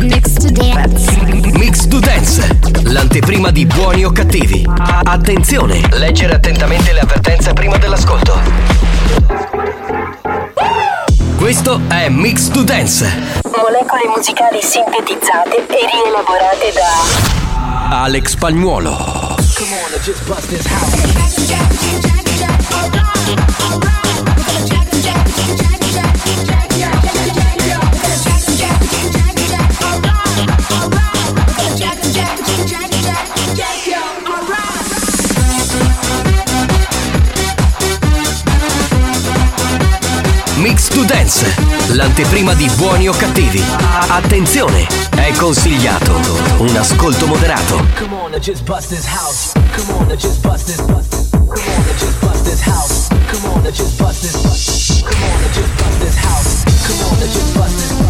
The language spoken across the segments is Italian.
Mix to dance. Mix to Dance, l'anteprima di buoni o cattivi. Attenzione, leggere attentamente le avvertenze prima dell'ascolto. Questo è Mix to Dance. Molecole musicali sintetizzate e rielaborate da Alex Spagnuolo. Mix to Dance, l'anteprima di buoni o cattivi. Attenzione, è consigliato un ascolto moderato. Come on, now just bust this house. Come on, now just bust this, bust. Come on, now just bust this house. Come on, now just bust this, bust. Come on, now just bust this house. Come on, now just bust this, bust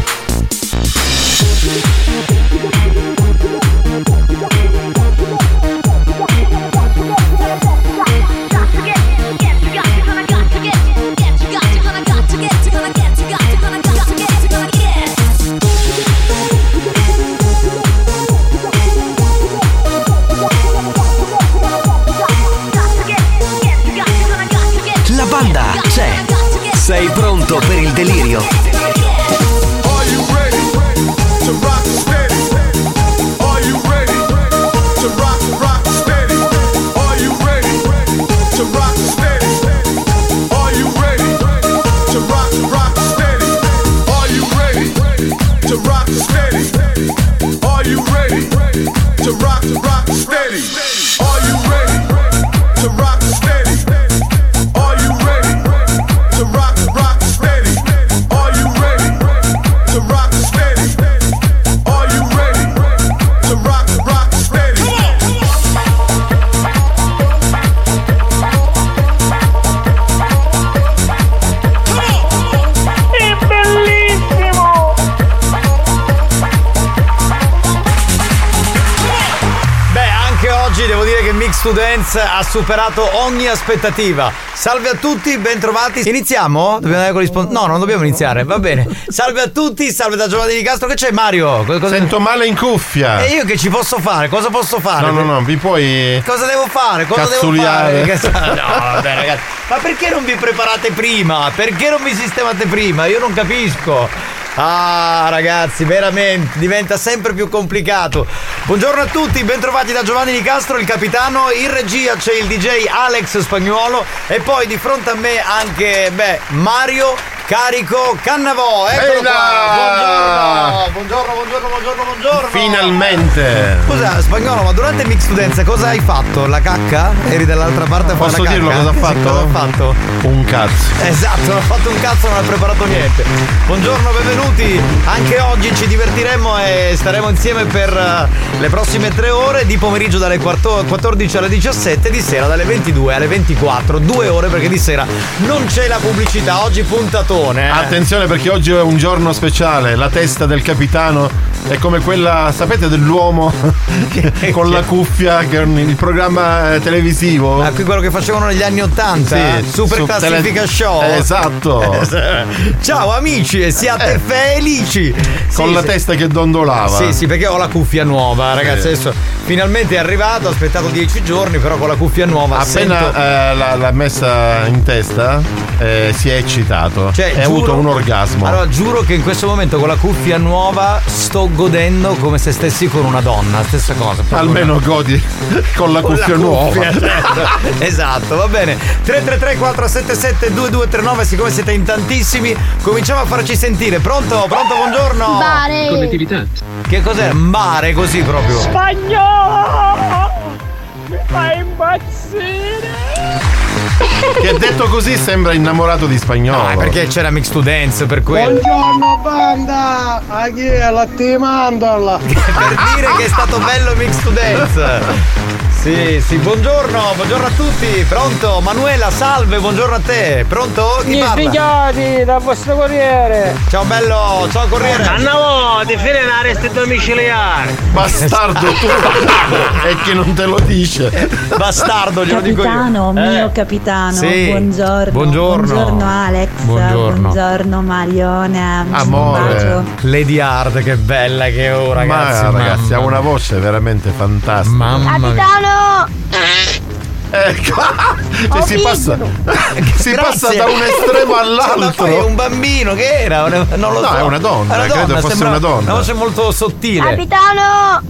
Ha superato ogni aspettativa. Salve a tutti, bentrovati. Iniziamo? Dobbiamo andare con gli spon- No, non dobbiamo iniziare, va bene. Salve a tutti, salve da Giovanni Di Castro. Che c'è Mario? Co- cosa- Sento male in cuffia. E io che ci posso fare? Cosa posso fare? No, no, no, vi puoi. Cosa devo fare? Cosa Cazzuliare. devo fare? No, vabbè, ragazzi. Ma perché non vi preparate prima? Perché non vi sistemate prima? Io non capisco. Ah, ragazzi, veramente diventa sempre più complicato. Buongiorno a tutti, bentrovati da Giovanni Di Castro, il capitano. In regia c'è il DJ Alex Spagnuolo e poi di fronte a me anche, beh, Mario carico Cannavò. Eccolo Ehi là! qua. Buongiorno, buongiorno, buongiorno, buongiorno, buongiorno. Finalmente! Scusa, spagnolo, ma durante mix dance cosa hai fatto? La cacca? Eri dall'altra parte a fare Posso la dirlo cacca? cosa ha Sì, fatto? cosa ha fatto? Un cazzo. Esatto, non ha fatto un cazzo, non ha preparato niente. Buongiorno, benvenuti. Anche oggi ci divertiremo e staremo insieme per eh, le prossime tre ore di pomeriggio dalle quarto- 14 alle 17 di sera dalle 22 alle 24. Due ore perché di sera non c'è la pubblicità. Oggi puntatone. eh. Attenzione perché oggi è un giorno speciale, la testa del capitano è come quella, sapete, dell'uomo con la cuffia che è un- il programma eh, televisivo. Ah, qui quello che facevano negli anni 80? Sì, Super su classifica tele- show. Esatto. Ciao amici e siate Eh. felici. Con Sì, la sì. testa che dondolava. Sì, sì, perché ho la cuffia nuova, ragazzi. Sì. Adesso finalmente è arrivato, ho aspettato dieci giorni, però con la cuffia nuova Appena sento- eh, l'ha, l'ha messa in testa, eh, si è eccitato. Cioè, e ha giuro- avuto un orgasmo. Allora, giuro che in questo momento con la cuffia nuova sto godendo come se stessi con una donna, stessa cosa. Almeno una- godi con la con cuffia la nuova. cuffia, certo. esatto, va bene. 333 477 2239, siccome siete in tantissimi, cominciamo a farci sentire. Pronto? Pronto, buongiorno. Bare. Connettività. Che cos'è? Mare così proprio. Spagnolo! Mi fai impazzire! Che detto così sembra innamorato di spagnolo. Ah, perché c'era Mix to Dance per quello. Buongiorno banda! A chi è la te mandala? per dire che è stato bello Mix to Dance. Sì, sì, buongiorno, buongiorno a tutti. Pronto? Manuela, salve, buongiorno a te. Pronto? Chi Mi parla? svegliati dal vostro corriere! Ciao bello, ciao Corriere. Annavo, ti fine un arresto domiciliare! Bastardo tu! e chi non te lo dice? Bastardo, glielo dico io. Capitano, mio Eh. capitano, Sì. buongiorno. Buongiorno. Buongiorno Alex. Buongiorno. Buongiorno Marione. Amore. Lady Hard, che bella che è oh, ragazzi. Ma ragazzi, ha una voce veramente fantastica. Mamma mia. Capitano! Ecco, che si passa, che si passa da un estremo Ma poi è all'altro. un bambino che era? Non lo No, so. è una donna, credo fosse sembra una donna. Una voce molto sottile. Capitano!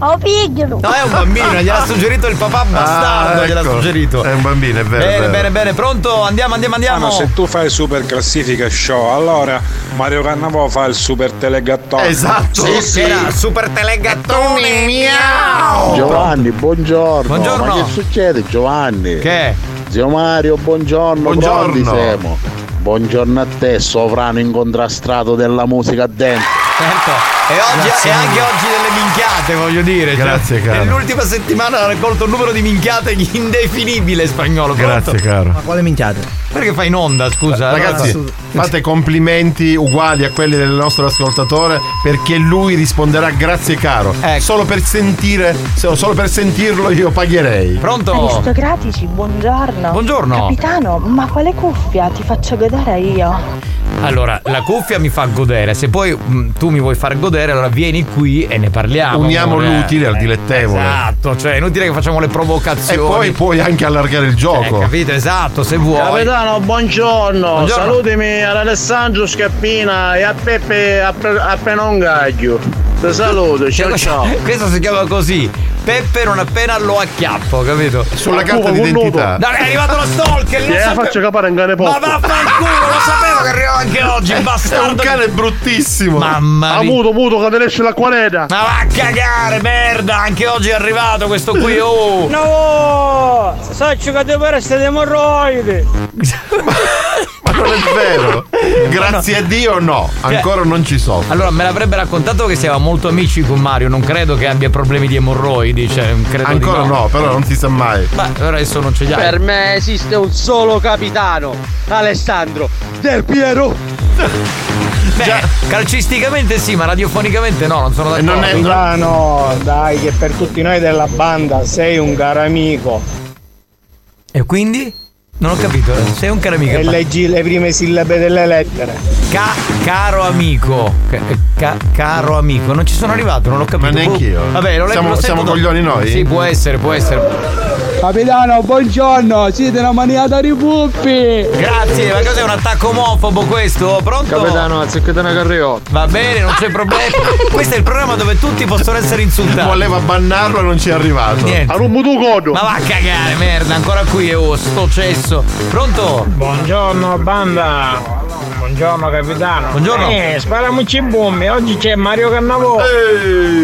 Oh piglialo! No, è un bambino, gliel'ha suggerito il papà bastardo, Ah, gliel'ha ecco. suggerito. È un bambino, è vero. è Bene, vero. bene, bene, pronto? Andiamo, andiamo, andiamo. Ah, ma se tu fai super classifica show, allora Mario Cannavò fa il super telegattone. Esatto. Sì, Era super telegattone miau. Giovanni, buongiorno. Buongiorno. Ma che succede Giovanni? Che? Zio Mario, buongiorno. Buongiorno. siamo? Buongiorno a te, sovrano incontrastrato della musica dance. Certo, e, oggi, Grazie e anche oggi delle minchiate, voglio dire. cioè, Grazie, caro. Nell'ultima settimana ha raccolto un numero di minchiate indefinibile spagnolo. pronto? Grazie, caro. Quale minchiate? Perché fai in onda, scusa? Ragazzi, fate complimenti uguali a quelli del nostro ascoltatore perché lui risponderà grazie caro. Ecco. Solo per sentire, solo per sentirlo io pagherei. Pronto? Aristocratici, buongiorno. Buongiorno. Capitano, ma quale cuffia ti faccio godere io? Allora, la cuffia mi fa godere. Se poi mm, tu mi vuoi far godere, allora vieni qui e ne parliamo. Uniamo amore. l'utile al dilettevole. Esatto, cioè è inutile che facciamo le E provocazioni. poi puoi anche allargare il Eh, gioco. capito, esatto, se vuoi. Capitano, buongiorno. Buongiorno. Salutami ad Alessandro Scappina e a Peppe a, a Penongaglio. Ti saluto, ciao ciao. Questo si chiama così. Peppe non appena lo acchiappo, capito? Sulla carta d'identità. Dai, è arrivato lo stalker! lo Gliela sape- faccio capare in cane Ma poco. vaffanculo, lo sapevo che arrivava anche oggi, È bastardo! un cane bruttissimo. Mamma Ah, mia! muto, muto, che te ne esce. Ma va a cagare, merda! Anche oggi è arrivato questo qui, oh! No! Saccio che devo essere emorroidi. Ma non è vero. Grazie a Dio no. Ancora non ci so. Allora, me l'avrebbe raccontato che siamo molto amici con Mario, non credo che abbia problemi di emorroidi, cioè, credo di Ancora no, però non si sa mai. Ma adesso non ce li hai. Per me esiste un solo capitano, Alessandro Del Piero. Beh, calcisticamente sì, ma radiofonicamente no, non sono d'accordo. non è- Capitano, dai, che per tutti noi della banda sei un caro amico. E quindi? Non ho capito, eh. sei un caro amico. E leggi le prime sillabe delle lettere. Ca- caro amico. Ca- ca- caro amico. Non ci sono arrivato, non l'ho capito. Ma neanch'io. Vabbè, lo leggo Siamo- lo siamo coglioni noi? Sì, può essere, può essere. Capitano, buongiorno, siete una maniata di puppi! Grazie, ma cos'è un attacco omofobo questo? Pronto? Capitano, una carriotta. Va bene, non c'è problema. Questo è il programma dove tutti possono essere insultati. Voleva bannarlo e non ci è arrivato. Niente. Ma va a cagare, merda, ancora qui, oh, sto cesso. Pronto? Buongiorno banda. Buongiorno capitano. Buongiorno. Eh, sparamoci bombe. Oggi c'è Mario Cannavò.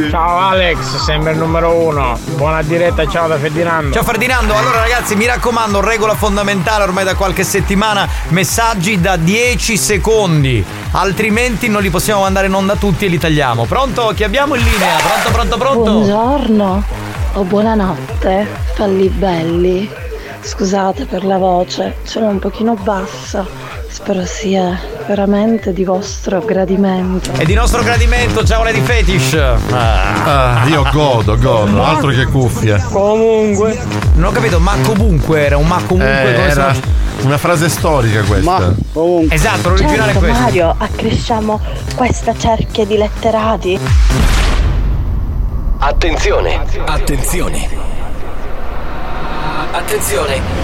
Ciao Alex, sempre il numero uno. Buona diretta, ciao da Ferdinando. Ciao Ferdinando, allora ragazzi mi raccomando, regola fondamentale ormai da qualche settimana, messaggi da 10 secondi, altrimenti non li possiamo mandare in onda tutti e li tagliamo. Pronto? Chi abbiamo in linea? Pronto, pronto, pronto? Buongiorno o buonanotte, falli belli. Scusate per la voce, sono un pochino bassa. Spero sia veramente di vostro gradimento. E di nostro gradimento, ciao Lady Fetish. Ah, io godo, godo, altro che cuffie. Comunque. Non ho capito, ma comunque era un ma comunque Eh, come era sono- una frase storica questa. Esatto, l'originale certo, è questo. Mario, accresciamo questa cerchia di letterati. Attenzione, attenzione. Attenzione.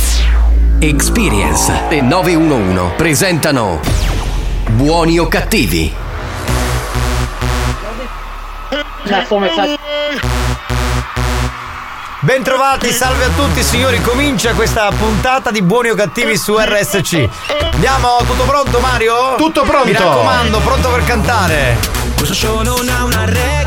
Experience e 911 presentano Buoni o cattivi? Bentrovati, salve a tutti signori, comincia questa puntata di Buoni o Cattivi su RSC. Andiamo, tutto pronto Mario? Tutto pronto. Mi raccomando, pronto per cantare. Questo show non ha una regola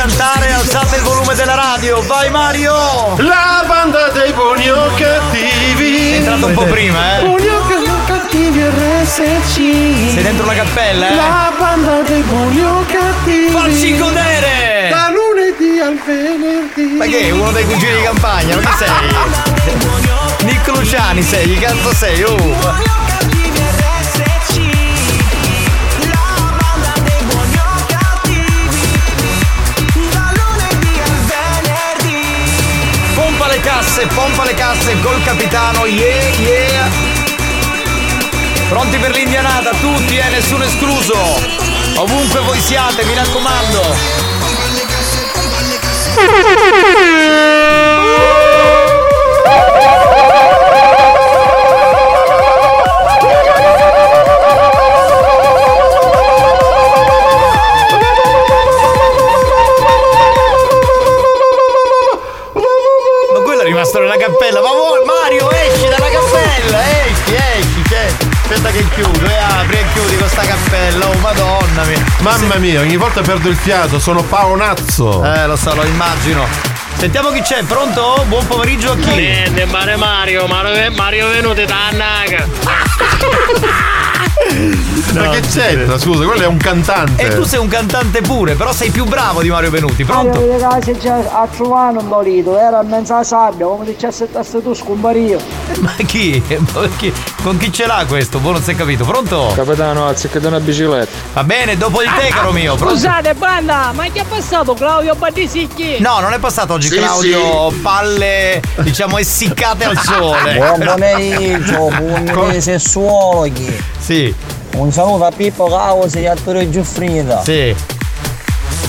cantare, alzate il volume della radio. Vai Mario! La banda dei buoni o cattivi. È entrato un po' prima, eh. Buoni o cattivi RSC. Sei dentro la cappella, eh? La banda dei buoni o cattivi. Facci godere! Da lunedì al venerdì. Ma che? Uno dei cugini di campagna, ma chi sei? Nick Luciani sei, chi cazzo sei? Oh! Casse, pompa le casse col capitano, yeah, yeah! Pronti per l'indianata, tutti, eh, nessuno escluso! Ovunque voi siate, mi raccomando! Ma rimasto nella cappella, ma vuoi Mario esci dalla cappella, esci, esci, cioè, aspetta che chiudo e apri e chiudi questa cappella, oh madonna mia. Mamma mia, ogni volta perdo il fiato, sono paonazzo. Eh, lo so, lo immagino. Sentiamo chi c'è, pronto? Buon pomeriggio a chi? Niente, mare Mario, Mario, Mario venuti da Annaga. Ma che c'entra? Scusa, quello è un cantante. E tu sei un cantante pure, però sei più bravo di Mario Venuti, pronto? Mario, case già a trovare un marito, era in mezzo alla sabbia, come dicesse a tu scompario. Ma chi? Ma chi? Con chi ce l'ha questo? Boh, non si è capito. Pronto? Capitano, anziché una bicicletta. Va bene, dopo di te, caro mio. Pronto? Scusate, banda, ma chi è passato Claudio Bandisicchi? No, non è passato oggi Sì, Claudio palle, diciamo, essiccate al sole. Buon pomeriggio, pugni sessuologi. Sì. Un saluto a Pippo Causi e a Ettore Giuffrida. Sì.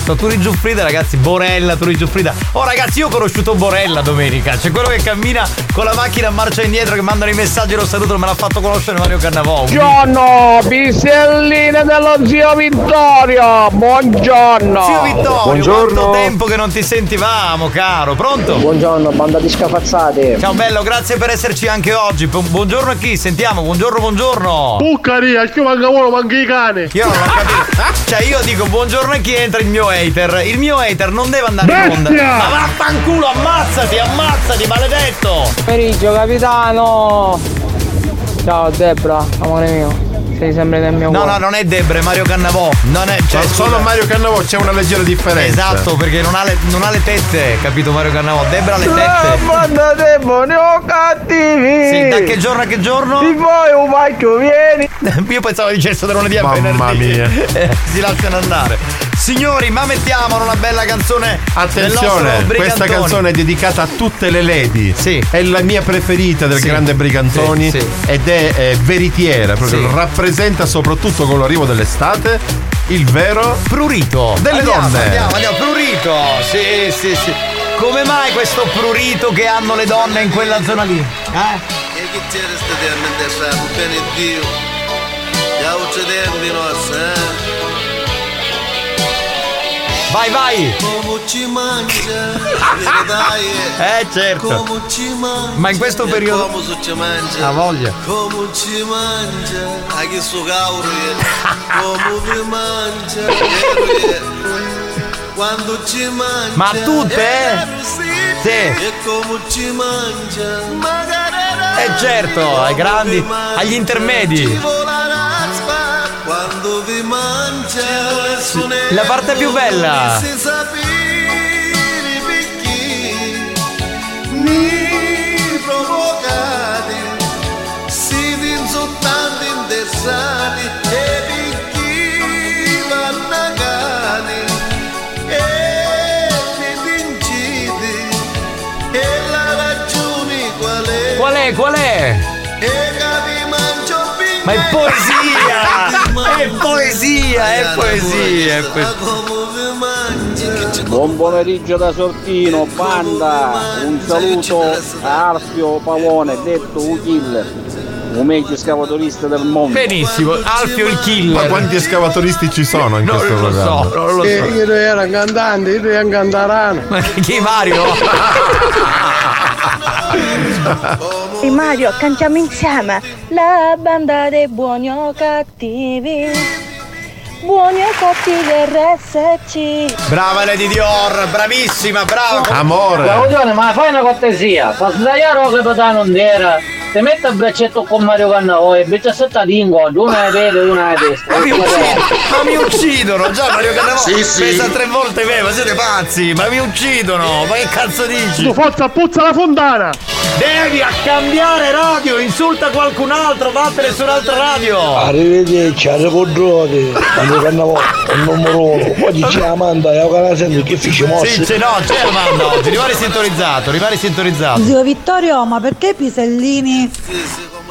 Sto Turi Giuffrida, ragazzi, Borella, Turi Giuffrida. Oh ragazzi, io ho conosciuto Borella domenica. C'è quello che cammina con la macchina a marcia indietro, che mandano i messaggi, lo saluto, me l'ha fatto conoscere Mario Cannavò. Buongiorno, piselline dello zio Vittorio. Buongiorno. Zio Vittorio, quanto tempo che non ti sentivamo, caro. Pronto? Buongiorno, banda di scafazzate. Ciao bello, grazie per esserci anche oggi. Bu- Buongiorno a chi? Sentiamo, buongiorno, buongiorno. Puccaria, che manca uno, manca i cani. Io non ho capito. Cioè, io dico buongiorno a chi entra il mio hater. Il mio hater non deve andare in onda. Bestia! Ma vaffanculo, ammazzati, ammazzati, maledetto! Pomeriggio, capitano. Ciao Debra, amore mio. Sei sempre nel mio No, cuore. no, non è Debre, è Mario Cannavò. Non è. Cioè, scusa. solo Mario Cannavò c'è una leggera differenza. Esatto, perché non ha, le, non ha le tette, capito Mario Cannavò? Debra ha le tette. banda dei buoni o cattivi. Sì, da che giorno a che giorno? Ti vuoi un pacchio, vieni. Io pensavo dicesse da lunedì a Mamma venerdì. mia. Eh, si lasciano andare. Signori, ma mettiamolo una bella canzone. del Attenzione, questa canzone è dedicata a tutte le lady. Sì. È la mia preferita del Sì. grande Brigantoni Sì, sì. ed è eh, veritiera, proprio Sì. Rappresenta soprattutto con l'arrivo dell'estate il vero prurito delle andiamo, donne. Andiamo, andiamo, prurito. Sì, sì, sì. Come mai questo prurito che hanno le donne in quella zona lì? Eh? E che c'era sta terra in terra, bene Dio. Ya uccidendo nossa, eh? Vai, vai! Come ci mangia, dai, Eh certo. Come ci mangia. Ma in questo periodo- Come ci mangia. Ha voglia. Come ci mangia. A che su cauro, eh. Come vi mangia. Quando ci mangia. Ma tutte? Sì. E come ci mangia. Magari Eh certo, ai grandi, agli intermedi. Quando vi mangia La parte più bella. Se sapere perché mi provocate siete insultanti interessati e perché cani e mi vincite e la ragione qual è? Qual è? Qual è? E capi mangio Ma è poesia! È poesia, è poesia, è poesia. Buon pomeriggio da Sortino, banda, un saluto a Alfio Pavone, detto un killer, un meglio scavatorista del mondo. Benissimo, Alfio il Ma killer. quanti escavatoristi ci sono in Non questo lo programma? so, non lo Eh, so. io ero un cantante, io ero un cantarano. Ma chi Mario? E Mario, cantiamo insieme la banda dei buoni o cattivi. Buoni o cattivi RSC. Brava Lady Dior, bravissima, brava. Amore. Claudione, ma fai una cortesia, fa sdraiare lo capitano non era. Ti metti a braccetto con Mario Cannavò e invece setta lingua, una è vede e una è destra. Ma mi, uccidono, ma mi uccidono, già Mario Cannavò Sì, sì. pesa tre volte me, ma siete pazzi, ma mi uccidono, ma che cazzo dici? Tu forza puzza la fontana! Devi a cambiare radio, insulta qualcun altro, vattene su un'altra radio. Arrivederci, arrivederci, quando cannavo il numero uno, oggi c'è Amanda ho canale sempre che fice mosse. Sì, c'è, no, c'è Amanda oggi, rimani sintonizzato, rimani sintonizzato. Zio Vittorio, ma perché Pisellini?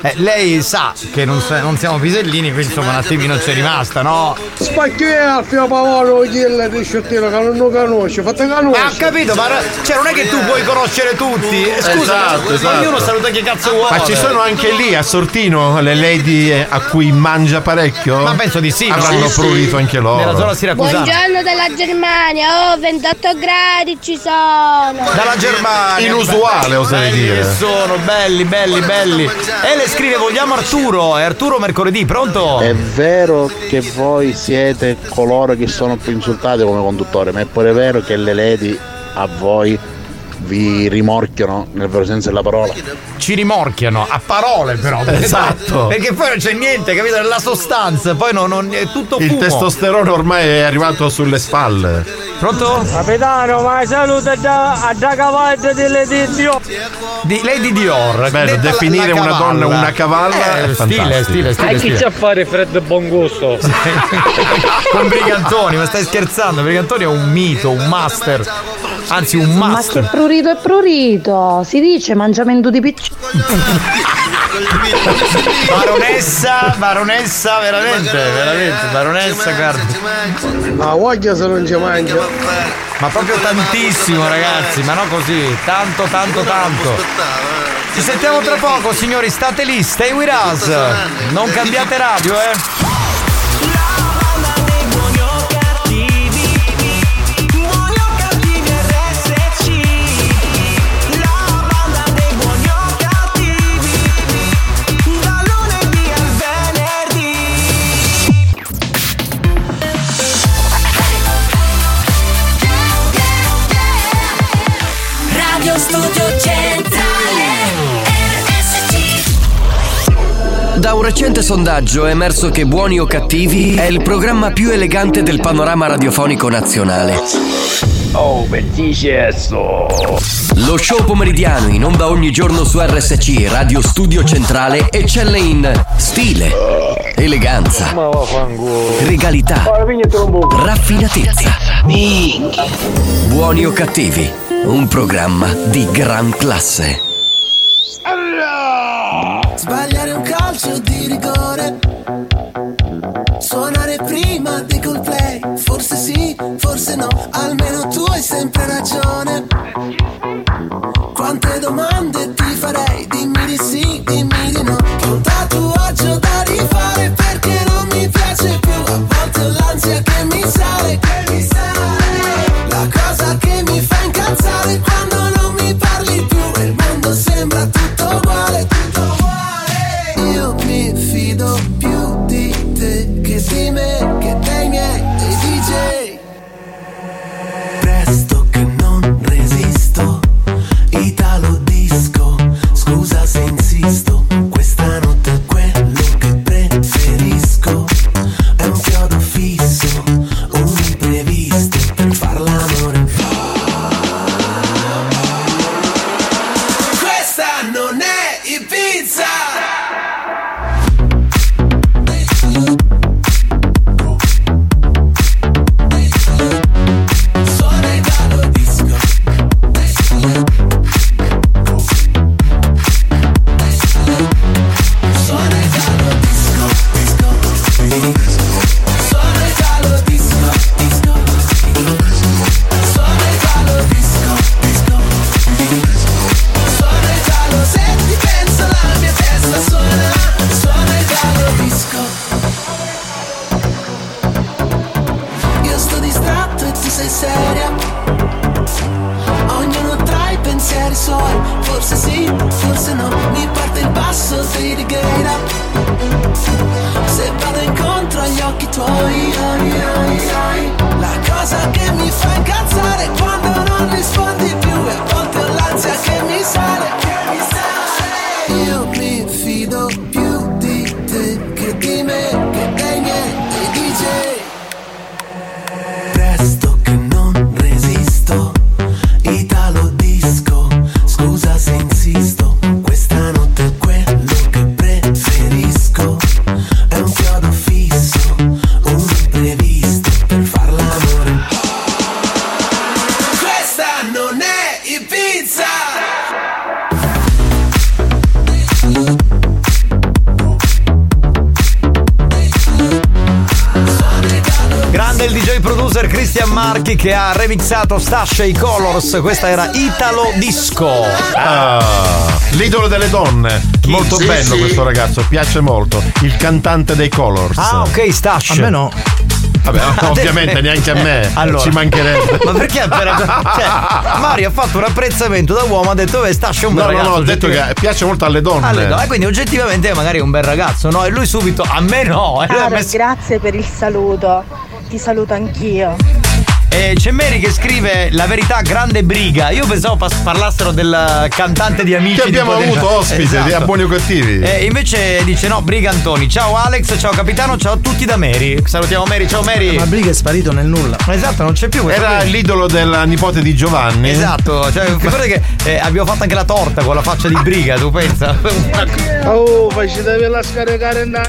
Eh, lei sa che non, non siamo pisellini, quindi insomma un attimino c'è rimasta, no? Spacchi Alfio Pavolo, killer di sciottino che non lo conosce, fate Ma conoscere. ho capito, ma cioè non è che tu puoi conoscere tutti. Eh, Scusa, Esatto, esatto. ognuno saluta chi cazzo vuole. Ma ci sono anche lì a Sortino le lady eh, a cui mangia parecchio? Ma penso di sì. Avranno Sì, sì. prurito anche loro. Nella zona siracusana. Buongiorno dalla Germania, oh 28 gradi ci sono. Dalla Germania. Inusuale, oserei dire. che sono, belli, belli, belli. E le scrive vogliamo Arturo. E Arturo mercoledì, pronto? È vero che voi siete coloro che sono più insultati come conduttore, ma è pure vero che le lady a voi vi rimorchiano nel vero senso della parola. Ci rimorchiano, a parole però. Esatto. Perché poi non c'è niente, capito? Nella sostanza, poi non, non- è tutto Il fumo. testosterone ormai è arrivato sulle spalle. Pronto? Capitano, ma saluta già a da cavallo dell'edizio. Di Lady Dior. Bello, detta la- definire la una cavalla. donna una cavalla Eh, è stile, fantastico. stile, stile, E chi c'è a fare Fred buon gusto? Con Brigantoni, ma stai scherzando? Brigantoni è un mito, un master. Anzi, un Ma che master. prurito è prurito? Si dice mangiamento di piccino. Baronessa, baronessa, veramente, veramente, baronessa, guarda. Ma voglia se non ci mangia. Ma proprio tantissimo, ragazzi, ma no così, tanto, tanto, tanto. Ci sentiamo tra poco, signori, state lì, stay with us. Non cambiate radio, eh. Radio Studio Centrale Da un recente sondaggio è emerso che Buoni o Cattivi è il programma più elegante del panorama radiofonico nazionale. Oh, bellissimo. Lo show pomeridiano in onda ogni giorno su RSC Radio Studio Centrale eccelle in stile, eleganza, regalità, raffinatezza. Buoni o Cattivi, un programma di gran classe. Sbagliare un calcio di rigore. Suonare prima di Coldplay. Forse sì, forse no. Almeno tu hai sempre ragione. Quante domande remixato Stasha i Colors. Questa era Italo Disco. Ah, l'idolo delle donne. molto Sì, bello sì. questo ragazzo, piace molto. Il cantante dei Colors. Ah, ok, Stash. A me no. Vabbè, ovviamente neanche a me. Allora. Ci mancherebbe. Ma perché appena. Cioè, Mario ha fatto un apprezzamento da uomo, ha detto, beh, è un bel No, no, ragazzo. no, ho detto oggettivamente." che piace molto alle donne. Alle donne, quindi oggettivamente magari è un bel ragazzo, no? E lui subito, a me no. E Caro, messo- grazie per il saluto. Ti saluto anch'io. E c'è Mary che scrive la verità grande briga. Io pensavo pas- parlassero del cantante di amici. Che abbiamo di avuto ospite, di A Buoni o Cattivi. E invece dice no, briga Antoni. Ciao Alex, ciao capitano, ciao a tutti da Mary. Salutiamo Mary, ciao Mary. Ma briga è sparito nel nulla. Esatto, non c'è più Era qui. l'idolo della nipote di Giovanni. Esatto, cioè, figurati che eh, abbiamo fatto anche la torta con la faccia di briga, tu pensa? Oh, facci da la scaricare in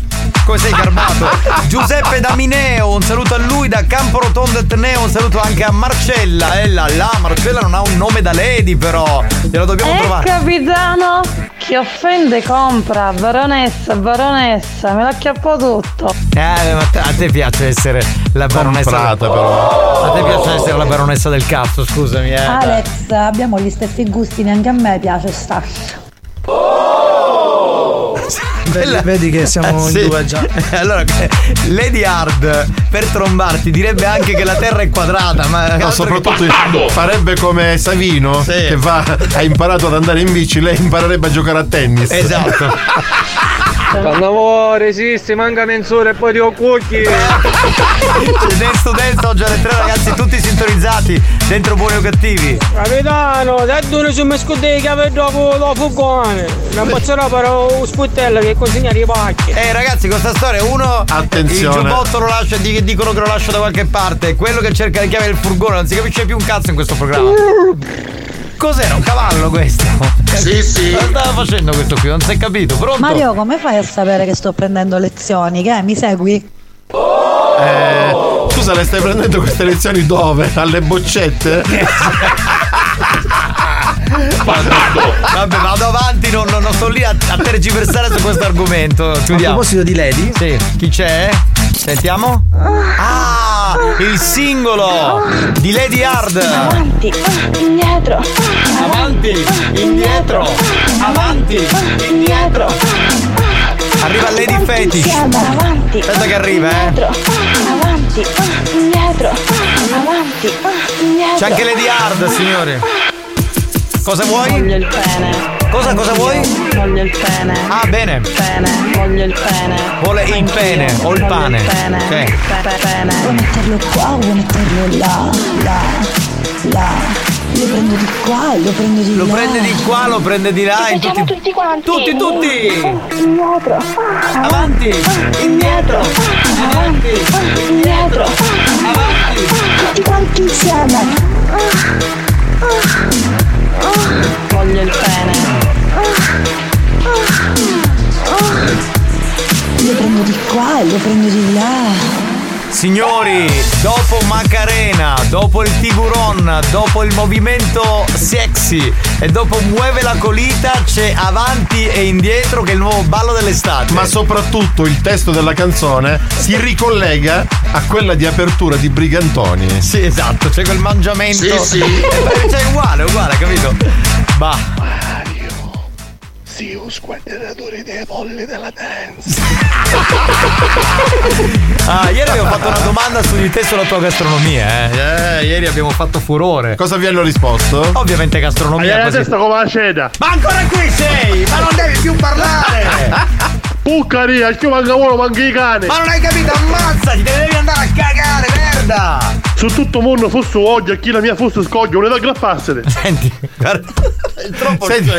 Come sei garbato? Giuseppe da Mineo, un saluto a lui da da Camporotondo Etneo, un saluto anche a Marcella. E là là, Marcella non ha un nome da lady però, glielo dobbiamo Eh trovare. capitano, chi offende compra, baronessa, baronessa, me l'acchiappo tutto. Eh, ma a te piace essere la baronessa Comprata, del... però. A te piace essere la baronessa del cazzo, scusami, eh. Alex, abbiamo gli stessi gusti, neanche a me piace Stash. Vedi, vedi che siamo in due già. Allora, Lady Hard per trombarti direbbe anche che la Terra è quadrata, ma No, soprattutto che- farebbe come Savino che va, ha imparato ad andare in bici, lei imparerebbe a giocare a tennis. Esatto. Cannavo resisti, manca mezz'ora e poi ti ho cucchi. Dance to Dance oggi alle 3 ragazzi tutti sintonizzati dentro buoni o cattivi Capitano, dai due su me scudei che avevo dopo lo fugone. Non posso per un sputtello che consegna i pacchi. Eh ragazzi questa storia uno Attenzione. Il giubbotto lo lascia di- dicono che lo lascia da qualche parte Quello che cerca le chiavi del furgone Non si capisce più un cazzo in questo programma Cos'era? Un cavallo questo? Sì, sì. Cosa stava facendo questo qui? Non si è capito Pronto? Mario, come fai a sapere che sto prendendo lezioni? Che mi segui? Eh, scusa, le stai prendendo queste lezioni dove? Alle boccette? Vabbè vado avanti Non, non- non sto lì a, a tergiversare su questo argomento Chiudiamo A proposito di Lady Sì Chi c'è? Sentiamo Ah Il singolo Di Lady Hard Avanti, indietro, Avanti, indietro, avanti, indietro. Arriva Lady Fetish. avanti, Aspetta che arriva, eh. avanti, indietro, avanti, indietro. C'è anche Lady Hard, signore. Cosa vuoi? Voglio il pene. Cosa, cosa vuoi? Voglio il pene. Ah, bene. Pene, voglio il pene. Vuole il pene o il pane. Il pene. Pe- pene. Vuoi metterlo qua o vuoi metterlo là? Là, là. Lo prendo di qua, lo prendo di Lo là. prende di qua, lo prende di là. in tutti... tutti quanti. Tutti, tutti. Indietro. Avanti, indietro, avanti, Indietro. avanti. Tutti quanti insieme. Voglio il pene. Lo prendo di qua e lo prendo di là. Signori, dopo Macarena, dopo il Tiguron, dopo il movimento sexy e dopo Muove la colita c'è avanti e indietro che è il nuovo ballo dell'estate. Ma soprattutto il testo della canzone si ricollega a quella di apertura di Brigantoni. Sì, esatto, c'è quel mangiamento. Sì, sì. Eh, Cioè, è uguale, uguale, capito? Bah. Sì, un squadratore dei polli della dance. Ah, ieri abbiamo fatto una domanda su di te sulla tua gastronomia, eh. Eh, ieri abbiamo fatto furore. Cosa vi hanno risposto? Ovviamente gastronomia. Hai la testa come la ceda. Ma ancora qui sei! Ma non devi più parlare! Puccaria, che manca uno, manca i cani. Ma non hai capito? Ammazzati, te devi andare a cagare, merda! Su tutto il mondo fosse oggi, a chi la mia fosse scoglio, non è da grapparsene. Senti, guarda. È troppo Senti,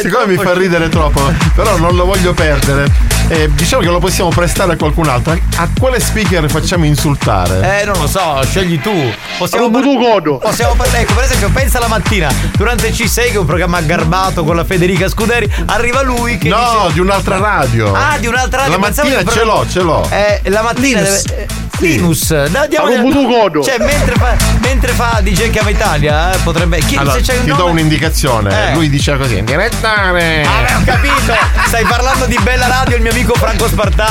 siccome mi fa ridere troppo, però non lo voglio perdere. eh, diciamo che lo possiamo prestare a qualcun altro. A quale speaker facciamo insultare? Eh, non lo so, scegli tu. Possiamo tu godo. Possiamo parlare, ecco, per esempio, pensa la mattina, durante C6, che è un programma garbato con la Federica Scuderi, arriva lui che no, dice- di un'altra radio. Ah, di un'altra radio. La mattina ce l'ho, ce l'ho. Eh, la mattina Linus. deve. eh, Linus, dai, diamo Con tu godo. Cioè, mentre fa, mentre fa DJ Chiama Italia, eh, potrebbe. Chi, Allora, se c'è un ti do nome- un'indicazione. Eh. Lui diceva così: direttare. Ah, ho capito! Stai parlando di bella radio, il mio amico Franco Spartà.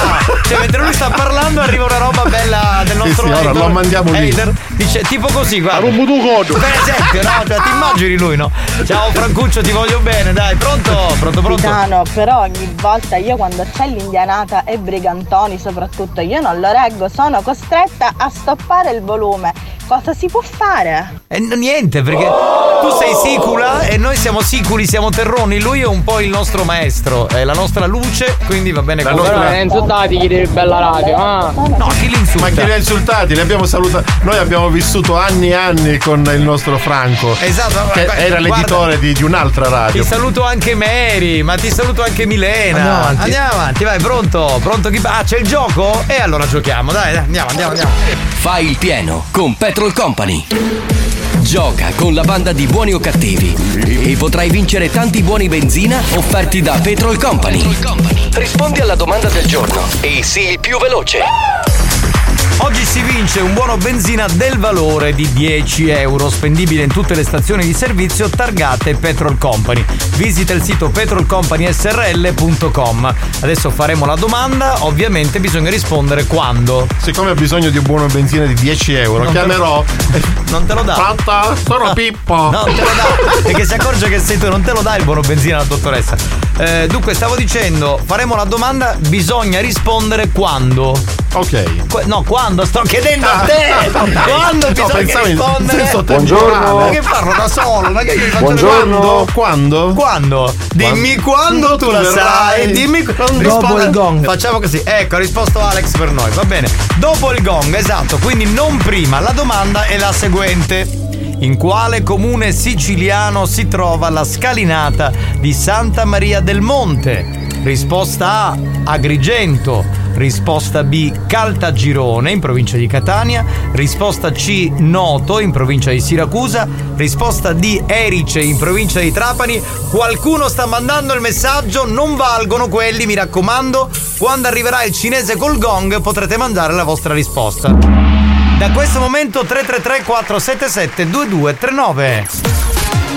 Cioè, mentre lui sta parlando, arriva una roba bella del nostro sì, ora editor- lo mandiamo lì. editor. Dice tipo così, guarda. Rubo tu godo. Per esempio, no? Cioè, ti immagini lui, no? Ciao Francuccio, ti voglio bene, dai, pronto? Pronto, pronto? Capitano, però ogni volta io quando c'è l'indianata e brigantoni soprattutto io non lo reggo, sono costretta a stoppare il volume. Cosa si può fare? Eh, n- niente, perché tu sei sicula e noi siamo siculi, siamo terroni. Lui è un po' il nostro maestro, è la nostra luce, quindi va bene così. Però non insultati chi di bella radio, ah. No, chi li insulta? Ma chi li ha insultati? Li abbiamo salutati. Noi abbiamo vissuto anni e anni con il nostro Franco. Esatto, Che guarda- era l'editore di, di un'altra radio. Ti saluto anche Mary, ma ti saluto anche Milena. Andiamo avanti. Andiamo avanti, vai, pronto? Pronto chi. Ah, c'è il gioco? E allora giochiamo, dai, dai, andiamo, andiamo, andiamo. Fai il pieno con Petrol Company. Gioca con la banda di buoni o cattivi e potrai vincere tanti buoni benzina offerti da Petrol Company. Rispondi alla domanda del giorno e sii più veloce. Oggi si vince un buono benzina del valore di 10 euro, spendibile in tutte le stazioni di servizio targate Petrol Company. Visita il sito petrolcompanysrl.com. Adesso faremo la domanda, ovviamente bisogna rispondere quando. Siccome ho bisogno di un buono benzina di 10 euro, Non te lo- chiamerò. Non te lo dà. Pronto? Sono No. Pippo. No, non te lo dà. Perché si accorge che sei tu, non te lo dà il buono benzina la dottoressa. Eh, dunque, stavo dicendo, faremo la domanda, bisogna rispondere quando. Ok. Que- no, quando? Sto chiedendo a te! Ah. Quando No, bisogna pensavo in rispondere? senso Buongiorno! Ma che parlo da solo? Ma che Buongiorno. Quando? Quando? Dimmi quando tu la sai, dimmi quando. Dopo il gong. Facciamo così. Ecco, ha risposto Alex per noi, va bene. Dopo il gong, esatto, quindi non prima. La domanda è la seguente. In quale comune siciliano si trova la scalinata di Santa Maria del Monte? Risposta A, Agrigento. Risposta B, Caltagirone in provincia di Catania. Risposta C, Noto in provincia di Siracusa. Risposta D, Erice in provincia di Trapani. Qualcuno sta mandando il messaggio, non valgono quelli, mi raccomando. Quando arriverà il cinese col gong potrete mandare la vostra risposta. Da questo momento 333 477 2239.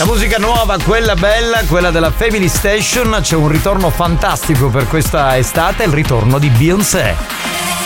La musica nuova, quella bella, quella della Family Station, c'è un ritorno fantastico per questa estate, il ritorno di Beyoncé.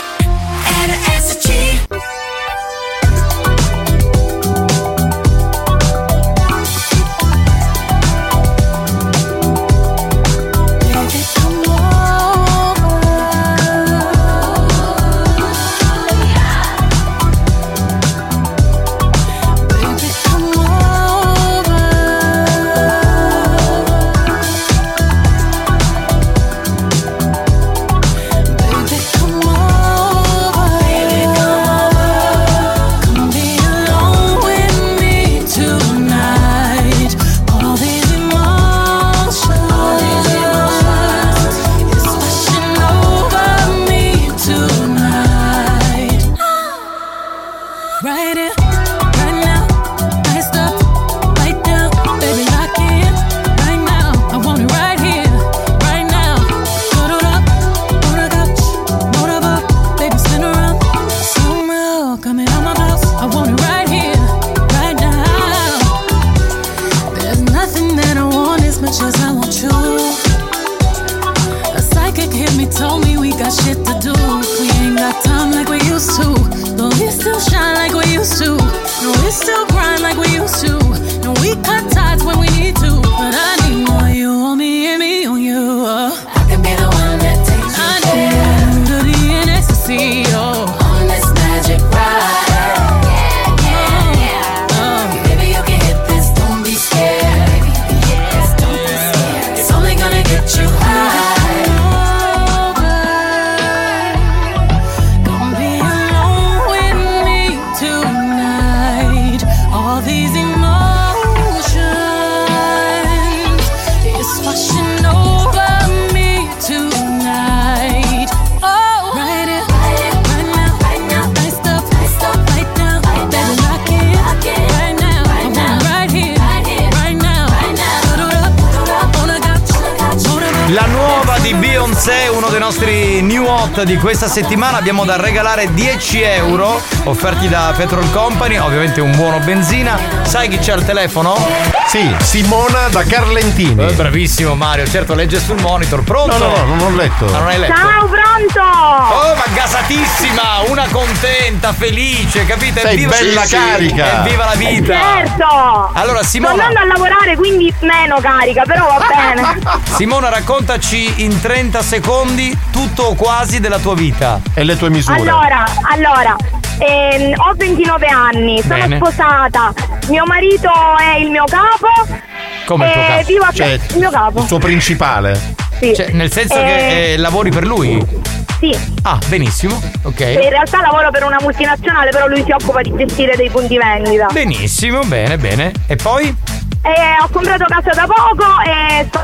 to shine. Hot di questa settimana. Abbiamo da regalare 10 euro offerti da Petrol Company, ovviamente un buono benzina. Sai chi c'è al telefono? Sì, Simona da Carlentini. Eh, bravissimo Mario, certo legge sul monitor. Pronto? No, no, no, non ho letto. Ah, non hai letto? Ciao, pronto! Oh, ma gasatissima! Una contenta, felice, capite? Sei Evviva- bella Sì, sì. carica. Evviva la vita! Certo! Allora, Sto Simona. andando a lavorare, quindi meno carica, però va bene. Simona, raccontaci in 30 secondi tutto o quasi della tua vita. E le tue misure. Allora, allora, ehm, ho 29 anni, sono Bene. sposata, mio marito è il mio capo. Come il tuo e capo? vivo a Cioè, il mio capo. Il suo principale. Sì. Cioè, nel senso Eh, che eh, lavori per lui? Sì, sì. Ah, benissimo, ok. E in realtà lavoro per una multinazionale, però lui si occupa di gestire dei punti vendita. Benissimo, bene, bene. E poi? E ho comprato casa da poco e sto-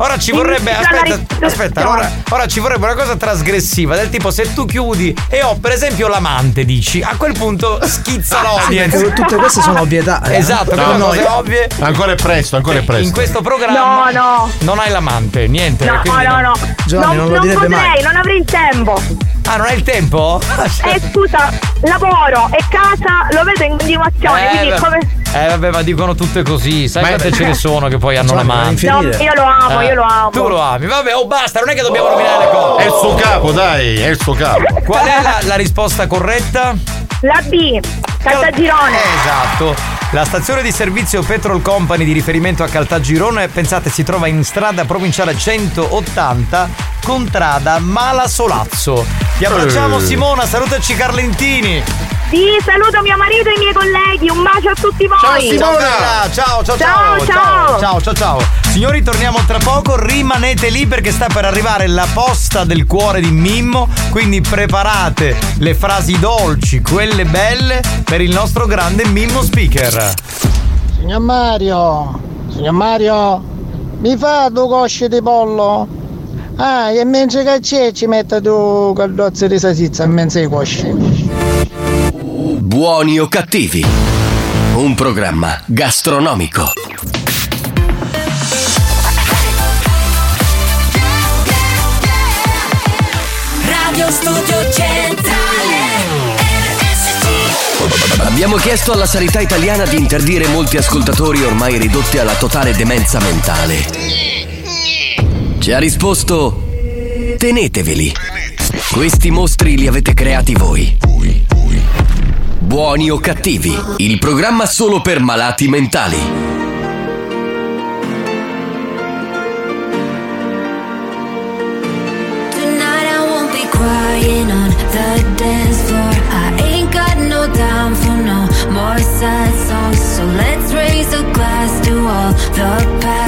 Ora ci vorrebbe. Aspetta, aspetta, ora, ora ci vorrebbe una cosa trasgressiva, del tipo se tu chiudi e ho per esempio l'amante, dici, a quel punto schizza l'audience. perché tutte queste sono ovvietà, eh. Esatto, No, sono no, cose ovvie. Ancora è presto, ancora è presto. In questo programma No, no. non hai l'amante, niente. No, quindi no, no. Giovanni, non, lo direbbe potrei, mai. non avrei il tempo. Ah, non hai il tempo? Eh scusa, lavoro e casa lo vedo in continuazione, Eh, quindi come. Eh vabbè, ma dicono tutte così. Sai Ma- quante ce ne sono che poi hanno non infinire. No, io lo amo, io lo amo. Tu lo ami. Vabbè, oh basta, non è che dobbiamo rovinare le cose. È il suo capo, dai, è il suo capo. Qual è la, la risposta corretta? La B, Caltagirone. Esatto. La stazione di servizio Petrol Company di riferimento a Caltagirone, pensate, si trova in strada provinciale 180, contrada Mala Solazzo. Ti abbracciamo Eh. Simona, salutaci Carlentini. Sì, saluto mio marito e i miei colleghi, un bacio a tutti voi. Ciao Simona! Ciao, ciao, ciao, Ciao, ciao. ciao, ciao, ciao. Signori, torniamo tra poco, rimanete lì perché sta per arrivare la posta del cuore di Mimmo, quindi preparate le frasi dolci, quelle belle, per il nostro grande Mimmo Speaker. Signor Mario, signor Mario, mi fa due cosce di pollo? Ah, e mentre che c'è ci mette due caldozze di salsiccia in mezzo ai cosci. Buoni o cattivi? Un programma gastronomico. Radio Studio Centrale RSC Abbiamo chiesto alla sanità italiana di interdire molti ascoltatori ormai ridotti alla totale demenza mentale. Ci ha risposto: teneteveli. Questi mostri li avete creati voi. Buoni o cattivi? Il programma solo per malati mentali. More sad songs. So let's raise a glass to all the past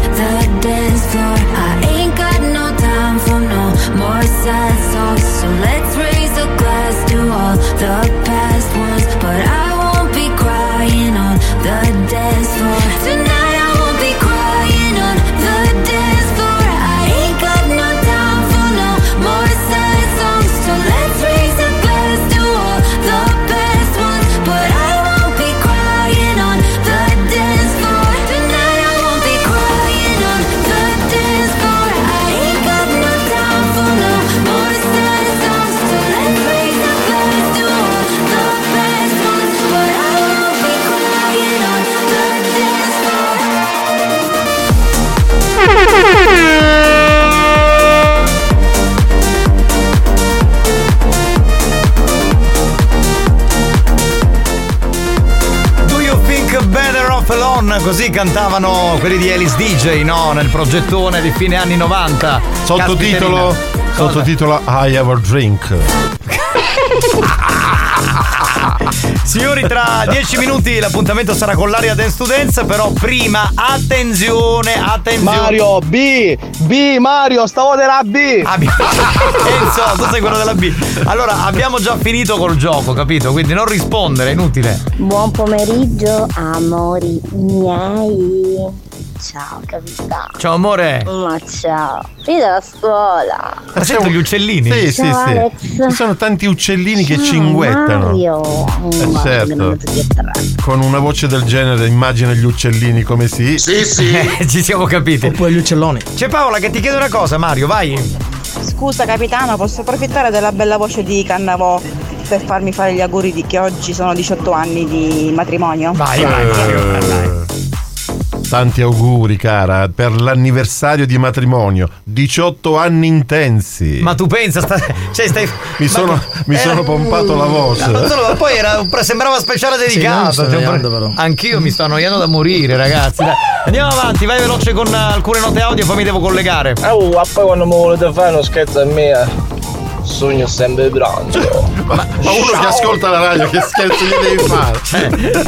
Così cantavano quelli di Alice DJ, no? Nel progettone di fine anni 90. Sottotitolo, sottotitolo I have a drink. Signori, tra dieci minuti l'appuntamento sarà con l'aria Dance to Dance, però prima attenzione, attenzione. Mario, B, B, Mario, stavo della B. Ah, B. Enzo, tu sei quello della B. Allora, abbiamo già finito col gioco, capito? Quindi non rispondere, è inutile. Buon pomeriggio, amori miei. Ciao capitano. Ciao amore. Ma ciao. Io dalla scuola. Ma sento gli uccellini? Sì, sì, Ciao, sì. Alex. Ci sono tanti uccellini che Ciao, cinguettano. Mario. Eh, Ma certo. Con una voce del genere immagina gli uccellini come si. Sì, Ci siamo capiti. Oppure gli uccelloni. C'è Paola che ti chiede una cosa, Mario, vai. Scusa capitano, posso approfittare della bella voce di Cannavò per farmi fare gli auguri di che oggi sono 18 anni di matrimonio? Vai, vai, Mario. Tanti auguri, cara, per l'anniversario di matrimonio. 18 anni intensi. Ma tu pensa, sta- cioè stai. Mi sono, mi Era- sono pompato la voce. Ma solo, poi era sembrava speciale dedicato. Sì, Cioè, annoiando, però. Anch'io mi sto annoiando da morire, ragazzi. Dai. Andiamo avanti, vai veloce con eh, alcune note audio, poi mi devo collegare. Oh, ma poi quando mi volete fare uno scherzo a me, sogno sempre pronto. Ma, ma uno che ascolta la radio, che scherzo gli devi fare?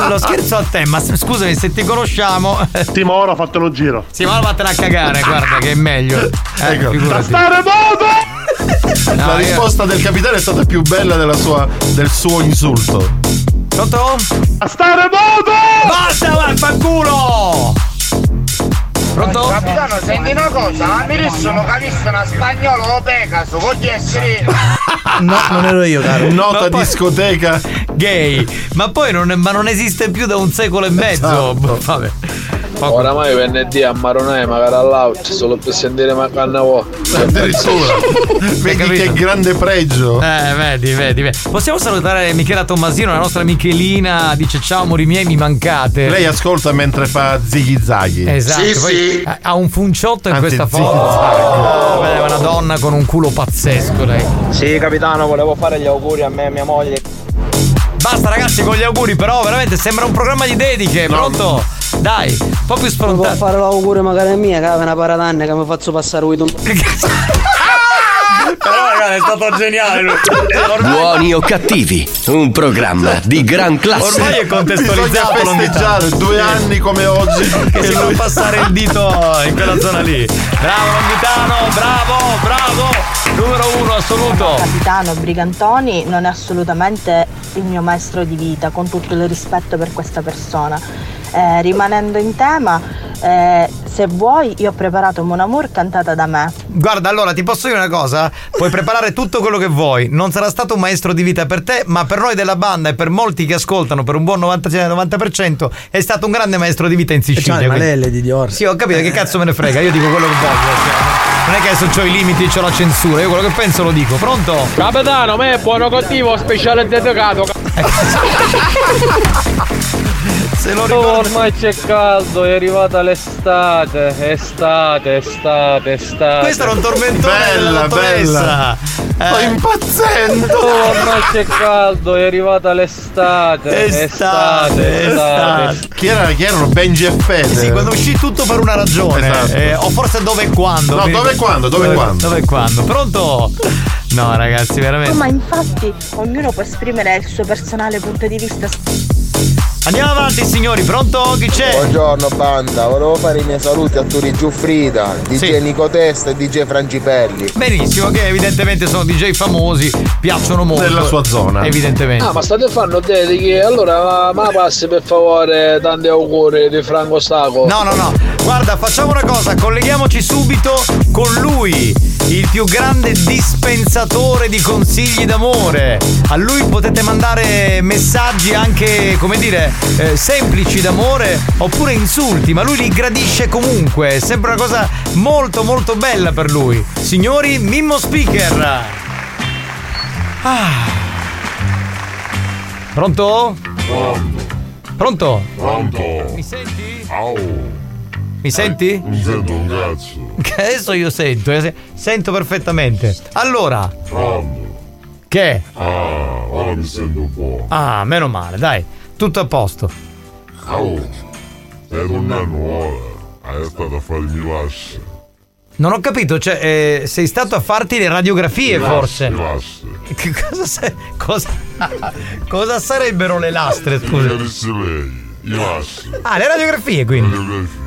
Eh, lo scherzo a te, ma scusami, se ti conosciamo. Sì, ma ora ho fatto lo giro. Ma vattene a cagare, guarda che è meglio. Eh, Ecco. figurati. Stare modo! No, la io- risposta del capitano è stata più bella della sua- del suo insulto. Pronto? A stare modo! Basta, vaffanculo! Pronto? Capitano, senti una cosa, ma mi sono capito una spagnolo o Pegaso, voglio essere. No, non ero io, caro. Nota poi- discoteca. Gay, ma poi non, ma non esiste più da un secolo e mezzo. Esatto. Boh, Vabbè. Oramai venerdì a Maronai magari all'out solo per sentire Macannavò. Addirittura. Vedi che grande pregio. Eh, vedi, vedi, vedi. Possiamo salutare Michela Tommasino, la nostra Michelina, dice ciao amori miei, mi mancate. Lei ascolta mentre fa zighi zaghi. Esatto, Sì, poi sì. ha- un funciotto in Anzi, questa foto. Oh, è una donna con un culo pazzesco lei. Sì, capitano, volevo fare gli auguri a me e a mia moglie. Basta ragazzi con gli auguri, però veramente sembra un programma di dediche, pronto? Dai, un po' più Può sfrontato. fare l'augurio magari a mia, che è una paradanne che mi faccio passare un Però ragazzi è stato geniale lui. Buoni o cattivi, un programma di gran classe. Ormai è contestualizzato festeggiare due anni come oggi. che si fa passare il dito in quella zona lì. Bravo Longhitano, bravo, bravo. Numero uno assoluto. Capitano Brigantoni non è assolutamente il mio maestro di vita, con tutto il rispetto per questa persona. Eh, rimanendo in tema, eh, se vuoi, io ho preparato Mon Amour cantata da me. Guarda, allora ti posso dire una cosa? Puoi preparare tutto quello che vuoi. Non sarà stato un maestro di vita per te, ma per noi della banda e per molti che ascoltano, per un buon 90%, è stato un grande maestro di vita in Sicilia. Quindi- malelle di Dior. Sì, ho capito, che cazzo me ne frega, io dico quello che voglio. cioè, non è che adesso ho i limiti e ho la censura, io quello che penso lo dico. Pronto? Capitano, me è buono cattivo, speciale dedicato. Se lo Oh, ormai c'è caldo, è arrivata l'estate, estate, estate, estate. Questo era un tormentone Bella, dottoressa. Sto Eh, impazzendo. Oh, ormai c'è caldo, è arrivata l'estate, Estate, estate, estate. estate. Chi, era, chi erano? Benji e Fede. Sì, quando uscì tutto per una ragione. Esatto. Eh, o forse dove e quando. No, dove e quando, dove e quando. Dove e quando. Pronto? No, ragazzi, veramente. Oh, ma infatti ognuno può esprimere il suo personale punto di vista. Andiamo avanti, signori. Pronto? Chi c'è? Buongiorno banda, volevo fare i miei saluti a Turi Giuffrida, DJ Sì. Nico Testa e DJ Frangipelli. Benissimo, che evidentemente sono DJ famosi, piacciono molto. Nella sua zona. Evidentemente. Ah, ma state fanno dediche? Allora, ma passi per favore tanti auguri di Franco Staco. No, no, no. Guarda, facciamo una cosa, colleghiamoci subito con lui, il più grande dispensatore di consigli d'amore. A lui potete mandare messaggi anche, come dire, eh, semplici d'amore oppure insulti, ma lui li gradisce comunque. È sempre una cosa molto molto bella per lui. Signori, Mimmo Speaker. Ah. Pronto? Pronto? Pronto? Mi senti? Au. Mi senti? Non sento un cazzo. Che adesso io sento, eh, se- sento perfettamente. Allora, Pronto? che? Ah, ora mi sento un po'. Ah, meno male, dai, tutto a posto. Au. Stai tornando ora. Hai stato a fare mi lascia. Non ho capito, cioè, eh, sei stato a farti le radiografie Le forse? lastre, Che cosa, sa- cosa, cosa sarebbero le lastre, scusa? i lastre. Ah, le radiografie quindi. Radiografie.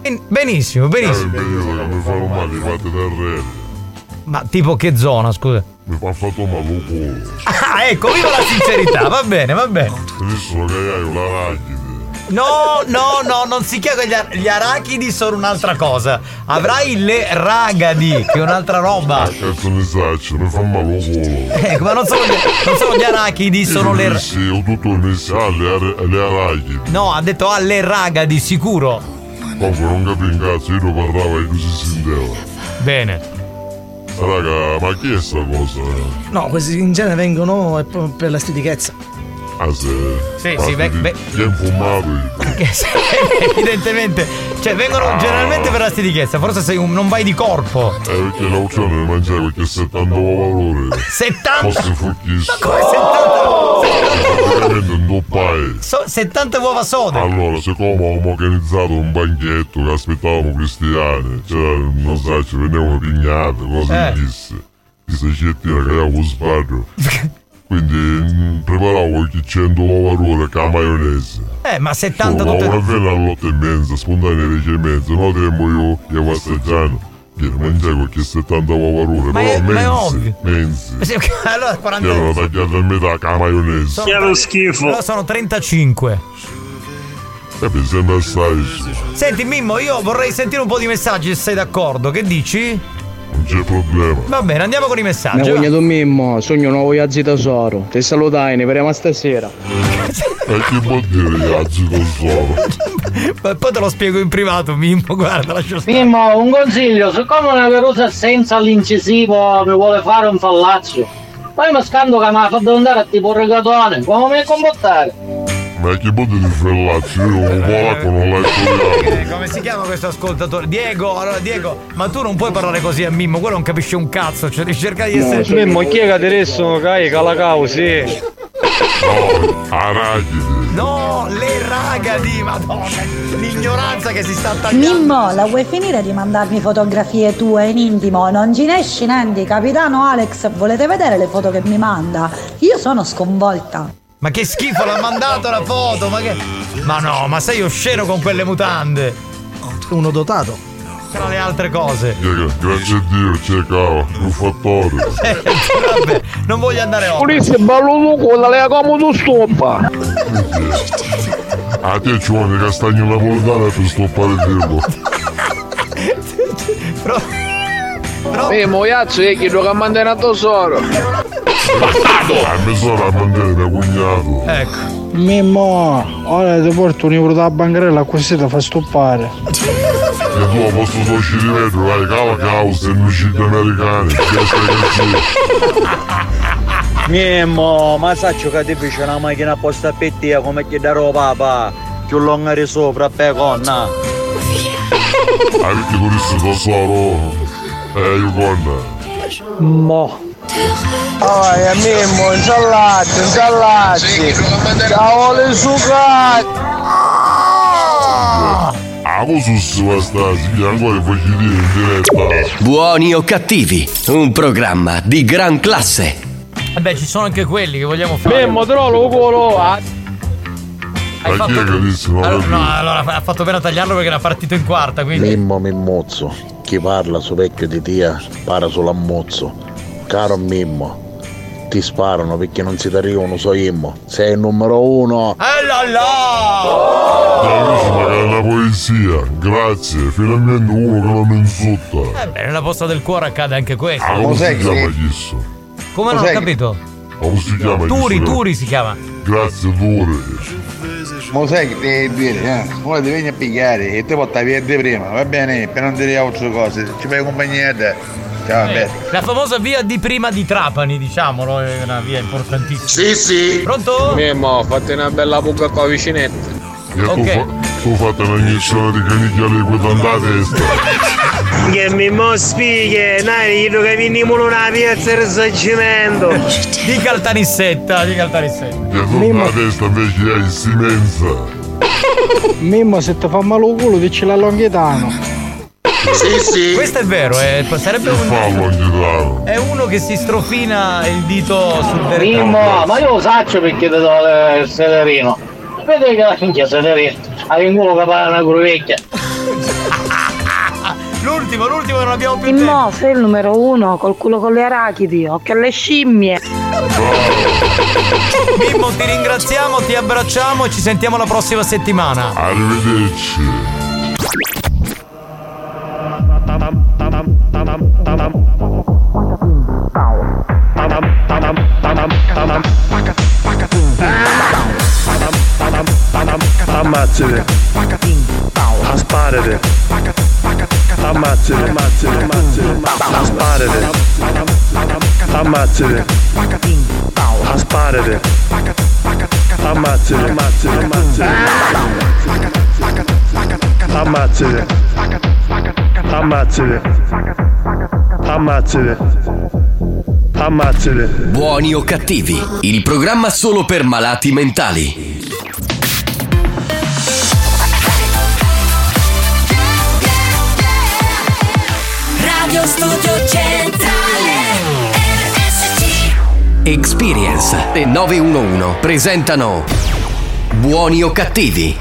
Ben- Benissimo, È benissimo. il periodo che mi fanno male, fate da re. Ma tipo che zona, scusa? Mi fa fatto male. Ah, ecco, viva la sincerità, va bene, va bene. Adesso che hai la ragghide. No, no, no, non si chiama gli, gli arachidi sono un'altra cosa. Avrai le ragadi, che è un'altra roba. Cazzo ne saccio, mi fa male. Ecco, ma non sono gli, non sono gli arachidi, sono le. ra- Sì, ho tutto messo alle, ar- alle arachidi. No, ha detto alle ragadi, sicuro. Comunque non capi un cazzo, io lo parlavo e così si senteva. Bene. Raga, ma chi è sta cosa? No, questi in genere vengono per la stitichezza. Ah, se. Sì, parte sì, beh, beh. Chi è infumato? Evidentemente. Cioè, vengono generalmente per la stitichezza. Forse sei un, non vai di corpo. Eh, perché l'auzione ne mangiare perché 70 valore. 70? Fosse fucchissimo. Ma come 70? Praticamente un doppai. So- 70 uova sode. Allora, siccome abbiamo organizzato un banchetto che aspettavamo cristiani, cioè, non so, ci venivano pignate, cose Eh. di disse. Di sacettina che avevo sbaglio. Quindi mm, preparavo qualche 100 uova ruote con la maionese. Eh, ma 70 Ma tutte. una vela all'otto e mezza, spontanea alle 10 e mezza, no tempo io, io passeggiando. Che mangiai qualche 70 uova ruote, Ma però è- ma è mense, ovvio. mense. Allora, Che 40 erano tagliate a metà con la maionese. Sono schifo. No, sono 35. E mi sembra assai. Senti, Mimmo, io vorrei sentire un po' di messaggi se sei d'accordo. Che dici? Non c'è problema. Va bene, andiamo con i messaggi. va. cognato Mimmo, sogno nuovo Iazzi tesoro. Ti salutai, ne vedremo stasera. E che vuol dire Iazzi tesoro? Ma poi te lo spiego in privato, Mimmo. Guarda, lascia stare. Mimmo, un consiglio, siccome una perusa senza l'incisivo mi vuole fare un fallaccio, poi mi scando che mi ha fatto andare a tipo regatone, come mi comportare? Ma che vuol dire fellaccio? Io un polacco non l'ho studiato. Eh, Come si chiama questo ascoltatore? Diego, allora Diego, ma tu non puoi parlare così a Mimmo, quello non capisce un cazzo, cioè devi cercare di essere. Mimmo, chi è che adesso cai calacao, sì. No, arachidi. No, le ragadi, madonna, l'ignoranza che si sta tagliando. Mimmo, la vuoi finire di mandarmi fotografie tue in intimo? Non ci esci niente, capitano Alex, volete vedere le foto che mi manda? Io sono sconvolta. Ma che schifo, l'ha mandato la foto, ma che. Ma no, ma sei osceno con quelle mutande. Uno dotato. Tra le altre cose. Gra- Grazie a Dio, c'è cavo, un fattore. Eh, vabbè, non voglio andare oltre. Ulisse ballo tu con la lega come tu stoppa. A te ci vuole castagno napoletano per stoppare il tempo. Eh, moiazzo, è che lo mandare a tesoro. A me sono a mandare mio cognato. Ecco. Mimmo, ora ti porto un euro da bancarella così ti fa stoppare. E tu a posto 12 di metro, vai, cava cavo, sei in uscita stai Mimmo, ma saccio che ti fece una macchina apposta per te come che da roba papà. Più lunga di sopra, per conna. Ah, perché tu rissi tesoro? Eh, io gonna. Mo. Oh, e Mimmo, insalati, insalati. Ah, ancora facci dire in diretta. Buoni o cattivi, un programma di gran classe. Vabbè, ci sono anche quelli che vogliamo fare. Mimmo, trollo culo. Ma chi è che disse non Allora, è no, allora ha fatto bene a tagliarlo perché era partito in quarta, quindi. Mimmo Mimmozzo, chi parla su vecchio di tia para sull'ammozzo. Caro Mimmo, ti sparano perché non si ti arrivano so immo. Sei il numero uno. Eh là là! Che è una poesia, grazie, finalmente uno che non insulta. Eh beh, nella posta del cuore accade anche questo. Ah, come si chiama questo? Come non ho capito? Come si chiama Turi, questo? Turi si chiama. Grazie Turi. Ma sai che ti devi dire, eh? Ora ti vieni a pigliare e ti porta via di prima, va bene? Per non dire altre cose, ci fai compagnia te. Ciao, Eh, la famosa via di prima di Trapani, diciamolo, è una via importantissima. Sì, sì. Pronto? Mimmo, fate una bella buca qua vicinetta. E tu, Ok. fa, tu fate un'iniezione di canicchia liquida alla testa. Che mi mo spieghi, dai, io che veniamo in una piazza di risarcimento. Dica al tanissetta, dica al tanissetta. E tu la testa invece hai immensa. Mimmo, se ti fa male il culo, dici la longhetano. Sì, sì. Questo è vero, eh, sarebbe un. È uno che si strofina il dito sul territorio. Mimmo, ma io lo saccio perché ti do il sederino. Vedi che la minchia sederino. Hai in culo che parla una cruvecchia. L'ultimo, l'ultimo non abbiamo più Immo, sei il numero uno, col culo con le arachidi, occhio alle scimmie. Mimmo, ti ringraziamo, ti abbracciamo e ci sentiamo la prossima settimana. Arrivederci. Ammazzate. Asparate. Ammazzate. Ammazzate. Ammazzate. Asparate. Ammazzate. Asparate. Ammazzate. Ammazzate. Ammazzate. Ammazzate. Ammazzate. Ammazzate. Buoni o cattivi, il programma solo per malati mentali. Radio Studio Centrale RSC Experience e 911 presentano Buoni o cattivi.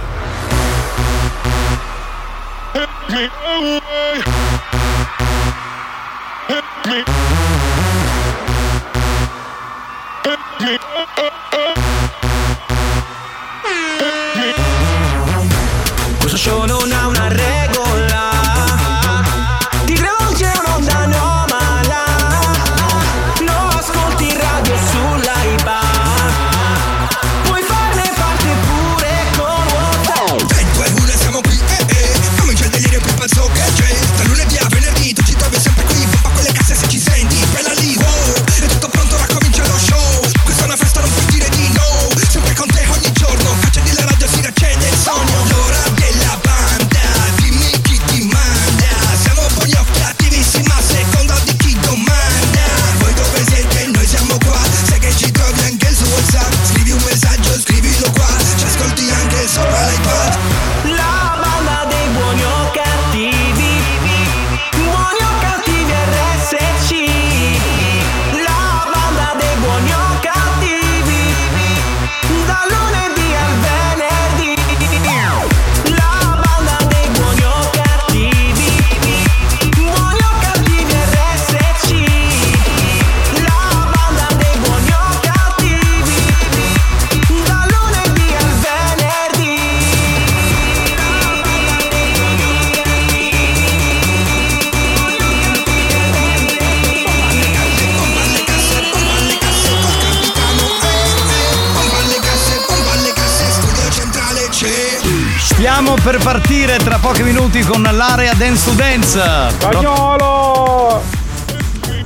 Spagnolo!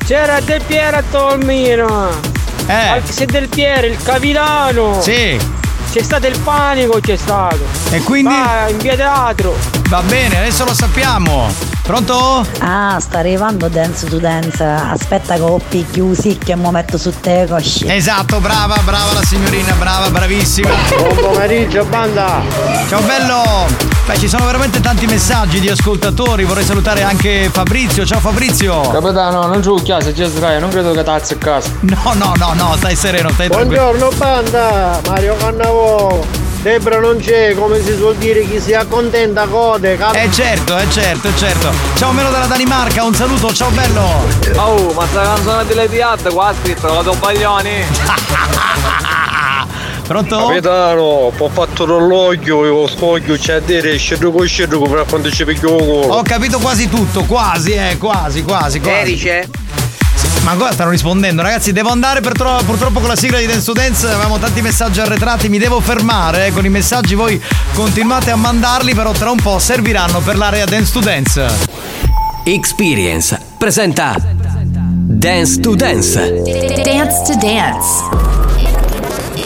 C'era Del Piero a Tolmino! Eh! Anche se Del Piero, il capitano! Sì! C'è stato il panico, c'è stato! E quindi? Ah, in via teatro! Va bene, adesso lo sappiamo. Pronto? Ah, sta arrivando Dance to Dance. Aspetta che ho chiusi che mo metto su te cosci. Esatto, brava, brava la signorina, brava, bravissima. Buon pomeriggio, banda! Ciao bello! Beh, ci sono veramente tanti messaggi di ascoltatori. Vorrei salutare anche Fabrizio. Ciao Fabrizio. Capitano, non giù a se c'è sdraio, non credo che tazzi a casa. No, no, no, no, stai sereno, stai tranquillo. Buongiorno, banda! Mario Cannavò! Debra non c'è, come si suol dire, chi si accontenta code, cap- Eh certo, eh certo, eh certo. Ciao Melo dalla Danimarca, un saluto, ciao bello. Oh, ma sta canzone di Lady Hard qua ha scritto la Tobaglioni. Pronto? Capitano, ho fatto l'orologio e lo scoglio c'è a dire scendo con scendo come quando ci piglio. Ho capito quasi tutto, quasi, eh, quasi, quasi, quasi. Erice? Ma ancora stanno rispondendo, ragazzi. Devo andare per tro- purtroppo con la sigla di Dance to Dance. Avevamo tanti messaggi arretrati. Mi devo fermare. eh, Con i messaggi voi continuate a mandarli, però tra un po' serviranno per l'area Dance to Dance. Experience presenta Dance to Dance. Dance to Dance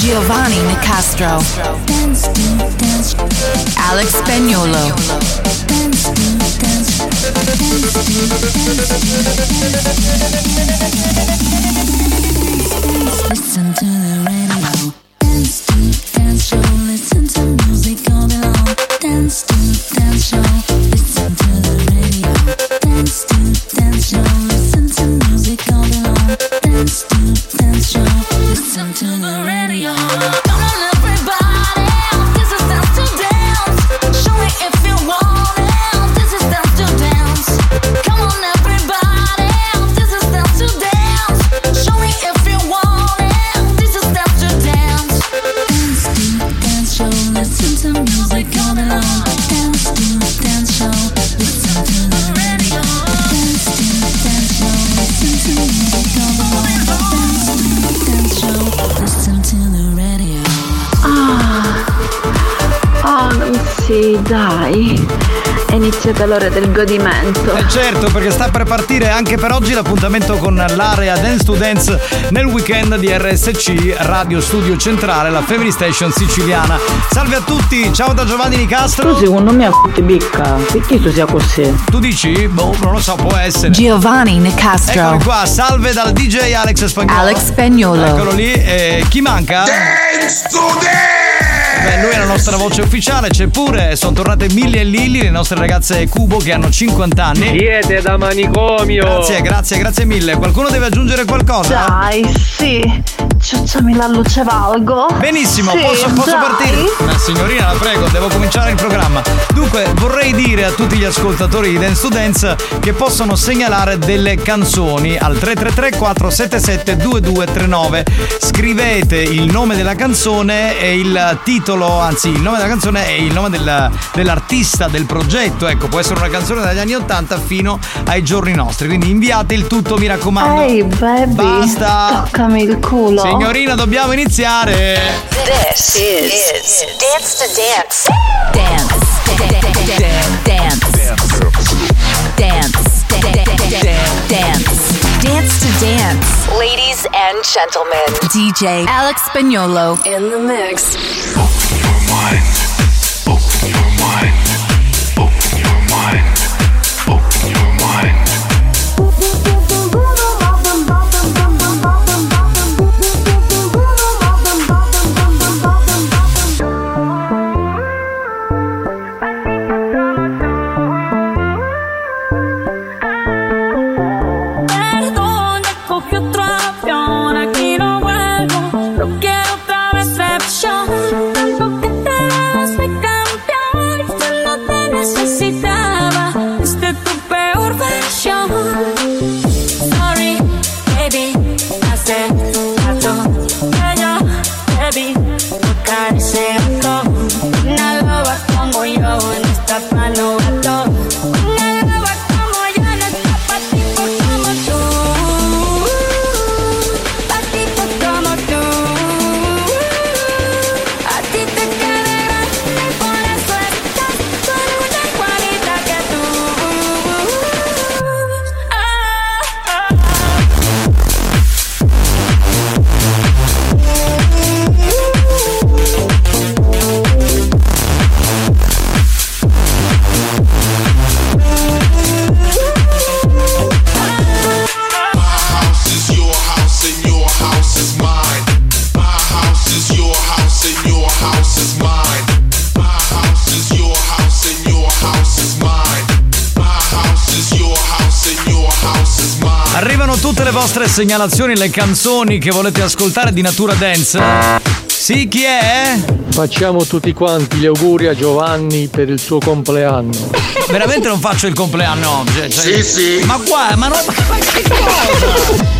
Giovanni Nicastro. Alex Spagnolo. Listen to the radio. Dance to dance show. Listen to music all day. Dance to dance show. Listen to the radio. Dance to dance show. The radio. È iniziata l'ora del godimento. Eh certo, perché sta per partire anche per oggi l'appuntamento con l'area Dance to Dance nel weekend di RSC Radio Studio Centrale, la Family Station siciliana. Salve a tutti, ciao da Giovanni Nicastro. Tu secondo me a ti bicca, perché tu sia così? Tu dici? Boh, non lo so, può essere. Giovanni Nicastro. Eccoli qua, salve dal DJ Alex Spagnolo. Alex Spagnolo. Eccolo lì, e chi manca? Dance to Beh, lui è la nostra voce ufficiale, c'è pure, sono tornate Millie e Lilli, le nostre ragazze Cubo che hanno 50 anni. Siete da manicomio! Grazie, grazie, grazie mille. Qualcuno deve aggiungere qualcosa? Dai, sì. Ciucciami la luce valgo. Benissimo, Sì, posso, posso partire? Ma signorina, la prego, devo cominciare il programma. Dunque, vorrei dire a tutti gli ascoltatori di Dance to Dance che possono segnalare delle canzoni al 333 477 2239. Scrivete il nome della canzone e il titolo, anzi, il nome della canzone e il nome del- dell'artista del progetto. Ecco, può essere una canzone dagli anni 80 fino ai giorni nostri. Quindi inviate il tutto, mi raccomando. Ehi, baby. Basta. Toccami il culo. Signorina, dobbiamo iniziare. This is, Dance to Dance. Dance. Dance. Dance. Dance. Dance to Dance. Ladies and gentlemen, DJ Alex Spagnolo in the mix. Perdón, segnalazioni, le canzoni che volete ascoltare di natura dance. Sì, chi è? Facciamo tutti quanti gli auguri a Giovanni per il suo compleanno. Veramente non faccio il compleanno oggi. cioè- Sì, sì. Ma qua, ma non. Ma che cosa?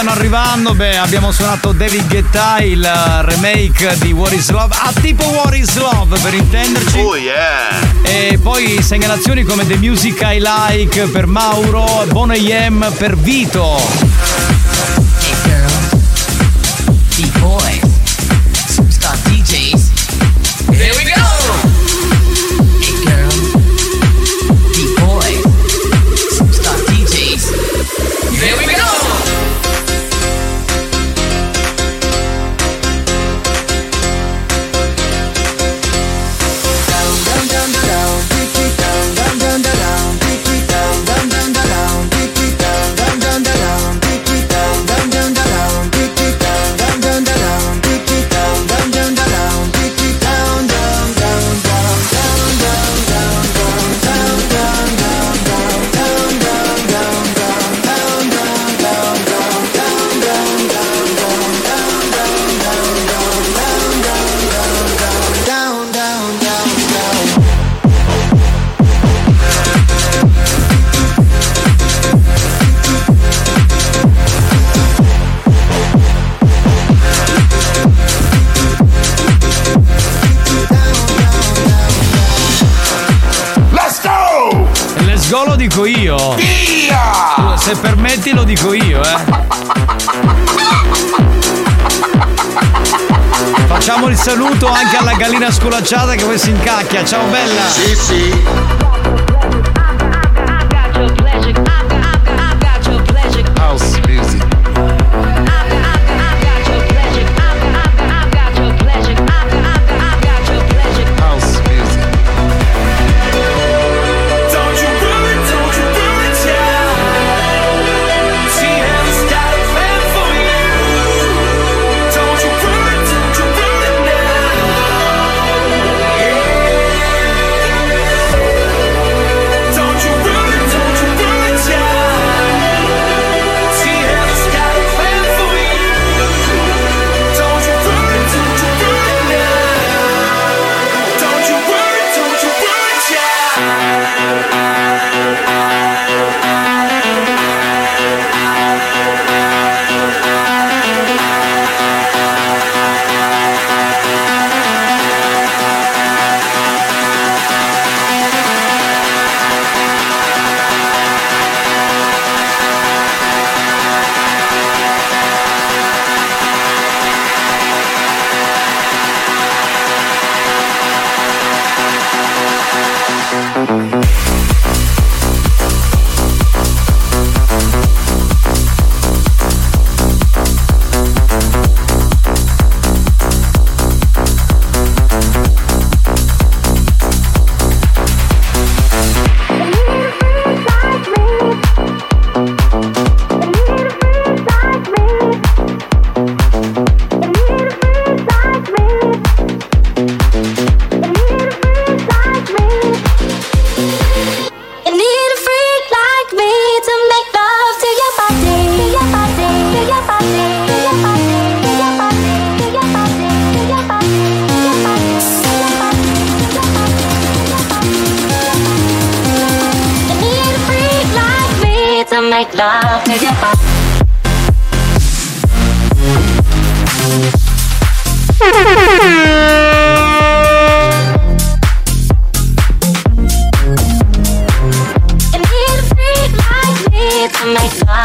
stanno arrivando, beh, abbiamo suonato David Guetta, il eh, remake di What is Love, a tipo What is Love per intenderci. Oh yeah! E poi segnalazioni come The Music I Like per Mauro, Bon AM per Vito. saluto anche alla gallina sculacciata che poi si incacchia. Ciao bella! Sì, sì.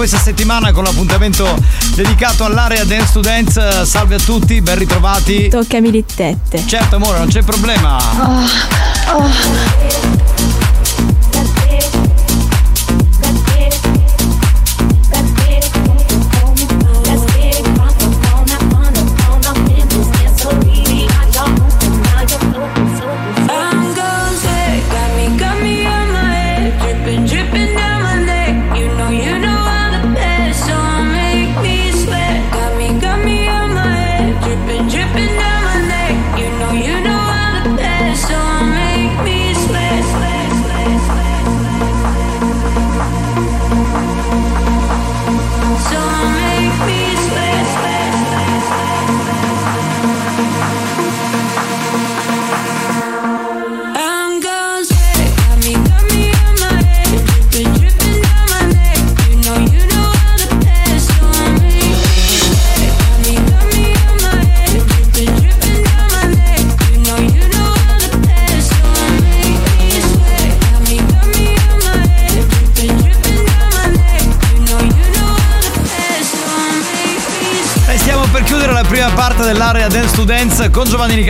Questa settimana con l'appuntamento dedicato all'area Dance to Dance. Salve a tutti, ben ritrovati. Toccami le tette. Certo amore, non c'è problema. I'm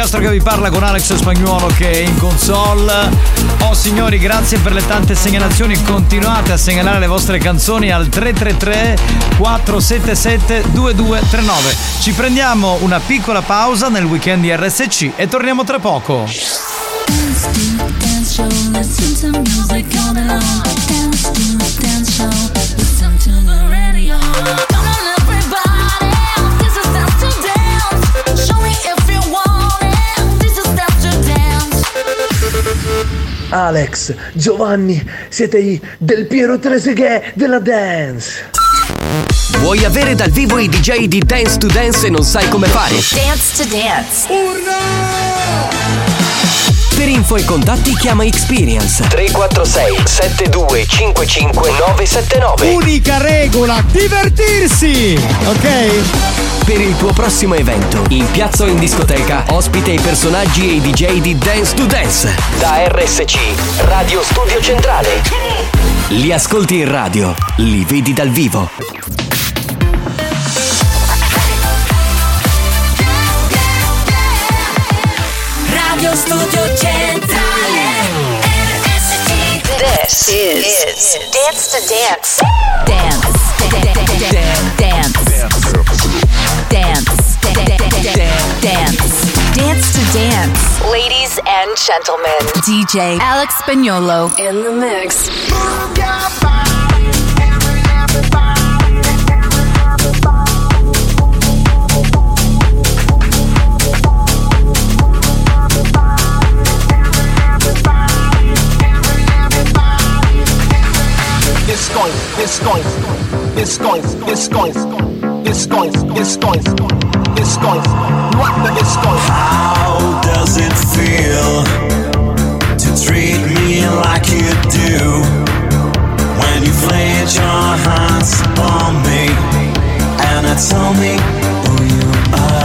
Nicastro che vi parla con Alex Spagnuolo che è in console. Oh signori, grazie per le tante segnalazioni. Continuate a segnalare le vostre canzoni al 333 477 2239. Ci prendiamo una piccola pausa nel weekend di RSC e torniamo tra poco. dance to dance show, Alex, Giovanni, siete i del Piero Treseghe della dance. Vuoi avere dal vivo i DJ di Dance to Dance e non sai come fare? Dance to dance. Per info e contatti chiama Experience 346 7255 979 Unica regola, divertirsi! Ok? Per il tuo prossimo evento, in piazza o in discoteca, ospite i personaggi e i DJ di Dance to Dance. Da RSC, Radio Studio Centrale. Li ascolti in radio, li vedi dal vivo. Radio Studio Centrale. RSC. This is, Dance to Dance. Dance. Dance. Dance. Dance. Dance Dance. Dance. Dance to Dance. Ladies and gentlemen, DJ Alex Spagnolo in the mix. It's going, it's going, going, it's going. What the it's? How does it feel to treat me like you do? When you laid your hands upon me and I tell me who you are.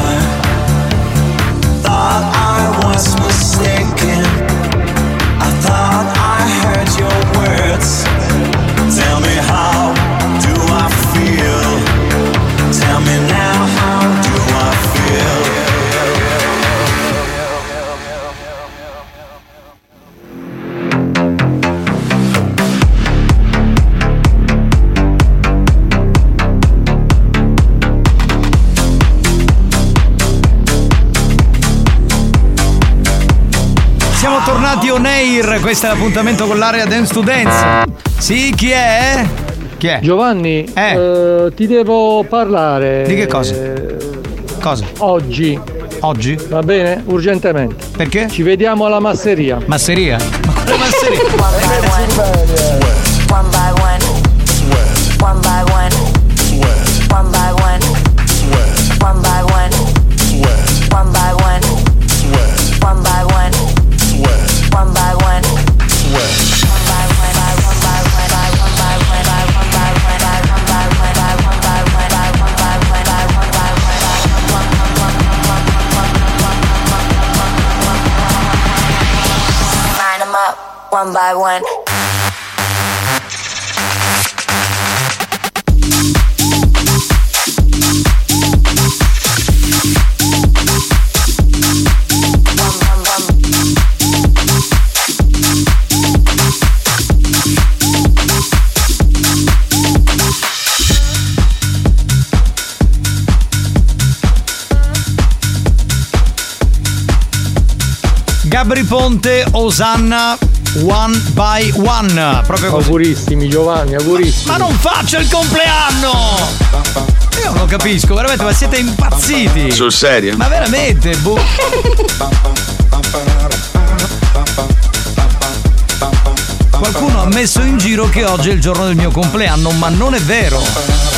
Questo è l'appuntamento con l'area Dance to Dance. Sì, chi è? Chi è? Giovanni, eh, ti devo parlare. Di che cosa? eh, Cosa? Oggi. Oggi? Va bene? Urgentemente. Perché? Ci vediamo alla masseria. Masseria? One by by one. Gabri Ponte, Osanna, one by one. Proprio così. Augurissimi Giovanni, augurissimi. Ma non faccio il compleanno! Io non lo capisco, veramente, ma siete impazziti! Sul serio? Ma veramente, boh. Qualcuno ha messo in giro che oggi è il giorno del mio compleanno, ma non è vero.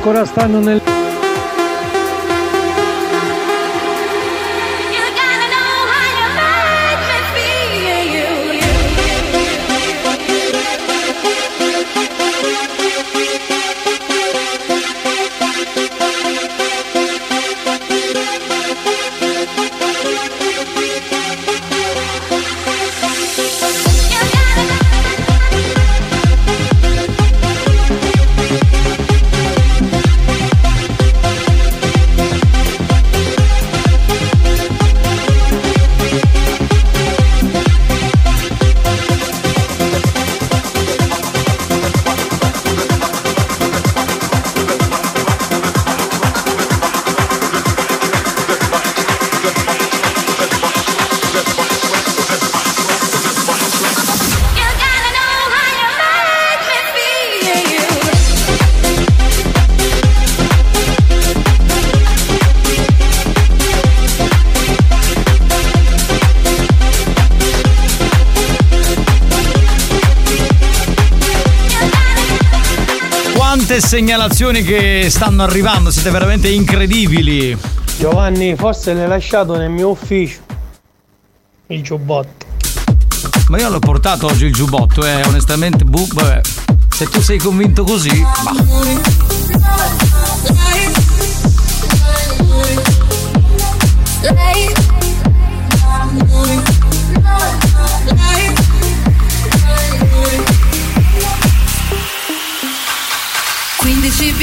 Ancora stanno nel. Segnalazioni che stanno arrivando, siete veramente incredibili. Giovanni, forse l'hai lasciato nel mio ufficio. Il giubbotto. Ma io l'ho portato oggi il giubbotto, eh, onestamente, buh, vabbè. Se tu sei convinto così, bah.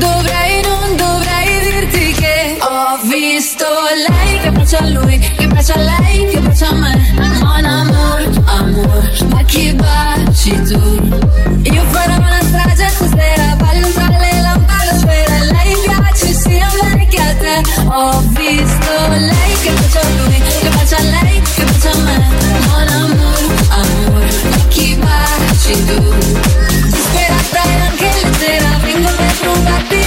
Dovrei, non dovrei dirti che ho visto lei che bacia a lui, che bacia a lei, che bacia a me. Mon amor, amor, ma chi baci tu? Io farò una strage stasera, voglio tra le lampadosfere. A lei piace sia a me che a te. Ho visto lei che bacia a lui, che bacia a lei, che bacia a me. Mon amor, amor, ma chi baci tu? Disperata e anche leggera Vengo per rubarti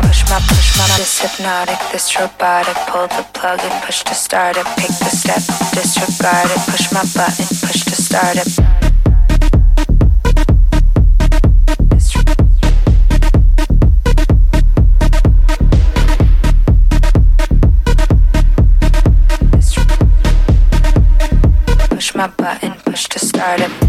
my push my push my this hypnotic, this robotic, pull the plug and push to start it, pick the step, disregard it, push my button, push to start it. Push my button, push to start it.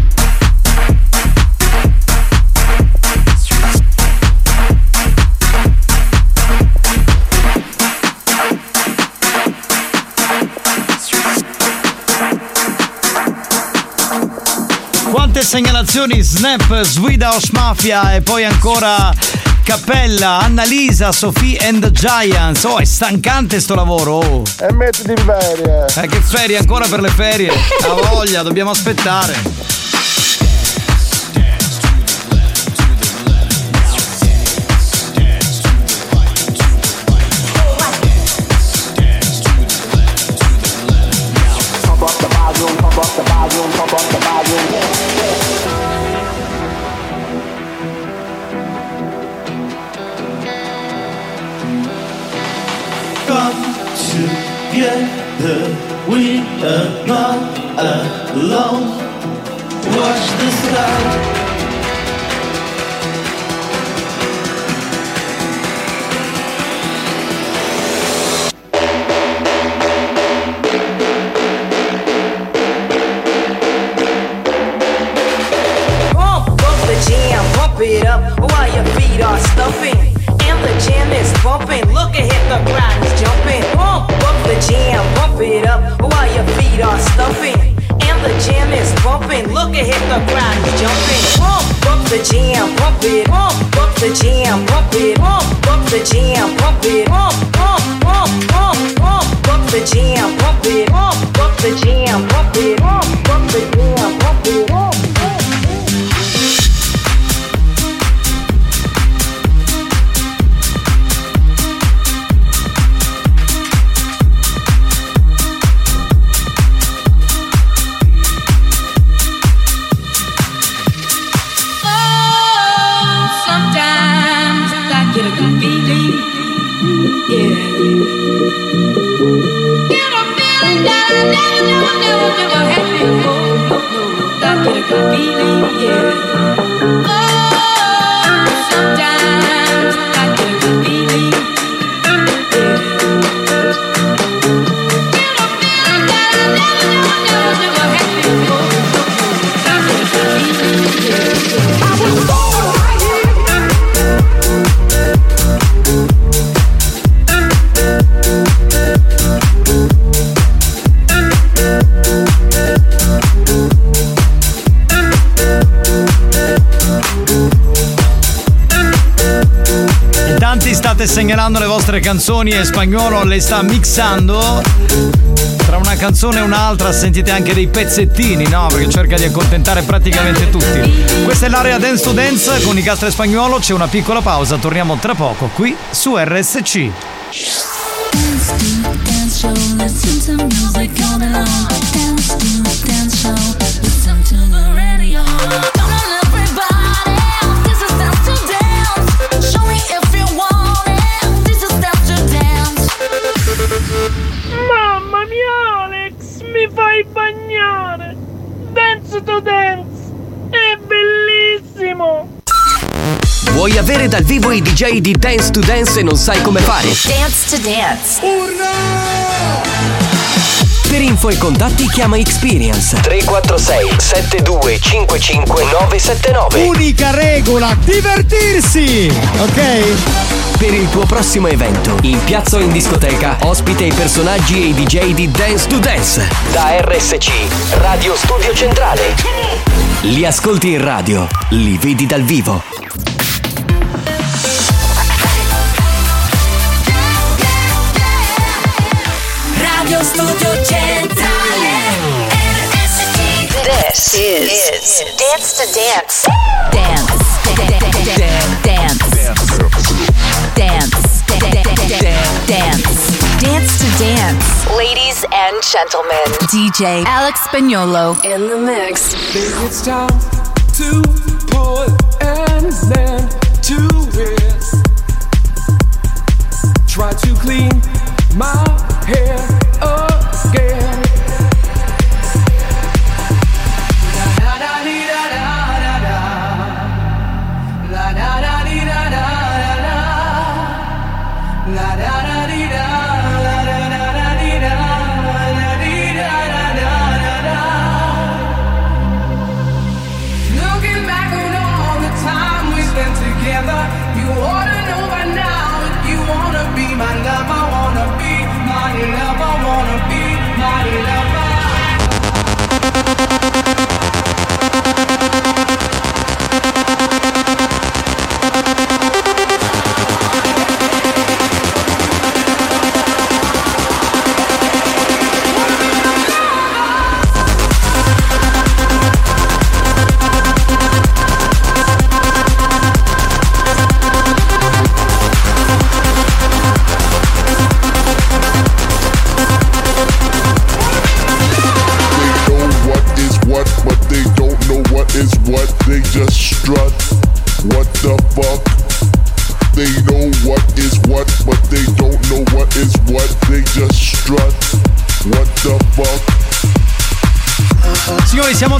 Quante segnalazioni Snap, Swida House Mafia e poi ancora Cappella, Annalisa, Sophie and the Giants. Oh, è stancante sto lavoro. oh. E mettiti in ferie. Eh, che ferie ancora per le ferie? La voglia, dobbiamo aspettare. We are not alone. Watch the sky. The jam, pump it. Pump up the jam, pump it. Pump up the jam, pump it. Pump, pump, pump, pump, pump the jam, canzoni e spagnolo le sta mixando. Tra una canzone e un'altra sentite anche dei pezzettini, no? Perché cerca di accontentare praticamente tutti. Questa è l'area Dance to Dance con Nicastro e Spagnolo, c'è una piccola pausa, torniamo tra poco qui su RSC. Dance to dance show, dal vivo i DJ di Dance to Dance e non sai come fare? Dance to Dance. Per info e contatti chiama Experience 346 7255 979 Unica regola, divertirsi! Ok? Per il tuo prossimo evento, in piazza o in discoteca, ospite i personaggi e i DJ di Dance to Dance. Da RSC, Radio Studio Centrale. Li ascolti in radio, li vedi dal vivo. Radio Studio Centrale. RSC. This is, Dance to Dance. Dance. Dance. Dance. Dance. Dance Dance to Dance. Ladies and gentlemen, DJ Alex Spagnolo in the mix. It's time to put an end to this. Try to clean my hair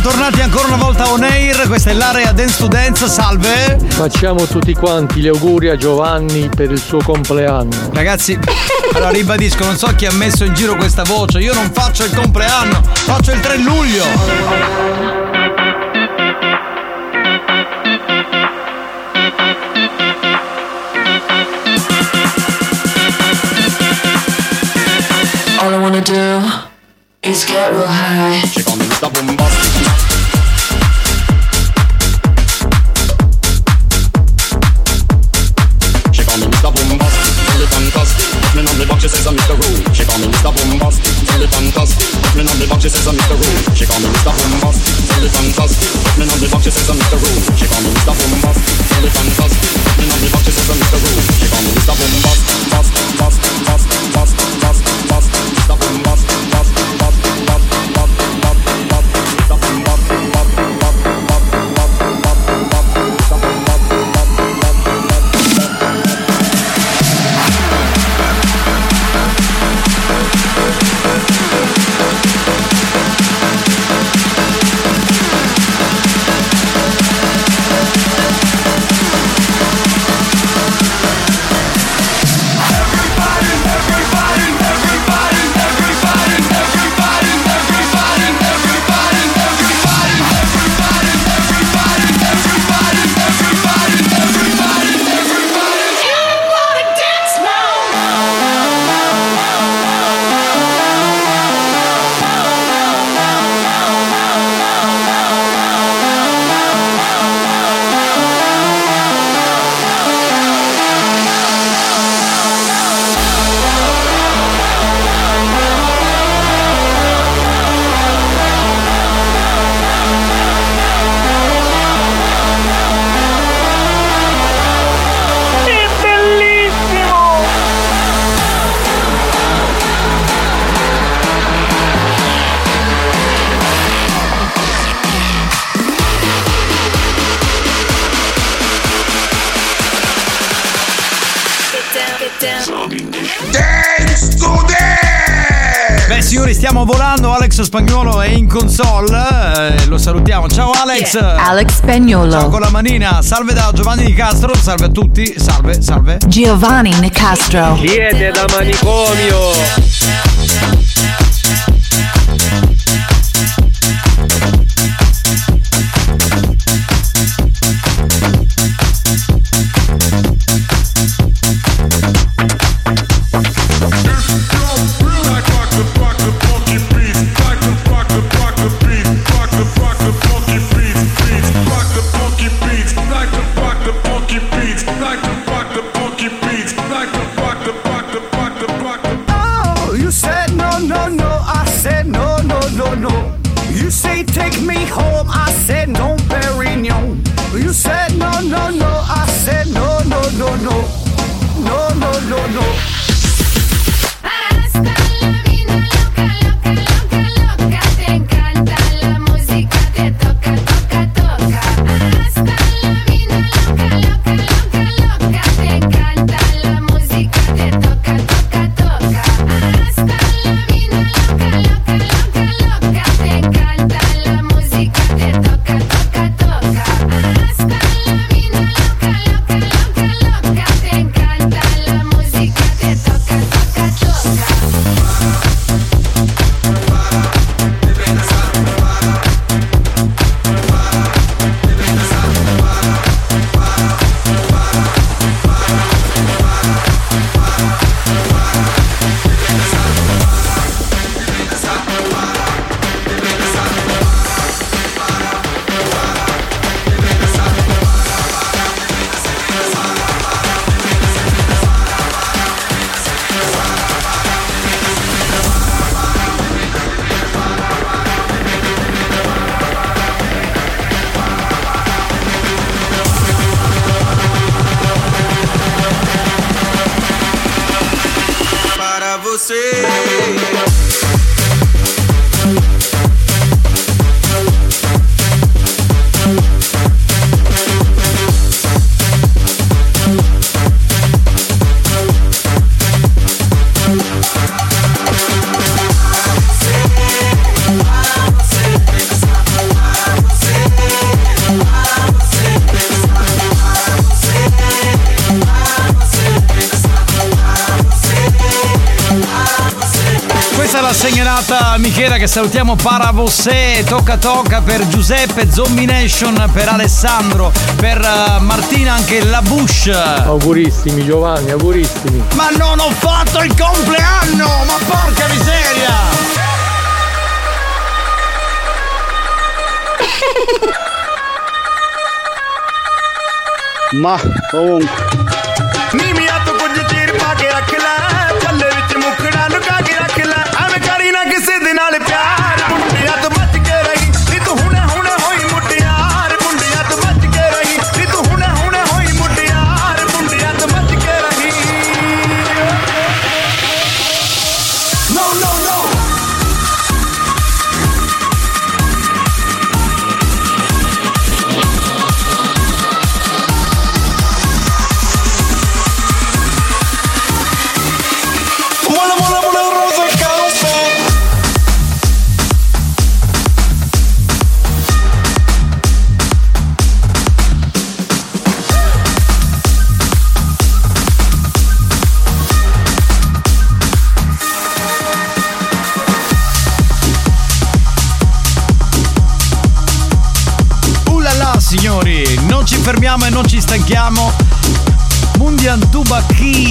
siamo tornati ancora una volta on air. Questa è l'area Dance to Dance. Salve. Facciamo tutti quanti gli auguri a Giovanni per il suo compleanno. Ragazzi, allora ribadisco, non so chi ha messo in giro questa voce. Io non faccio il compleanno, faccio il 3 luglio. Alex. Alex Spagnolo. Ciao con la manina. Salve da Giovanni Di Castro. Salve a tutti. Salve, salve. Giovanni Nicastro. Chiede da manicomio. Ruggera che salutiamo Paravossè, Tocca Tocca per Giuseppe, Zomination per Alessandro, per eh, Martina anche la Bush. Augurissimi Giovanni, augurissimi. Ma non ho fatto il compleanno, ma porca miseria! ma comunque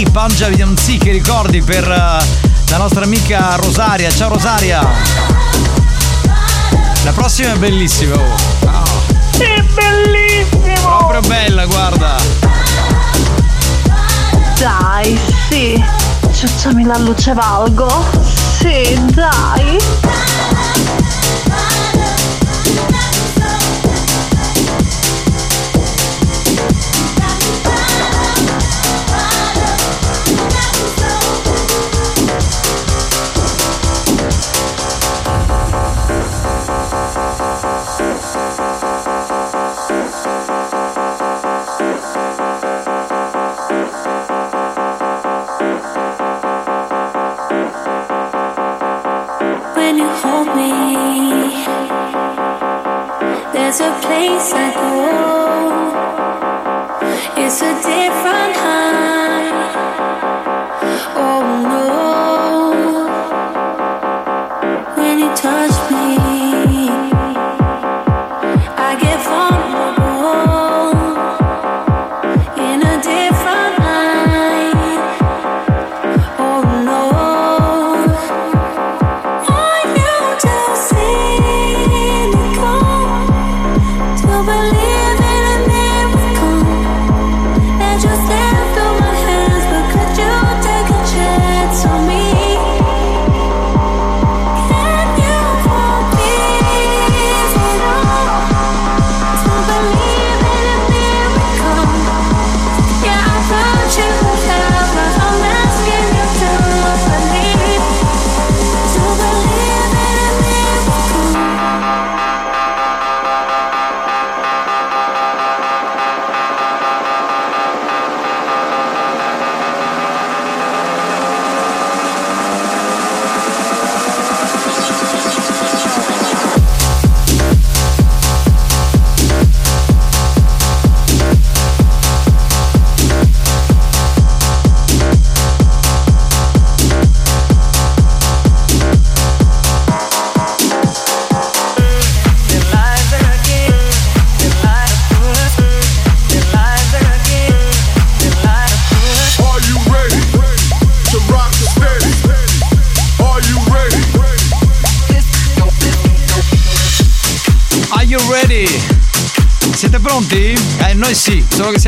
P, Punjabi che ricordi per eh, la nostra amica Rosaria. Ciao Rosaria! La prossima è bellissima. Oh. È bellissimo! Proprio bella, guarda! Dai, sì! Ciucciami la luce valgo! Sì, dai! 没想过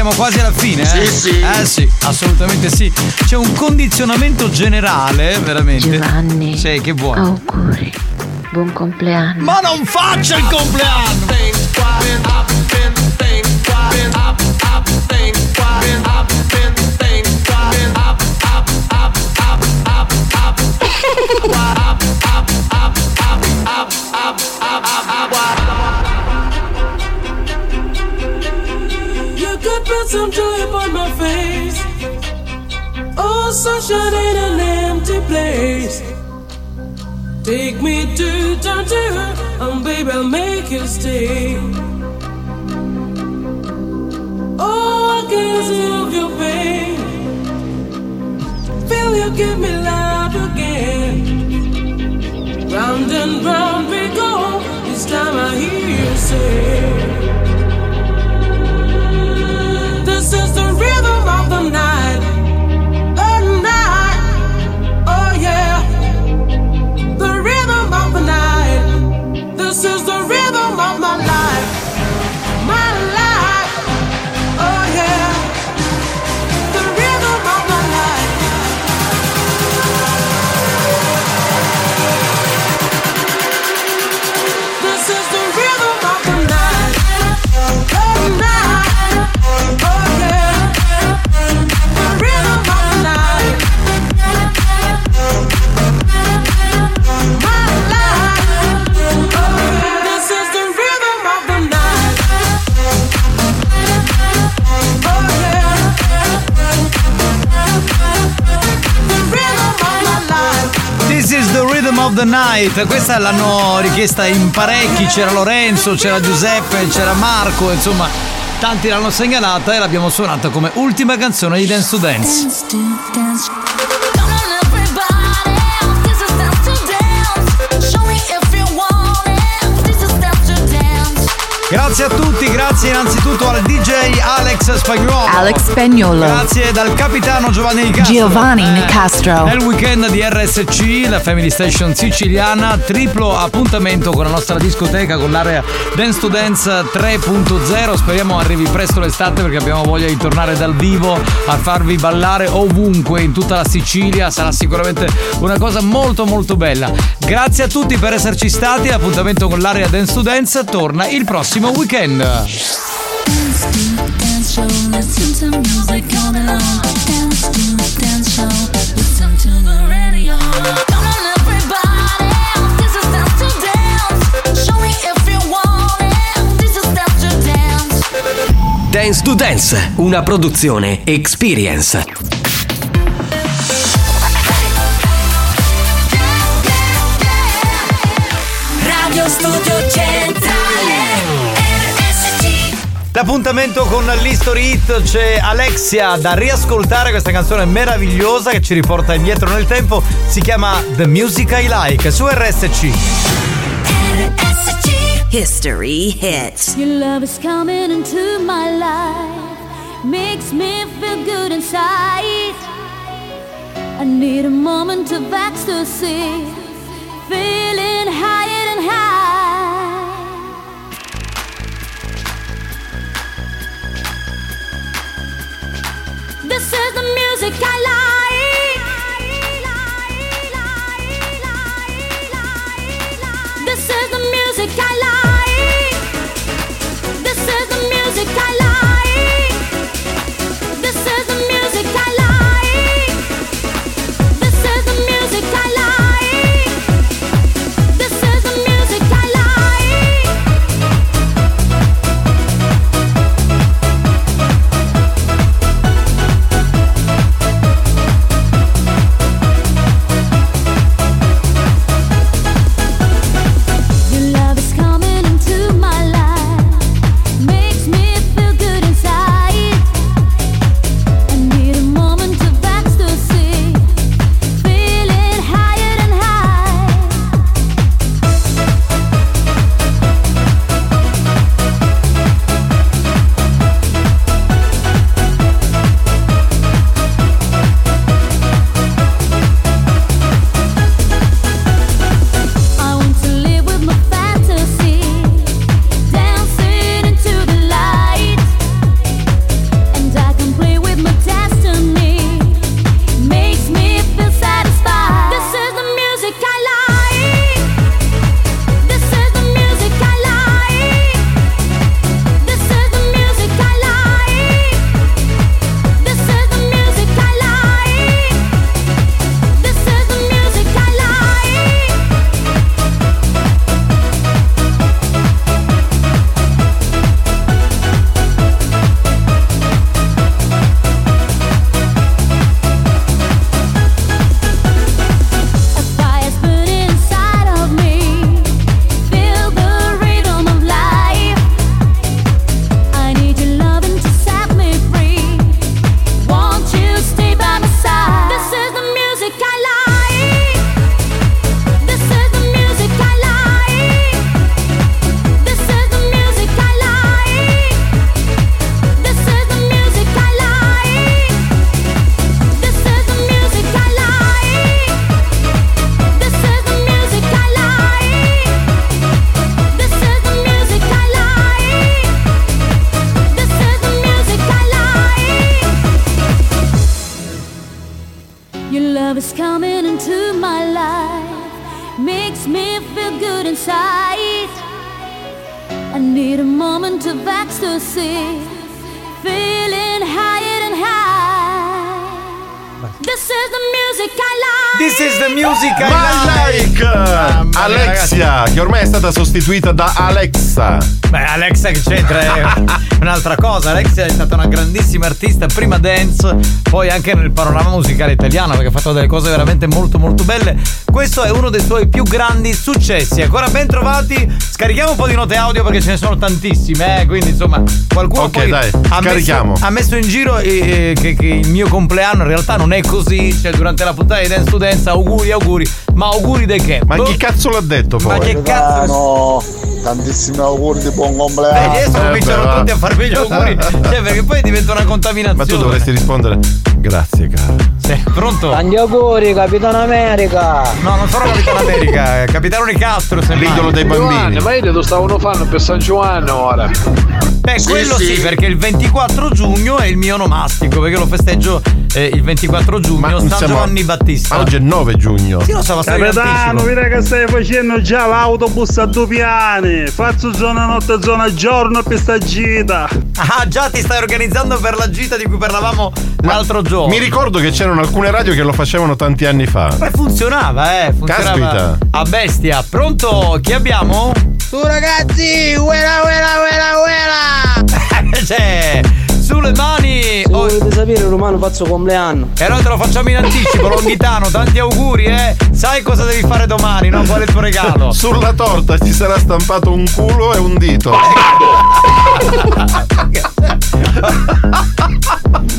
siamo quasi alla fine. Eh? Sì, sì. Eh sì, assolutamente sì. C'è un condizionamento generale, veramente. Giovanni. Sì, che vuoi? Auguri. Buon compleanno. Ma non faccia il compleanno! Put some joy upon my face. Oh, sunshine in an empty place. Take me to to and baby, I'll make you stay. Oh, I can see of your pain. Feel you give me life again. Round and round we go. This time I hear you say. now. Of the night. Questa l'hanno richiesta in parecchi. C'era Lorenzo, c'era Giuseppe, c'era Marco, insomma, tanti l'hanno segnalata e l'abbiamo suonata come ultima canzone di Dance to Dance. Dance to dance. Grazie a tutti, grazie innanzitutto al DJ Alex Spagnuolo. Alex Spagnolo. Grazie dal capitano Giovanni Nicastro. Giovanni Eh, Nicastro. Nel weekend di RSC, la Family Station siciliana, triplo appuntamento con la nostra discoteca con l'area Dance to Dance 3.0. Speriamo arrivi presto l'estate perché abbiamo voglia di tornare dal vivo a farvi ballare ovunque in tutta la Sicilia. Sarà sicuramente una cosa molto molto bella. Grazie a tutti per esserci stati. L'appuntamento con l'area Dance to Dance torna il prossimo weekend. Dance to dance show. Listen to Studio Centrale L'appuntamento con l'History Hit c'è Alexia da riascoltare questa canzone meravigliosa che ci riporta indietro nel tempo. Si chiama The Music I Like su RSC. History hits. Your love is coming into my life, makes me feel good inside. I need a moment of ecstasy, feeling higher and high. This is the music I like. Sostituita da Alexa. Beh, Alexa che c'entra è un'altra cosa. Alexia è stata una grandissima artista, prima dance, poi anche nel panorama musicale italiano, perché ha fatto delle cose veramente molto molto belle. Questo è uno dei suoi più grandi successi. Ancora ben trovati. Scarichiamo un po' di note audio perché ce ne sono tantissime, eh. Quindi, insomma, qualcuno Ok, poi dai, ha, messo, ha messo in giro eh, eh, che, che il mio compleanno in realtà non è così. Cioè, durante la puntata di Dance to Dance, auguri, auguri. Ma auguri di che? Ma Boh. chi cazzo l'ha detto poi? Ma che cazzo? Tantissimi auguri di buon Beh, compleanno. adesso Eh, cominciano beh, va. tutti a farmi gli auguri. Cioè, perché poi diventa una contaminazione. Ma tu dovresti rispondere Grazie cara Sì, pronto? Tanti auguri, Capitano America! No, non sono Capitano America, è Capitano Nicastro, semmai. L'idolo dei bambini ma io lo stavano fanno per San Giovanni ora. Beh, quello sì. perché il 24 giugno è il mio onomastico, perché lo festeggio eh, il 24 giugno, San siamo- Giovanni Battista. Ma oggi è 9 giugno Sì, lo so, ma Capitano, vedi che stai facendo già l'autobus a due piani. Faccio zona notte, zona giorno per sta gita. Ah, già ti stai organizzando per la gita di cui parlavamo l'altro giorno. Mi ricordo che c'erano alcune radio che lo facevano tanti anni fa Beh, funzionava, eh. Funzionava Caspita. a bestia. Pronto? Chi abbiamo? Tu ragazzi, uela uela uela uela. C'è sulle mani. Se volete sapere, Romano, faccio compleanno. E allora te lo facciamo in anticipo, Longhitano. Tanti auguri, eh. Sai cosa devi fare domani, no? Qual è il tuo regalo? Sulla torta ci sarà stampato un culo e un dito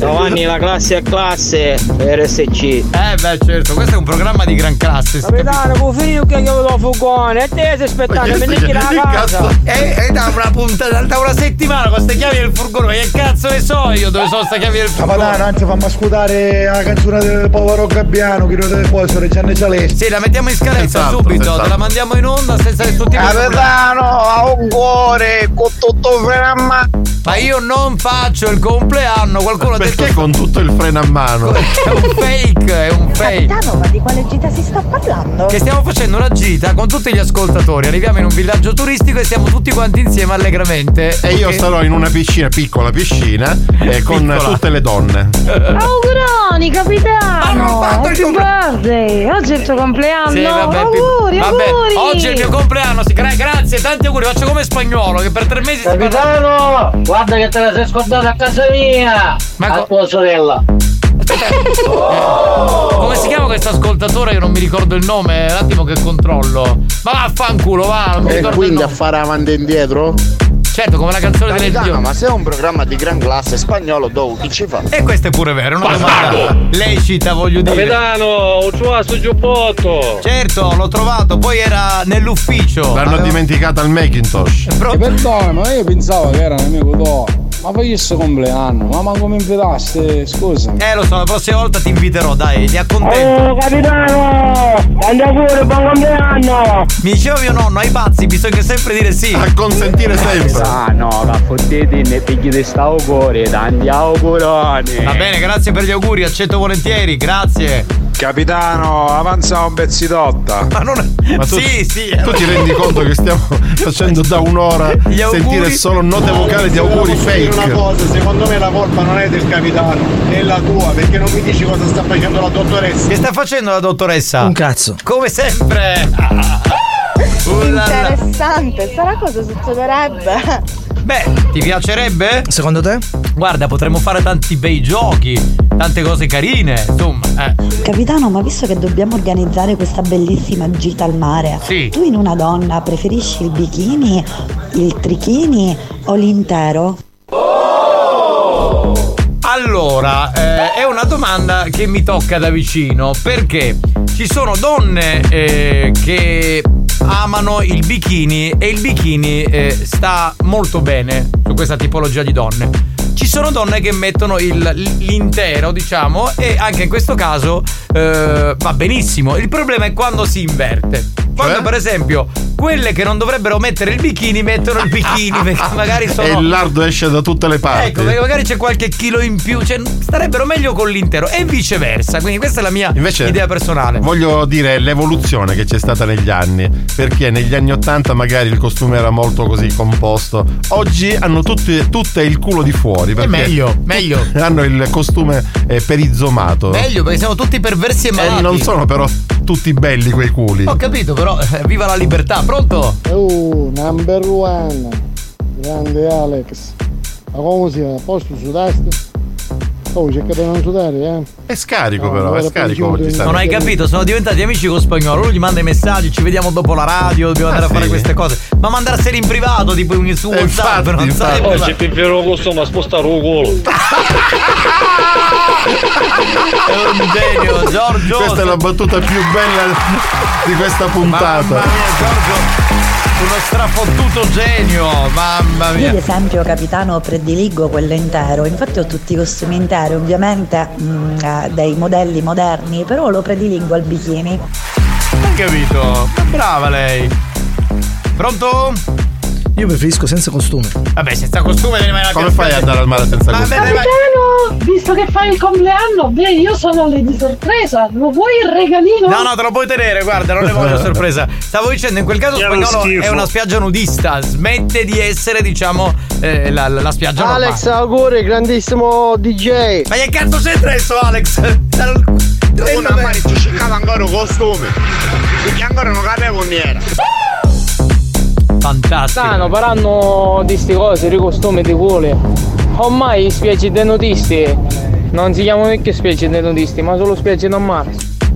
Capitani, la classe è classe, RSC. Eh beh certo, questo è un programma di gran classe. Capitano, può finire che io do fugone, e te stai aspettando, venite stai- la casa. E, e da una puntata, da una settimana con queste chiavi del furgone, ma che cazzo ne so io dove sono sta chiavi del furgone? Capitano, anzi fammi ascoltare la canzone del povero Gabbiano, che deve poi essere Gianni Celeste. Sì, la mettiamo in scadenza Senz'altro, subito, senz'altro. te la mandiamo in onda senza nessun tipo di Capitano, a un cuore con tutto frenamma. Ma io non faccio il compleanno, qualcuno ha detto Perché con tutto il freno a mano? è un fake, è un fake. Capitano, ma di quale gita si sta parlando? Che stiamo facendo una gita con tutti gli ascoltatori. Arriviamo in un villaggio turistico e stiamo tutti quanti insieme allegramente. E io Ok? starò in una piscina, piccola piscina, eh, con Piccola. tutte le donne. Auguroni, capitano! Happy birthday! Oggi è il tuo compleanno! Sì, vabbè, auguri, vabbè, auguri! oggi è il mio compleanno, gra- grazie, tanti auguri, faccio come spagnolo che per tre mesi si parla. Capitano, guarda che te la sei scordata a casa mia! Ma a co- tua sorella! Come si chiama questo ascoltatore che non mi ricordo il nome? Un attimo che controllo. Ma vaffanculo, va, non mi E ricordo il quindi a fare avanti e indietro? Certo, come la canzone delle zio. ma se è un programma di gran classe spagnolo, dove chi ci fa? E questo è pure vero, è una domanda lecita, voglio dire. Capitano, ho trovato il giubbotto. Certo, l'ho trovato, poi era nell'ufficio. L'hanno dimenticato al Macintosh. Pro- Perdona, ma io pensavo che era un amico tuo. Ma poi questo compleanno, ma manco mi invitaste, scusa. Eh lo so, la prossima volta ti inviterò, dai, ti accontento. Oh, capitano! Anda pure, buon compleanno! Mi diceva mio nonno, ai pazzi bisogna sempre dire sì. A consentire sempre. Ah no, caffettiti ne pigli di sta auguri, tanti auguroni. Va bene, grazie per gli auguri, accetto volentieri, grazie. Capitano, avanza un pezzidotta. Ma non Ma tu, Sì, sì. tu ti rendi conto che stiamo facendo da un'ora sentire solo note vocali di auguri dire Una fake? cosa, secondo me la colpa non è del capitano, è la tua, perché non mi dici cosa sta facendo la dottoressa. Che sta facendo la dottoressa? Un cazzo. Come sempre. Là là. Interessante, sarà cosa succederebbe? Beh, ti piacerebbe? Secondo te? Guarda, potremmo fare tanti bei giochi, tante cose carine, insomma. Eh. Capitano, ma visto che dobbiamo organizzare questa bellissima gita al mare, Sì. tu in una donna preferisci il bikini, il trichini o l'intero? Allora, eh, è una domanda che mi tocca da vicino perché ci sono donne eh, che amano il bikini e il bikini eh, sta molto bene su questa tipologia di donne. Ci sono donne che mettono il- l'intero, diciamo, e anche in questo caso eh, va benissimo. Il problema è quando si inverte. Quando, per esempio, quelle che non dovrebbero mettere il bikini mettono il bikini perché magari sono. E il lardo esce da tutte le parti. Ecco, perché magari c'è qualche chilo in più, cioè starebbero meglio con l'intero e viceversa. Quindi questa è la mia Invece, idea personale. Voglio dire l'evoluzione che c'è stata negli anni. Perché negli anni 80 magari il costume era molto così composto. Oggi hanno tutti, tutte il culo di fuori. Perché meglio, meglio. Hanno il costume eh, perizzomato. Meglio perché siamo tutti perversi e E malati. non sono però tutti belli quei culi. Ho capito, però eh, viva la libertà, pronto? Oh, number one. Grande Alex. Ma come si fa? Posto su destra? Oh, cerca di non sudare, eh. È scarico No, però, è scarico Non hai capito, sono diventati amici con spagnolo. Lui gli manda i messaggi, ci vediamo dopo la radio, dobbiamo andare a sì. fare queste cose. Ma mandarseli in privato, tipo in su WhatsApp, infatti, non infatti. sarebbe. Oggi ti vero Oh, costume a spostare un culo. È un genio, Giorgio. Questa è la battuta più bella di questa puntata. Mamma mia, Giorgio. Uno strafottuto genio, mamma Io mia. ad esempio, capitano, prediligo quello intero, infatti ho tutti i costumi interi, ovviamente mm, eh, dei modelli moderni, però lo prediligo al bikini. Hai capito? Brava lei. Pronto? Io preferisco senza costume. Vabbè, senza costume devi mai Come fai ad andare al mare senza costume? Capitano, visto che fai il compleanno, beh, io sono lì di sorpresa. Lo vuoi il regalino? No, no, te lo puoi tenere, guarda, non ne voglio sorpresa. Stavo dicendo, in quel caso uno spagnolo schifo. è una spiaggia nudista, smette di essere, diciamo, eh, la, la- la spiaggia normale. Alex, auguri, grandissimo DJ. Ma che cazzo c'entra adesso, Alex? Una mare ci cercava ancora un costume. Perché ancora non capivo niera. Fantastico. Stanno parlando di sti cose, di costumi di culo. Ormai spiagge dei nudisti non si chiamano più spiagge dei nudisti, ma solo spiagge normali.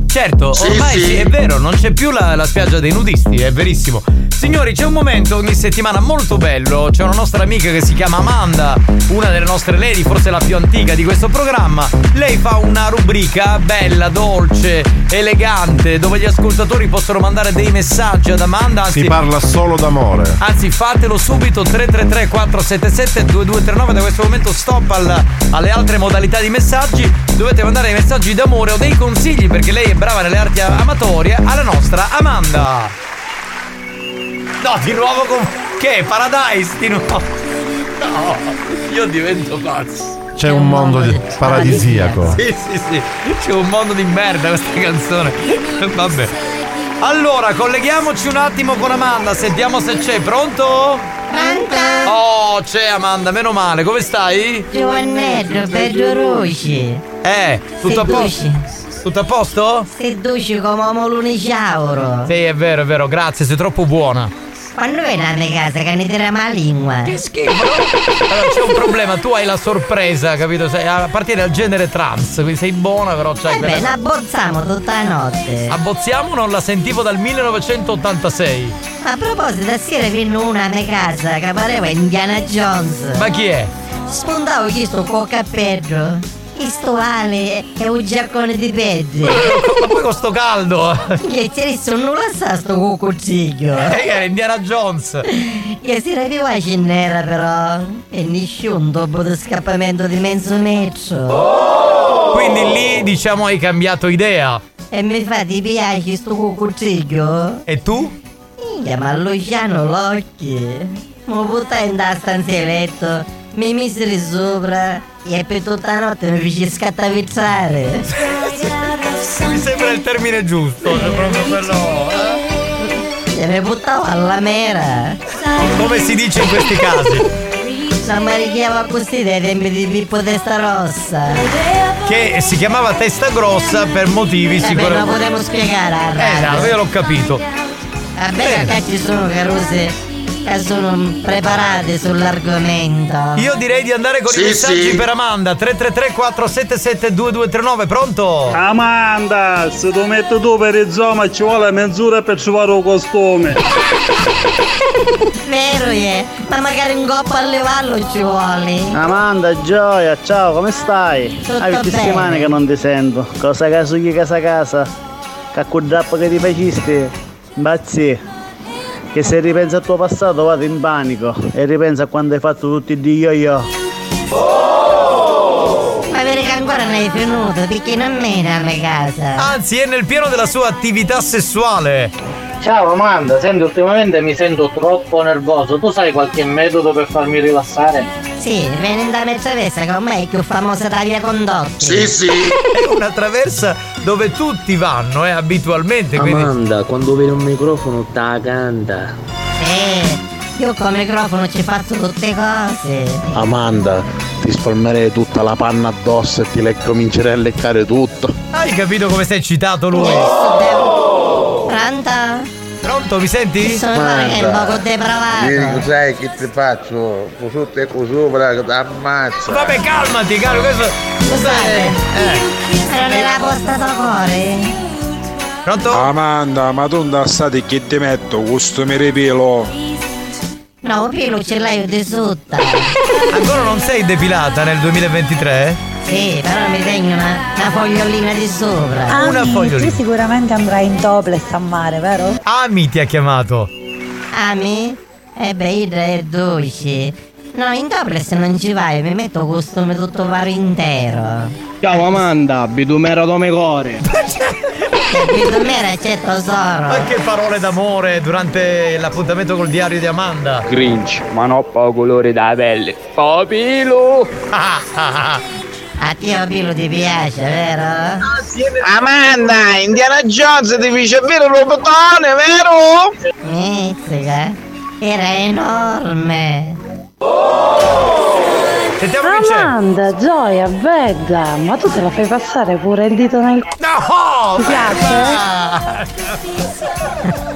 Certo, Sì, ormai sì. sì, è vero, non c'è più la, la spiaggia dei nudisti, è verissimo. Signori, c'è un momento ogni settimana molto bello. C'è una nostra amica che si chiama Amanda, una delle nostre lady, forse la più antica di questo programma. Lei fa una rubrica bella, dolce, elegante, dove gli ascoltatori possono mandare dei messaggi ad Amanda. Anzi, Si parla solo d'amore. Anzi, fatelo subito 333 477 2239 da questo momento stop al- alle altre modalità di messaggi. Dovete mandare dei messaggi d'amore o dei consigli perché lei è brava nelle arti amatorie alla nostra Amanda. No, di nuovo con che Paradise di nuovo. No, io divento pazzo. C'è un mondo di- paradisiaco. Sì, sì, sì. C'è un mondo di merda questa canzone. Vabbè. Allora, colleghiamoci un attimo con Amanda, sentiamo se c'è. Pronto? Pronto? Oh, c'è Amanda, meno male. Come stai? Giovannetto, bello roce. Eh, tutto a posto? Tutto a posto? Sei dolce come un molunisauro. Sì, è vero, è vero, grazie, sei troppo buona. Quando vieni a mia casa che ne tira la lingua? Che schifo. Allora, c'è un problema, tu hai la sorpresa, capito? Sei, appartieni al genere trans, quindi sei buona, però c'hai Eh beh, quella. la abbozziamo tutta la notte. Abbozziamo non la sentivo dal 1986. A proposito, sera viene una a mia casa che pareva Indiana Jones. Ma chi è? Spuntavo chi sto con cappello. Il stovale e un giaccone di peggio. Ma poi con sto caldo. Che ti resto non la sa sto cucucciglio. Eh, era Indiana Jones. Che si vivace nera però. E nessuno dopo lo scappamento di mezzo metro. Quindi lì, diciamo, hai cambiato idea. E mi fa ti piace sto cucucciglio? E tu? Minchia, ma Luciano l'occhio. Mi buttai in da stanza letto, mi miseri sopra e per tutta la notte mi feci scattavizzare. Mi sembra il termine giusto, è proprio quello. eh. E mi buttavo alla mera. Come si dice in questi casi? Non mi richiamo così dai tempi di Pippo Testa Rossa. Che si chiamava testa grossa per motivi Vabbè, sicuramente. potremmo spiegare a. Esatto, io l'ho capito. Vabbè, che ci sono caruse che sono preparate sull'argomento. Io direi di andare con Sì, i messaggi sì. per Amanda 333 477 2239 pronto? Amanda, se tu metti tu per il zoma ci vuole mezz'ora per trovare un costume. Vero, eh? Ma magari un coppa a levarlo ci vuole. Amanda, Gioia, ciao, come stai? Tutto Hai bene. settimane che non ti sento. Cosa casugli casa casa? Che quel drappo che ti facesti? Bazzi. Che se ripensa al tuo passato vado in panico e ripensa a quando hai fatto tutti di yo yo. Ma vedi che ancora non hai finito, perché non vieni a mia casa. Anzi, è nel pieno della sua attività sessuale. Ciao Amanda, senti ultimamente mi sento troppo nervoso, tu sai qualche metodo per farmi rilassare? Sì, vieni da me traversa che ormai è più famosa da via condotti. È una traversa dove tutti vanno, eh, abitualmente. Quindi... Amanda, quando vedi un microfono ta canta. Sì, io con il microfono ci faccio tutte cose. Amanda, ti spalmerei tutta la panna addosso e ti le comincerei a leccare tutto. Hai capito come sei eccitato lui? Pronto? Pronto, mi senti? Sono che è un poco depravato. Ieri sai che ti faccio? Sotto e così sopra che ti ammazza. Vabbè, calmati, caro, questo. Scusate, Eh. non era posta da cuore? Pronto? Amanda, ma tu non stai che ti metto costume ripelo? No, pelo ce l'hai di sotto. Ancora non sei depilata nel 2023? Sì, però mi segno una, una fogliolina di sopra. Una Ami, fogliolina. tu sicuramente andrai in topless a mare, vero? Ami ti ha chiamato. Ami? Eh beh, io è dolce. No, in topless non ci vai, mi metto costume tutto vario intero. Ciao Amanda, bitumera come core. Me c'è tesoro. Ma che parole d'amore durante l'appuntamento col diario di Amanda. Grinch, ma no colore da pelle. Papilo! A te Pilo ti piace, vero? Amanda, Indiana Jones ti fece avere lo bottone, vero? Mizzica, era enorme. Sentiamo Amanda, Gioia, bella, ma tu te la fai passare pure il dito nel No! Ti piace? No.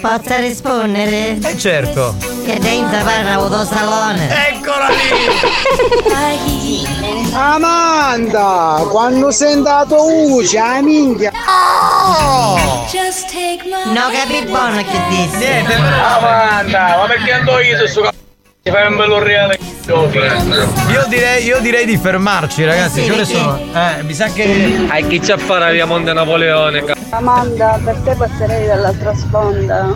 Posso rispondere? Eh certo. Che dentro parla autosalone. Eccola lì! Amanda, quando sei andato uce, a minchia. No, capi buono che dissi. Niente, Amanda, ma perché ando io su sto c***o? Ti fai un bello reale Io direi, io direi di fermarci, ragazzi. Che ore sono? Eh, mi sa che. Hai chi c'ha fare via Monte Napoleone? Amanda, per te passerei dall'altra sponda.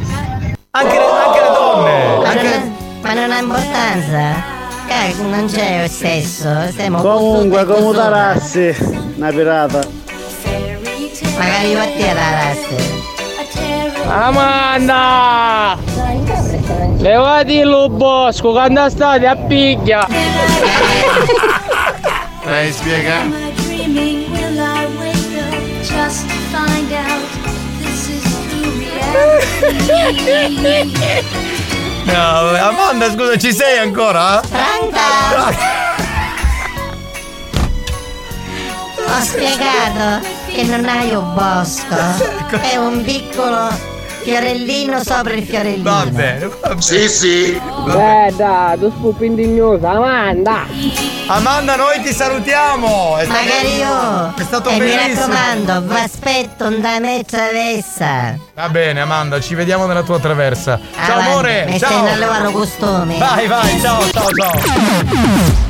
Anche le, anche le donne! Ma non, ma non ha importanza. Non c'è lo stesso. Stiamo Comunque, come tarassi, una pirata. Magari io a te la razza. Amanda! Levati il bosco quando state a picchia! Dai, spiega. No, Amanda, scusa, ci sei ancora? Ho spiegato che non hai un bosco. È un piccolo fiorellino sopra il fiorellino. Va bene, va bene. Sì, sì. Guarda, tu spupi indignosa, Amanda! Amanda, noi ti salutiamo! È stato- Magari io. È stato e mi bellissimo. raccomando, vi aspetto da me traversa. Va bene, Amanda, ci vediamo nella tua traversa. Ciao Avanti, amore! Mi ciao! stai costume. Vai, vai, ciao, ciao, ciao!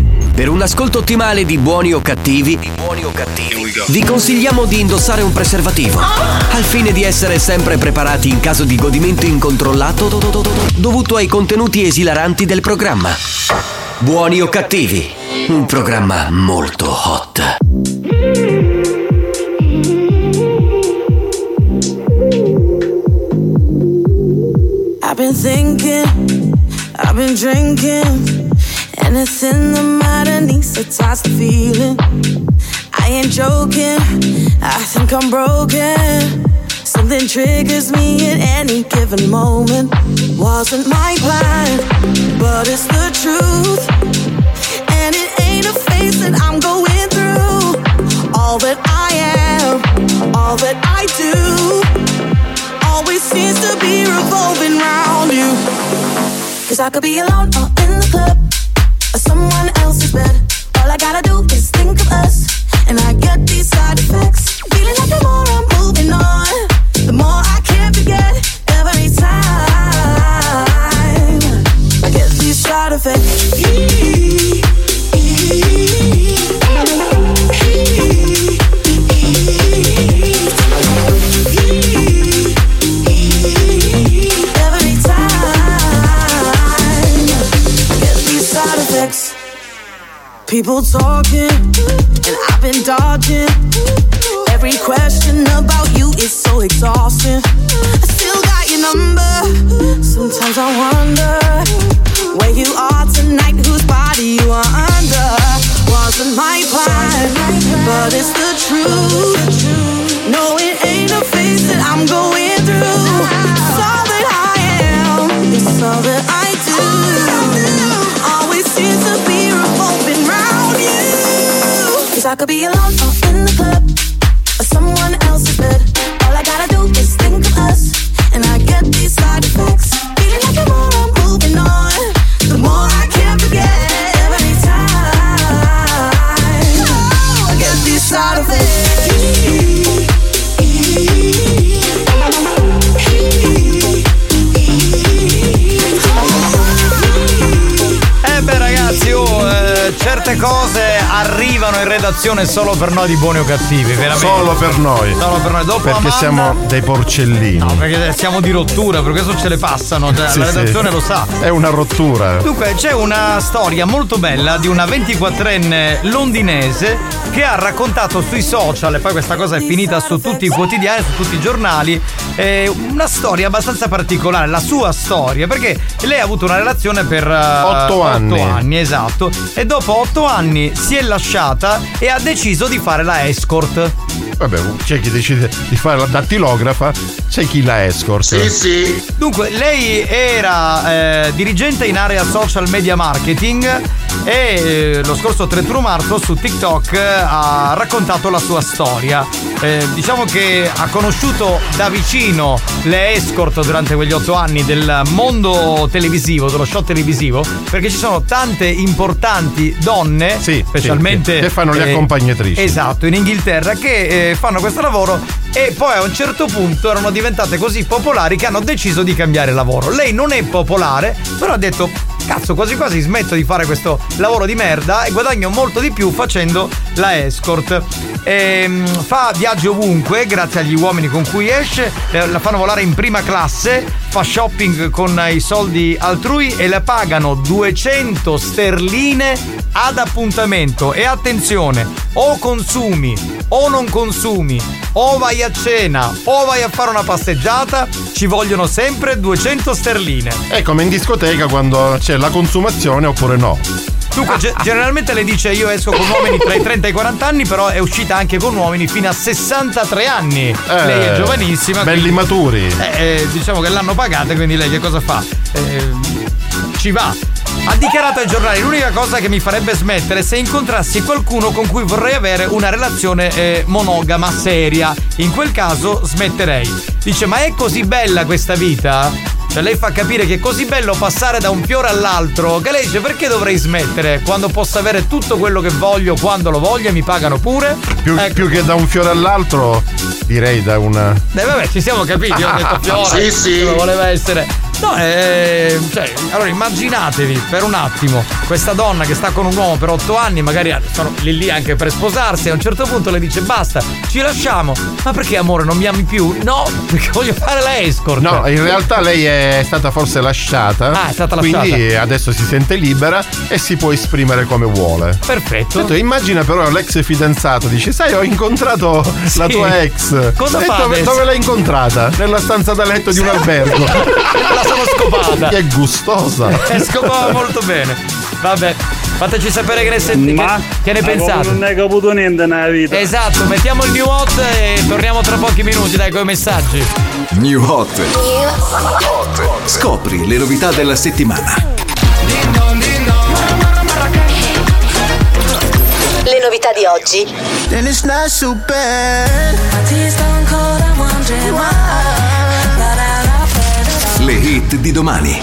Per un ascolto ottimale di buoni o cattivi, vi consigliamo di indossare un preservativo, al fine di essere sempre preparati in caso di godimento incontrollato dovuto ai contenuti esilaranti del programma. Buoni o cattivi, un programma molto hot. I've been thinking, I've been drinking. Anything that matter needs to the feeling. I ain't joking, I think I'm broken. Something triggers me at any given moment. Wasn't my plan, but it's the truth. And it ain't a phase that I'm going through. All that I am, all that I do always seems to be revolving around you. Cause I could be alone or bed. People talking, and I've been dodging. Every question about you is so exhausting. I still got your number. Sometimes I wonder where you are tonight, whose body you are under. Wasn't my plan, but it's the truth. I could be alone redazione solo per noi di buoni o cattivi, veramente. Solo per noi. Solo per noi. Dopo Perché Amanda- siamo dei porcellini. No, perché siamo di rottura, per questo ce le passano, cioè, Sì, la sì. redazione lo sa. È una rottura. Dunque, c'è una storia molto bella di una 24enne londinese che ha raccontato sui social, e poi questa cosa è finita su tutti i quotidiani, su tutti i giornali, eh, una storia abbastanza particolare, la sua storia, perché lei ha avuto una relazione per eh, Otto anni. anni, esatto, e dopo otto anni si è lasciata e ha deciso di fare la escort. Vabbè, c'è chi decide di fare la dattilografa, c'è chi la escort. Sì, sì. Dunque, lei era eh, dirigente in area social media marketing e eh, lo scorso 31 marzo su TikTok eh, ha raccontato la sua storia. Eh, diciamo che ha conosciuto da vicino le escort durante quegli otto anni del mondo televisivo, dello show televisivo, perché ci sono tante importanti donne, specialmente sì, che fanno le eh, accompagnatrici. Esatto, in Inghilterra che eh, fanno questo lavoro e poi a un certo punto erano diventate così popolari che hanno deciso di cambiare lavoro. Lei non è popolare, però ha detto cazzo quasi quasi smetto di fare questo lavoro di merda e guadagno molto di più facendo la escort. Ehm, fa viaggi ovunque grazie agli uomini con cui esce, eh, la fanno volare in prima classe, fa shopping con i soldi altrui e le pagano 200 sterline ad appuntamento e attenzione o consumi o non consumi o vai a cena o vai a fare una passeggiata ci vogliono sempre 200 sterline È come in discoteca quando c'è la consumazione oppure no. Dunque, ge- generalmente le dice io esco con uomini tra i 30 e i 40 anni, però è uscita anche con uomini fino a 63 anni. lei è giovanissima. Belli quindi- maturi. Eh, eh, diciamo che l'hanno pagata, quindi lei che cosa fa? Eh, ci va. Ha dichiarato ai giornali: l'unica cosa che mi farebbe smettere è se incontrassi qualcuno con cui vorrei avere una relazione eh, monogama seria. In quel caso smetterei. Dice: Ma è così bella questa vita? Cioè lei fa capire che è così bello passare da un fiore all'altro che lei dice perché dovrei smettere quando posso avere tutto quello che voglio quando lo voglio e mi pagano pure? Più, più che da un fiore all'altro, direi da una. Eh vabbè, ci siamo capiti, ho detto fiore. Sì, sì. quello voleva essere. No, eh, cioè, allora immaginatevi per un attimo questa donna che sta con un uomo per otto anni, magari sono lì lì anche per sposarsi, a un certo punto le dice basta, ci lasciamo. Ma perché amore non mi ami più? No, perché voglio fare la escort. No, in realtà lei è stata forse lasciata. Ah, è stata lasciata. Quindi adesso si sente libera e si può esprimere come vuole. Perfetto. Detto, immagina però l'ex fidanzato, dice: Sai, ho incontrato la Sì. tua ex. Cosa E fa dove, dove l'hai incontrata? Nella stanza da letto di un albergo. Sono scopata. Che gustosa. È scopata molto bene. Vabbè, fateci sapere che ne, senti- Ma che, che ne pensate. Non hai caputo niente nella vita. Esatto, mettiamo il new hot e torniamo tra pochi minuti, dai, con i messaggi. New Hot. Scopri le novità della settimana. Le novità di oggi. Le hit di domani.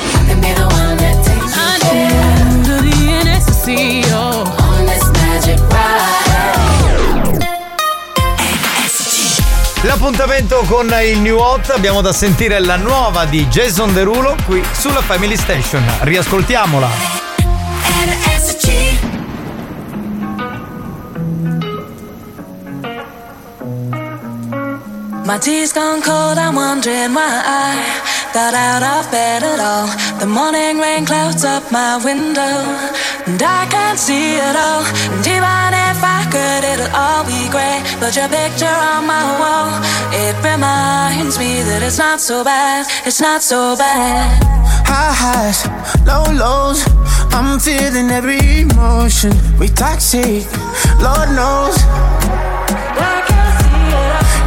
L'appuntamento con il New Hot abbiamo da sentire la nuova di Jason Derulo qui sulla Family Station. Riascoltiamola. My tea's gone cold, I'm wondering why I got out of bed at all. The morning rain clouds up my window, and I can't see it all. And even if I could, it'll all be grey. But your picture on my wall, it reminds me that it's not so bad, it's not so bad. High highs, low lows. I'm feeling every emotion. We toxic, Lord knows.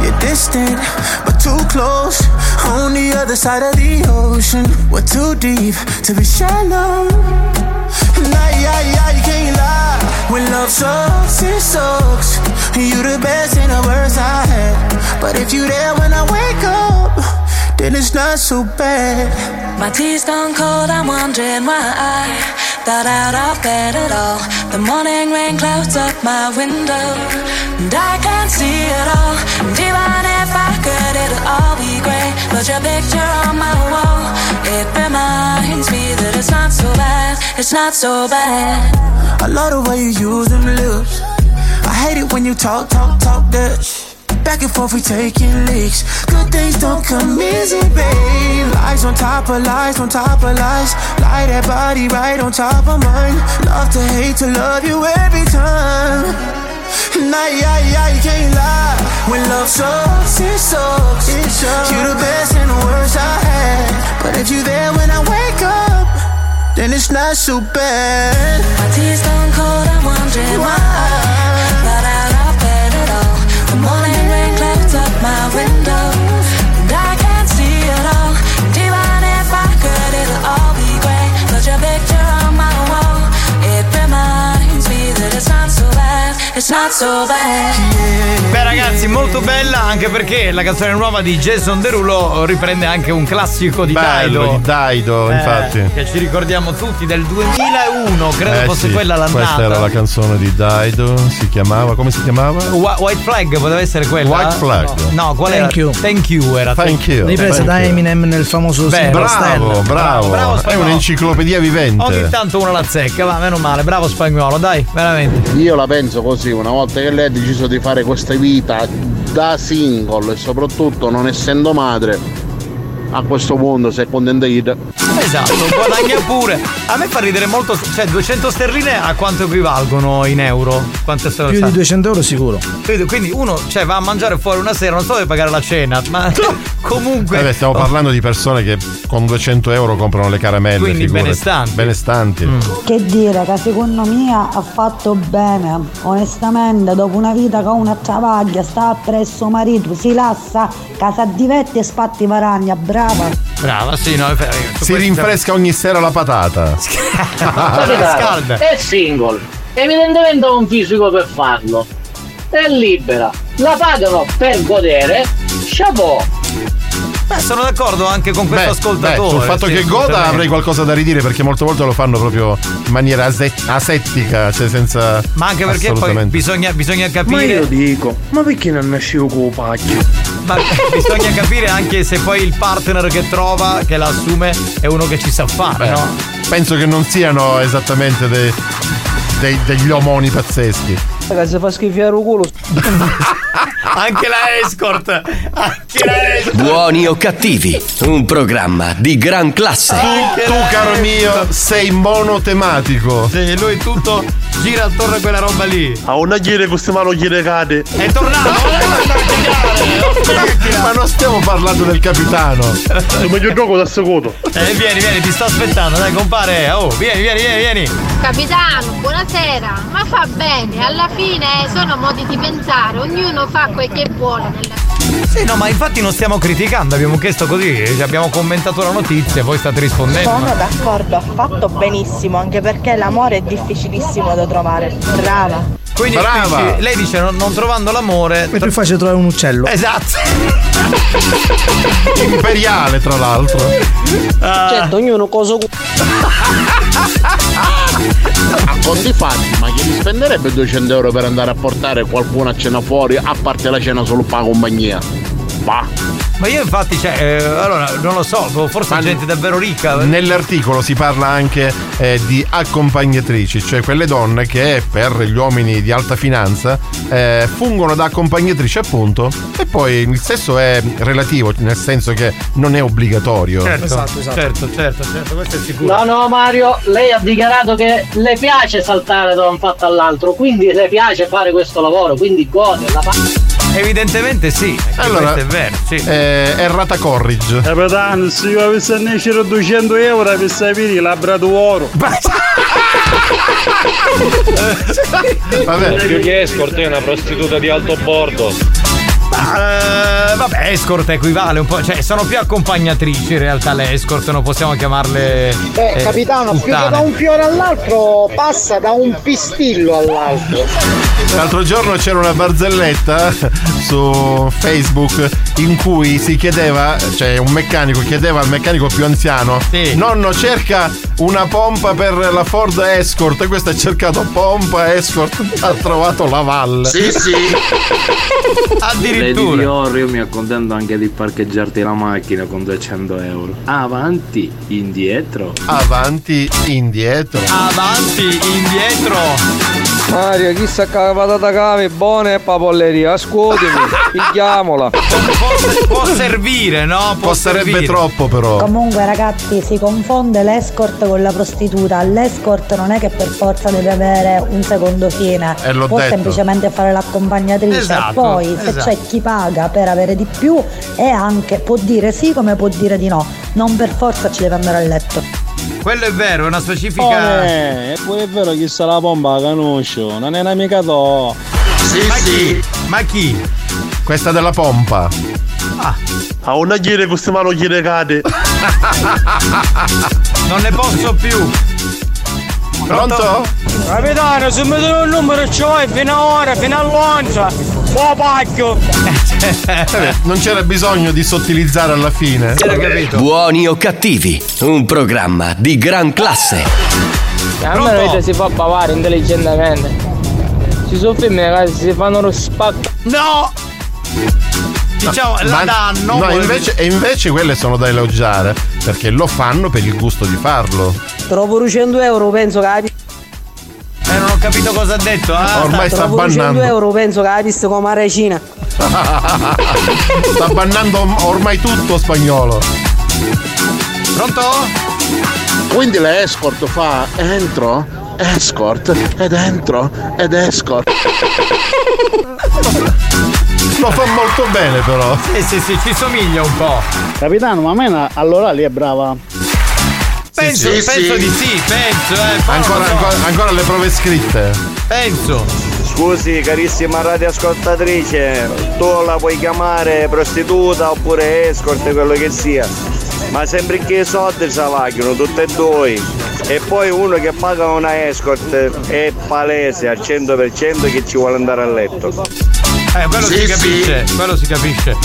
You're distant, but too close. On the other side of the ocean. We're too deep to be shallow. Nah, yeah, yeah, you can't lie. When love sucks, it sucks. You the best in the worst I had. But if you there when I wake up, then it's not so bad. My tea's gone cold, I'm wondering why I got out of bed at all. The morning rain clouds up my window, and I can't see it all. And even if I could, it'll all be grey. But your picture on my wall, it reminds me that it's not so bad, It's not so bad. I love the way you use them lips. I hate it when you talk, talk, talk Dutch. Back and forth, we taking leaks. Good things don't come easy, babe. Lies on top of lies, on top of lies. Lie that body right on top of mine. Love to hate to love you every time. Nah, yeah, yeah, you can't lie. When love sucks, it sucks. It sucks. You the best and the worst I had. But if you there when I wake up, then it's not so bad. My tea's gone cold, I'm wondering why. Got out of up my window. Beh ragazzi, molto bella anche perché la canzone nuova di Jason Derulo riprende anche un classico di Bello, Daido. di Daido, Eh, infatti. Che ci ricordiamo tutti del 2001, credo Eh fosse sì, quella l'annata. Questa era la canzone di Daido, si chiamava, come si chiamava? Wh- White Flag poteva essere quella? White Flag. No, no, qual Thank era? you. Thank you era. Thank you. Ripresa da. Eminem nel famoso Beh, Bravo, bravo, Bravo, è un'enciclopedia vivente. Ogni tanto uno la zecca, va, meno male, bravo spagnolo, dai, veramente. Io la penso così, una volta che lei ha deciso di fare questa vita da single e soprattutto non essendo madre, a questo punto sei contenta Esatto, guadagna pure. A me fa ridere molto, cioè 200 sterline a quanto equivalgono in euro? Quante sono? Più di 200 euro sicuro. Quindi- Quindi uno cioè, va a mangiare fuori una sera, non so dove pagare la cena, ma comunque. Beh, stiamo parlando di persone che con 200 euro comprano le caramelle. Quindi figurati. benestanti. Mm. Benestanti. Che dire, che secondo me ha fatto bene. Onestamente, dopo una vita con una travaglia, sta presso marito, si lassa, casa divette e spatti varagna, brava. Brava, sì, no. Si rinfresca ogni sera la patata. Scalda. È single, evidentemente ha un fisico per farlo. È libera, la pagano per godere. Chapeau! Beh, sono d'accordo anche con questo Beh, ascoltatore. beh, sul fatto sì, che goda avrei qualcosa da ridire perché molte volte lo fanno proprio in maniera ase- asettica, cioè senza. Ma anche perché poi bisogna, bisogna Ma capire. io dico, ma perché non nascevo con pacchio? Ma bisogna capire anche se poi il partner che trova, che la assume, è uno che ci sa fare, Beh, no? Penso che non siano esattamente dei- dei- degli omoni pazzeschi. Ragazzi, fa schifare il culo. Anche la escort. Anche la escort. Buoni o cattivi, un programma di gran classe. Tu, caro mio, sei monotematico. Sì, lui tutto gira attorno a quella roba lì. A una gira queste mano gira cade. È tornato! Ma non stiamo parlando del capitano. Ma io gioco da secondo. Eh, vieni, vieni, ti sto aspettando, dai, compare. Oh, vieni, vieni, vieni, vieni. Capitano, buonasera. Ma fa bene, alla fine sono modi di pensare, ognuno fa quel che vuole nella Sì, no, ma infatti non stiamo criticando, abbiamo chiesto così, abbiamo commentato la notizia, voi state rispondendo. Sono d'accordo, ha fatto benissimo, anche perché l'amore è difficilissimo da trovare. Brava. Quindi Brava. dici- lei dice non, non trovando l'amore. È più facile trovare un uccello. Esatto. Imperiale, tra l'altro. Ah. Certo, ognuno cosa A conti fatti, ma chi spenderebbe 200 euro per andare a portare qualcuno a cena fuori, a parte la cena solo per la compagnia? Va. Ma io infatti, cioè, eh, allora, non lo so, forse gente davvero ricca. Nell'articolo si parla anche eh, di accompagnatrici, cioè quelle donne che per gli uomini di alta finanza eh, fungono da accompagnatrici appunto e poi il sesso è relativo, nel senso che non è obbligatorio. Certo, Esatto, esatto. certo, certo, certo, questo è sicuro. No, no, Mario, lei ha dichiarato che le piace saltare da un fatto all'altro, quindi le piace fare questo lavoro, quindi gode, la fa. Evidentemente sì, Allora, è vero, sì. eh, errata corrige. Capitano, se io avessi nascere 200 euro per sapere labbra d'oro. Vabbè. Più che escort è una prostituta di alto bordo. Ma, eh, vabbè, escort equivale un po', cioè sono più accompagnatrici in realtà le escort, non possiamo chiamarle. Beh, eh, capitano, più che puttane. da un fiore all'altro passa da un pistillo all'altro. L'altro giorno c'era una barzelletta su Facebook in cui si chiedeva, cioè un meccanico chiedeva al meccanico più anziano, nonno cerca una pompa per la Ford Escort e questo ha cercato pompa Escort, ha trovato la valle. Sì, sì. Lady Dior, io mi accontento anche di parcheggiarti la macchina con 200 euro. Avanti, indietro. Avanti, indietro. Avanti, indietro. Mario, chissà che la patata cave è buona e papolleria, ascoltami, pigliamola. Può, può servire, no? Può Costerebbe servire. troppo però. Comunque ragazzi si confonde l'escort con la prostituta. L'escort non è che per forza deve avere un secondo fine. Eh, l'ho Può detto. semplicemente fare l'accompagnatrice. Esatto, Poi se esatto. c'è chi paga per avere di più e anche può dire sì come può dire di no. Non per forza ci deve andare a letto. Quello è vero, è una specifica. Oh, eh, eppure è vero che sta la pompa la conosco, non è un'amica tua. Sì, Ma sì. chi? Ma chi? Questa della pompa. A una chiede queste mano chiede cade. Non ne posso più. Pronto? Capitano, se mi dai un numero c'ho fino a ora, fino all'onza. Buon pacchio. Eh, non c'era bisogno di sottilizzare alla fine. Era capito. Buoni o cattivi, un programma di gran classe. A me vedete si fa bavare intelligentemente. Ci sono femmine che si fanno lo spacco. No! Diciamo, la Ma- danno. no, invece, e invece quelle sono da elogiare perché lo fanno per il gusto di farlo. Trovo 100 euro, penso che la Eh, non ho capito cosa ha detto. Ah, Ormai sta 100 bannando. euro, penso che la visto come a recina. sta bannando ormai tutto spagnolo. Pronto? Quindi l'escort fa entro, escort, ed entro, ed escort. Lo fa molto bene però. Sì, sì, sì, ci somiglia un po'. Capitano, ma Mena allora lì è brava. Penso, sì, penso sì. di sì, penso, eh. Ancora, so. ancora, ancora le prove scritte. Penso. Scusi carissima radioascoltatrice, tu la puoi chiamare prostituta oppure escort, quello che sia. Ma sempre che i soldi si valgono, tutte e due. E poi uno che paga una escort è palese al 100% che ci vuole andare a letto. Eh, quello Sì, si capisce, quello si capisce.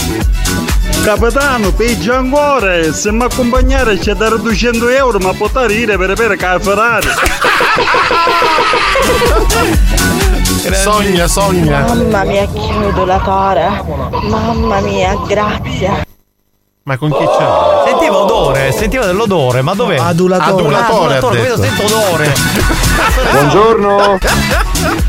Capitano, peggio ancora, se mi accompagnare c'è da 200 euro, ma può tarire per avere che la Ferrari. Sogna, sogna. Mamma mia, che odolatore. Mamma mia, grazie. Ma con chi c'è? Sentivo odore, sentivo dell'odore, ma dov'è? Adulatore. Adulatore, ha Adulatore, questo sento odore. Buongiorno.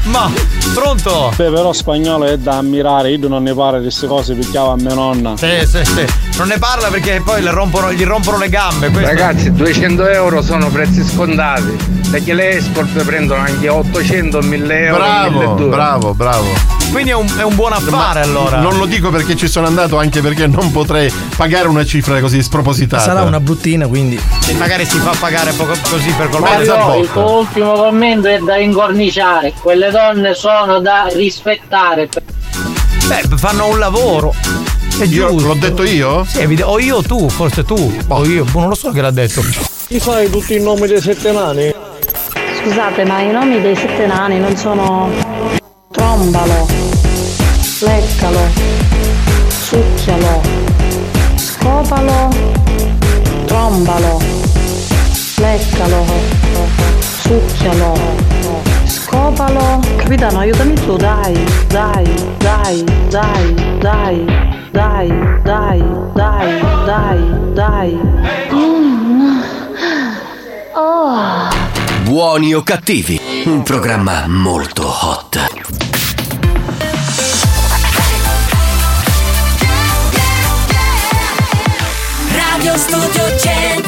Ma, pronto? Beh, però spagnolo è da ammirare, io non ne parlo di queste cose, picchiava a mia nonna. Sì, sì, sì. Non ne parla perché poi le rompono, gli rompono le gambe. questo- Ragazzi, 200 euro sono prezzi scontati. Perché le escort prendono anche 800, 1000 euro. Bravo, 1200. bravo, bravo. Quindi è un, è un buon affare allora. Non lo dico perché ci sono andato, anche perché non potrei pagare una cifra così spropositata. Sarà una bruttina, quindi. Sì, magari si fa pagare poco così per colpa Mario, il tuo ultimo commento è da incorniciare. Quelle donne sono da rispettare. Beh, fanno un lavoro. È Io- giusto. l'ho detto io? Sì, o io o tu, forse tu. O io, boh, non lo so che l'ha detto. Ti sai tutti i nomi dei sette nani? Scusate, ma i nomi dei sette nani non sono trombalo, leccalo, succhialo, scopalo, trombalo, leccalo, succhialo, scopalo. Capitano, aiutami tu, dai, dai, dai, dai, dai, dai, dai, dai, dai, dai. Mm. Oh. Buoni o cattivi, un programma molto hot. Radio Studio Centrale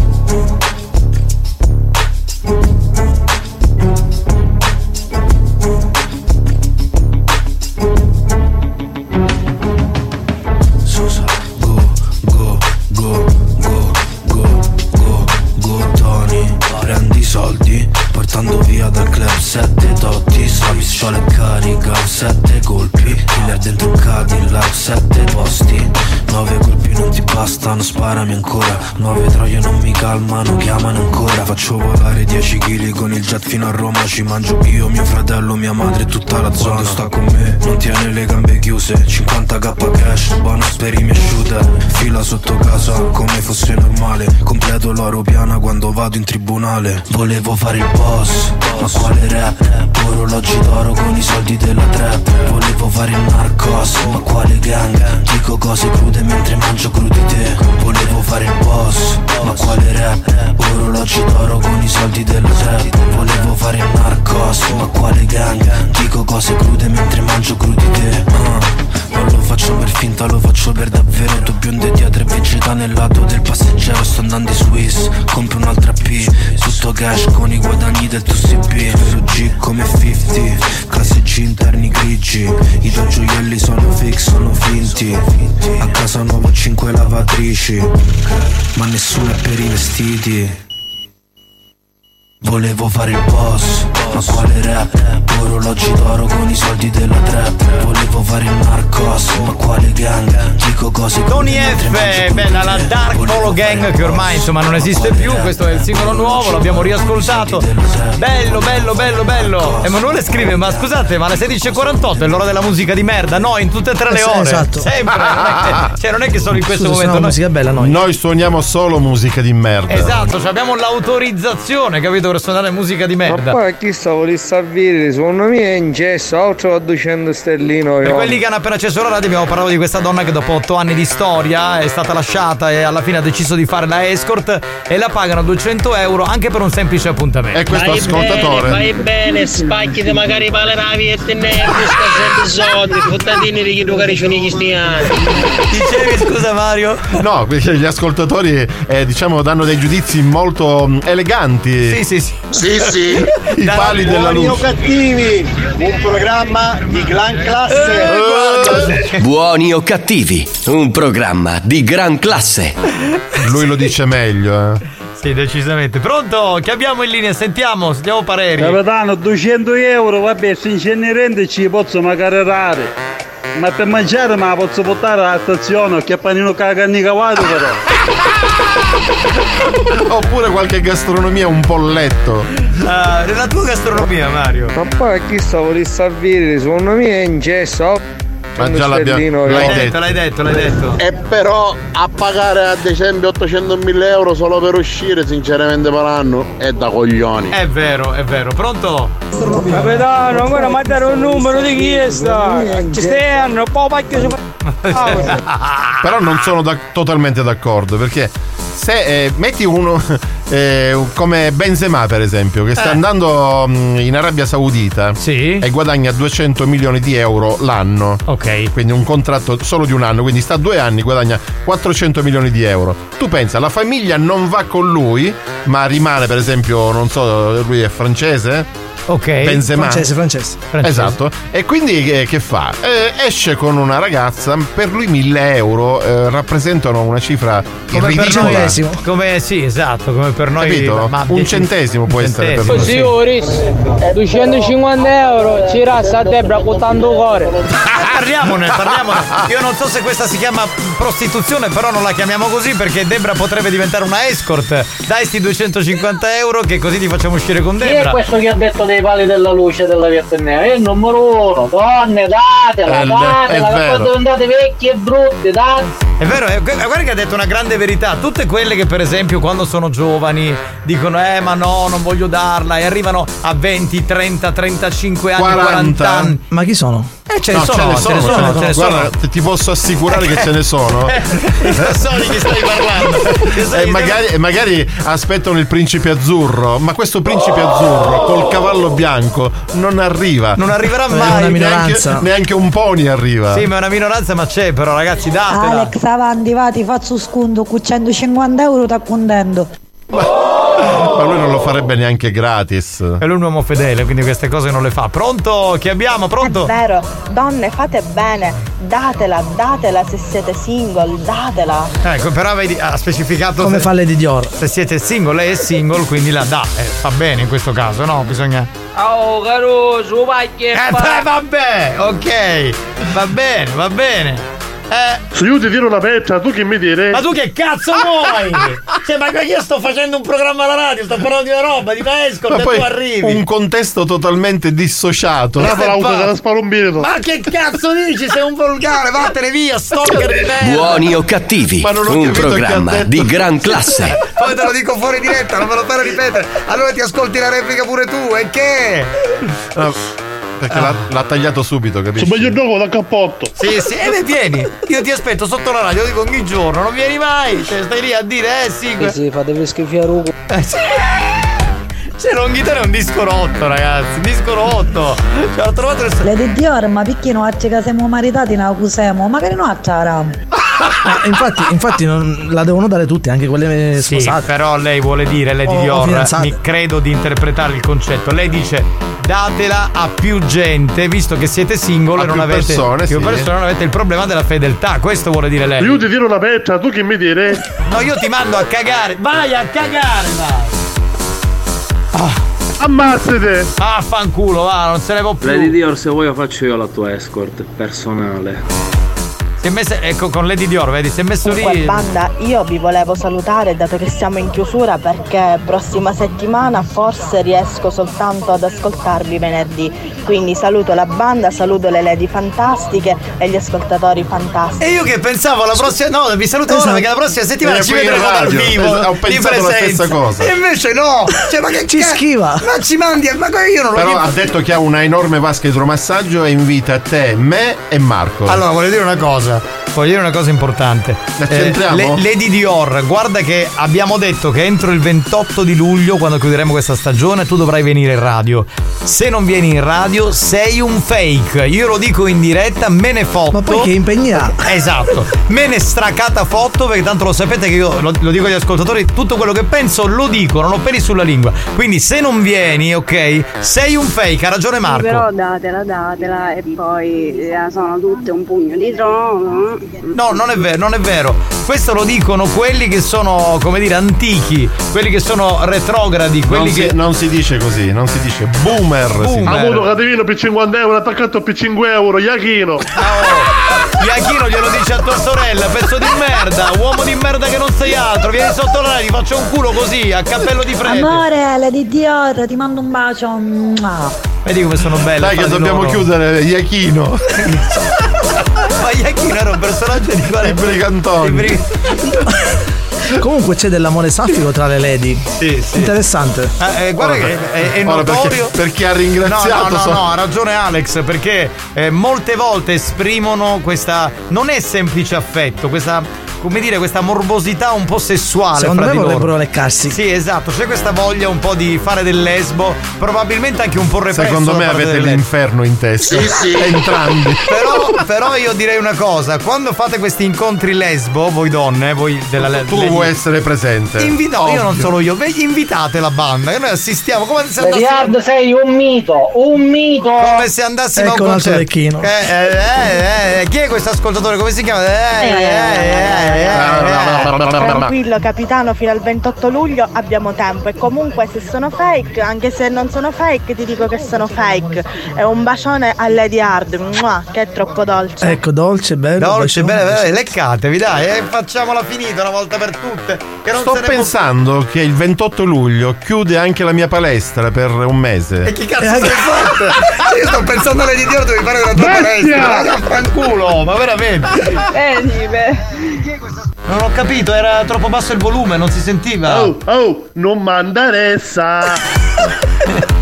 portando via dal club 7 pistola è carica, sette colpi. Killer dentro Cadillac, sette posti. Nove colpi non ti bastano, sparami ancora. Nove troie non mi calmano, chiamano ancora. Faccio volare 10 kg con il jet fino a Roma Ci mangio io, mio fratello, mia madre e tutta la zona. Sta con me, non tiene le gambe chiuse. 50k cash, bonus per i miei shooter. Fila sotto casa come fosse normale. Completo l'oro piana quando vado in tribunale. Volevo fare il boss, ma quale rap? Orologi d'oro con i soldi della trap Volevo fare il narcos, ma quale gang? Dico cose crude mentre mangio crudi te Volevo fare il boss, ma quale rap? Orologi d'oro con i soldi della trap Volevo fare il narcos, ma quale gang? Dico cose crude mentre mangio crudi te Ah, Non lo faccio per finta, lo faccio per davvero Tu bionde dietro e vegeta nel lato del passeggero Sto andando in Swiss, compro un'altra P Tutto cash con i guadagni del tuo CB Su G come 50 Classeggi interni grigi. I tuoi gioielli sono fix, sono finti. A casa nuovo 5 lavatrici Ma nessuno è per i vestiti Volevo fare il boss, ma quale rap? Orologi d'oro con i soldi della trap Volevo fare il narcos, ma quale gang? Dico cose Tony F, bella la Dark Polo Gang che ormai insomma non esiste più, questo è il singolo nuovo, l'abbiamo riascoltato. Bello, bello, bello, bello. Emanuele scrive, ma scusate, ma alle 16.48 è l'ora della musica di merda? No, in tutte e tre le Eh, ore. esatto. Sempre. Non cioè non è che solo in questo Scusa, momento. suoniamo no? musica bella noi. Noi suoniamo solo musica di merda. Esatto, cioè abbiamo l'autorizzazione, capito, per suonare musica di Ma merda. poi chi sta volesse avere, secondo me è in gesso, altro a 200 stellino. Per quelli che hanno appena acceso la radio abbiamo parlato di questa donna che dopo otto anni di storia è stata lasciata e alla fine ha deciso di fare la escort e la pagano 200 euro anche per un semplice appuntamento. E questo ascoltatore. Vai bene, spacchiti magari paleravi e te ne sta sempre soldi, fottatini di chi tu cariccioni cristiani. Dicevi scusa Mario? No, perché gli ascoltatori eh, diciamo danno dei giudizi molto mm, eleganti. Sì, sì, sì. Sì, sì. I pali della Buoni o luce. cattivi, un programma di gran classe. Buoni o cattivi, un programma di gran classe. Lui lo dice meglio, eh. Sì, decisamente. Pronto? Che abbiamo in linea? Sentiamo, sentiamo pareri. Capitano, 200 euro, vabbè, se inerente ci posso magari dare. Ma per mangiare me la posso portare alla stazione, che panino caganni cavato però. Oppure qualche gastronomia, un polletto. Ah, nella tua gastronomia, Mario. Ma poi chi sta volesse avere, secondo me è in gesso. Ma già l'abbiamo- l'hai detto. L'hai detto, l'hai detto. E però a pagare a dicembre 800.000 euro solo per uscire, sinceramente parlando, è da coglioni. È vero, è vero. Pronto? Capitano, ancora mandare un numero di chiesta. Ci stanno, poi pacchio Però non sono da- totalmente d'accordo perché se eh, metti uno eh, come Benzema per esempio che sta Eh. andando mm, in Arabia Saudita e guadagna 200 milioni di euro l'anno. Ok. Quindi un contratto solo di un anno, quindi sta due anni guadagna 400 milioni di euro. Tu pensa, la famiglia non va con lui, ma rimane per esempio, non so, lui è francese? Ok. Benzema. Francese, francese. Esatto. E quindi eh, che fa? Eh, esce con una ragazza, per lui 1000 euro eh, rappresentano una cifra Come per ridicola. noi, come sì, esatto, come per noi. Capito? Un centesimo può essere per noi. sì. Signori, 250 euro ci rasta a Debra con tanto cuore. Parliamone, parliamone. Io non so se questa si chiama prostituzione, però non la chiamiamo così perché Debra potrebbe diventare una escort. Dai sti 250 euro che così ti facciamo uscire con Chi è Debra. questo che ha detto dei pali della luce della via Tennea? È il numero uno, donne, datela, l- datela, poi diventate vecchie e brutte, date. È vero, è- guarda che ha detto una grande verità. Tutte quelle che, per esempio, quando sono giovani dicono: Eh, ma no, non voglio darla, e arrivano a 20, 30, 35 anni, 40, anni. Ma chi sono? Eh, ce ne No, sono, ce ne sono, ce ne sono. Guarda, ti posso assicurare che ce ne sono. Lo so di chi stai parlando. E magari, e magari aspettano il principe azzurro, ma questo principe azzurro col cavallo bianco non arriva. Non arriverà Eh, mai. Neanche, neanche un pony arriva. Sì, ma è una minoranza, ma c'è, però, ragazzi, datela. Alex avanti va ti faccio sconto con 150 euro ti contento Ma Ma lui non lo farebbe neanche gratis. È lui un uomo fedele, quindi queste cose non le fa. Pronto? Chi abbiamo? Pronto? È vero, donne fate bene, datela, datela se siete single, datela. Ecco, però vedi, ha specificato. Come se- fa Lady Dior. Se siete single, lei è single, quindi la dà. Eh, fa bene in questo caso, no? Bisogna. Oh, caruso, vai che Eh, beh, vabbè, ok. Va bene, va bene. Eh. Se io ti tiro la pezza, tu che mi dire? Ma tu che cazzo vuoi? cioè, ma io sto facendo un programma alla radio, sto parlando di una roba, di escort Ma e poi tu arrivi. un contesto totalmente dissociato. Minuto. Ma che cazzo dici? Sei un volgare, vattene via, stalker di merda. Buoni o cattivi, Ma non ho un programma di gran classe. Poi te lo dico fuori diretta, non me lo fare ripetere. Allora ti ascolti la replica pure tu, e che? Perché l'ha, l'ha tagliato subito, capisci? Sbaglio il gioco da cappotto. Sì, sì, e vieni. Io ti aspetto sotto la radio, lo dico ogni giorno, non vieni mai. Cioè, stai lì a dire, eh sì. Sì, sì, fatevi schifare un Eh, sì. Cioè, Longhitano è un disco rotto, ragazzi. Un disco rotto. Cioè, ho trovato il. Lady Dior, ma perché non acce che siamo maritati, non accusamo? Magari non acciaramo. Ah, infatti, infatti non, la devono dare tutte, anche quelle Sì, sposate. però lei vuole dire, Lady O- o Dior, mi credo di interpretare il concetto. Lei dice datela a più gente, visto che siete single e non più avete persone, più sì. persone, non avete il problema della fedeltà. Questo vuole dire lei. Io ti tiro la pezza, tu che mi dire? No, io ti mando a cagare. Vai a cagare, vai. Ammazzate! Ah, fanculo, va, non se ne può più. Lady Dior, se vuoi, faccio io la tua escort personale. Si è messa, ecco, con Lady Dior, vedi, si è messo Comunque lì. banda, io vi volevo salutare dato che siamo in chiusura perché prossima settimana forse riesco soltanto ad ascoltarvi venerdì. Quindi saluto la banda, saluto le lady fantastiche e gli ascoltatori fantastici. E io che pensavo la prossima. No, vi saluto ora Esatto. perché la prossima settimana Eh, ci vedremo dal vivo. Ho di pensato la stessa cosa. E invece no! Cioè, ma che Ci ca- schiva. Ma ci mandi, ma io non lo Però ha detto che ha una enorme vasca idromassaggio e invita te, me e Marco. Allora, voglio dire una cosa. Voglio dire una cosa importante. Centriamo? Le- Lady Dior, guarda che abbiamo detto che entro il 28 di luglio, quando chiuderemo questa stagione, tu dovrai venire in radio. Se non vieni in radio, sei un fake. Io lo dico in diretta, me ne fotto. Ma poi che impegni ha? Esatto, me ne stracata fotto perché tanto lo sapete che io lo, lo dico agli ascoltatori, tutto quello che penso lo dico, non ho peli sulla lingua. Quindi se non vieni, ok, sei un fake, ha ragione Marco. Però datela, datela e poi eh, sono tutte un pugno di trono. No, non è vero, non è vero. Questo lo dicono quelli che sono, come dire, antichi, quelli che sono retrogradi, quelli non, che. si, non si dice così, non si dice boomer. si dice. Avuto cattivino per 50 euro, attaccato per 5 euro, Iachino. Iachino glielo dice a tua sorella, pezzo di merda, uomo di merda che non sei altro, vieni sotto la ti faccio un culo così, a cappello di freddo. Amore, Lady Dior, ti mando un bacio. Vedi come sono belle. Dai che di dobbiamo loro. chiudere Iachino. Ma Iachino era un personaggio di quale? I brigantoni. Comunque c'è dell'amore saffico tra le lady. Sì, sì. Interessante. Eh, eh, guarda che è, è Ora, perché- notorio. perché ha ringraziato No, no, no, so- no, ha ragione Alex, perché eh, molte volte esprimono questa. Non è semplice affetto, questa. Come dire, questa morbosità un po' sessuale. Secondo fra me di loro. vorrebbero leccarsi. Sì, esatto, c'è questa voglia un po' di fare del lesbo, probabilmente anche un po' represso. Secondo me avete lesbo. l'inferno in testa. Sì, sì. Entrambi. Però, però io direi una cosa, quando fate questi incontri lesbo, voi donne, voi della le- Tu lady- vuoi essere presente. Invi- no, io non Ovvio. sono io, ve- invitate la banda, che noi assistiamo come se andassimo, Hard sei un mito, un mito. come se andassimo Ecco a un un altro concerto. Eh, eh, eh, eh, chi è questo ascoltatore? Come si chiama? Eh, eh, eh, eh, eh, Tranquillo capitano, fino al 28 luglio abbiamo tempo e comunque se sono fake, anche se non sono fake, ti dico che sono fake. È un bacione a Lady Hard, mua, che è troppo dolce. Ecco, dolce, bello. Dolce, bene, bene, leccatevi, dai, e facciamola finita una volta per tutte. Che non Sto pensando che il 28 luglio chiude anche la mia palestra per un mese. E chi cazzo sei fatto? Io sto pensando alle Dior, devi fare una tua palestra. Ma Fanculo, ma veramente. Vedi, beh. Gracias. Non ho capito, era troppo basso il volume, non si sentiva. Oh, oh, non manda ressa.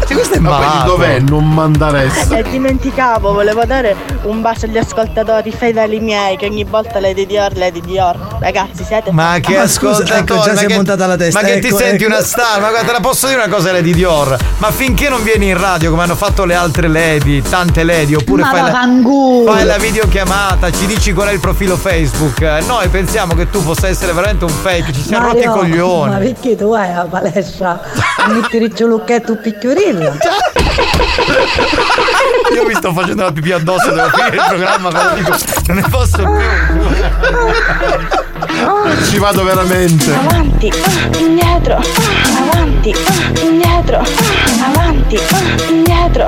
Sì, questo è Ma malato. dov'è non mandaressa? E dimenticavo, volevo dare un bacio agli ascoltatori fedeli miei che ogni volta Lady Dior, Lady Dior. Ragazzi, siete Ma che Ma scusa, ascoltatori, ecco, già ma si è che- montata la testa, Ma che ti ecco, senti ecco. una star? Ma guarda, te la posso dire una cosa, Lady Dior. Ma finché non vieni in radio come hanno fatto le altre lady, tante lady, oppure Ma fai la, fai la videochiamata, ci dici qual è il profilo Facebook. eh, Noi pensiamo che tu possa essere veramente un fake, ci siamo rotti i coglioni. Ma perché tu vai alla palestra a mettere il lucchetto picchiorilla? Io mi sto facendo la pipì addosso, devo finire il programma, però dico, non ne posso più. Ci vado veramente. Avanti, indietro, avanti, indietro, avanti, indietro,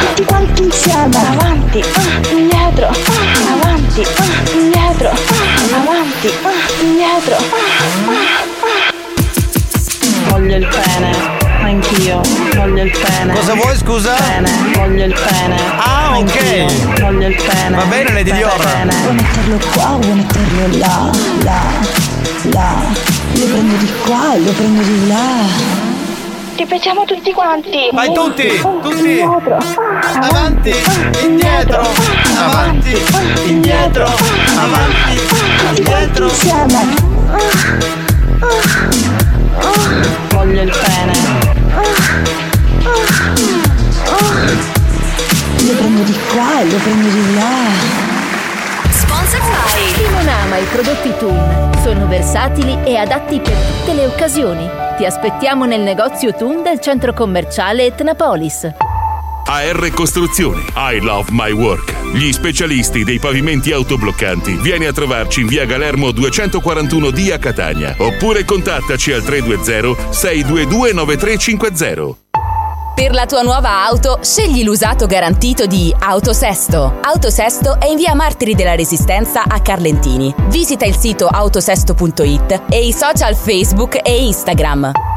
tutti quanti insieme, avanti, indietro, ah, avanti, ah, indietro, ah, avanti, ah, indietro. ah, ah. Voglio il pene, anch'io, voglio il pene. Cosa vuoi, scusa? Pene, voglio il pene. Ah, ok. Voglio il pene. Va bene, Lady Pene, Dior. pene. Vuoi metterlo qua o vuoi metterlo là, là, là? Lo prendo di qua e lo prendo di là. Ripetiamo tutti quanti. Vai tutti, tutti. Indietro. Avanti, indietro, avanti, indietro, avanti, indietro. Insieme. Voglio il pene. Lo prendo di qua e lo prendo di là. Sponsor by Chi non ama i prodotti Toon sono versatili e adatti per tutte le occasioni. Ti aspettiamo nel negozio Toon del centro commerciale Etnapolis. AR Costruzioni. I love my work. Gli specialisti dei pavimenti autobloccanti. Vieni a trovarci in via Galermo 241D a Catania. Oppure contattaci al 320 622 9350. Per la tua nuova auto, scegli l'usato garantito di Autosesto. Autosesto è in via Martiri della Resistenza a Carlentini. Visita il sito autosesto.it e i social Facebook e Instagram.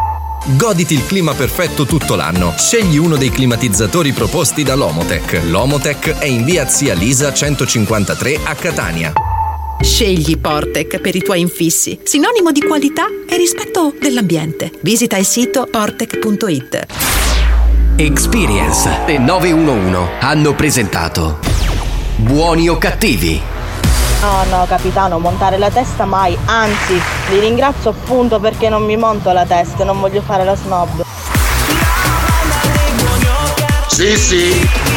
Goditi il clima perfetto tutto l'anno. Scegli uno dei climatizzatori proposti da Lomotech. Lomotech è in via Zia Lisa 153 a Catania. Scegli Portec per i tuoi infissi, sinonimo di qualità e rispetto dell'ambiente. Visita il sito portec.it. Experience e 911 hanno presentato Buoni o cattivi? No, no, capitano, montare la testa mai. Anzi, vi ringrazio appunto perché non mi monto la testa non voglio fare la snob. Sì, sì.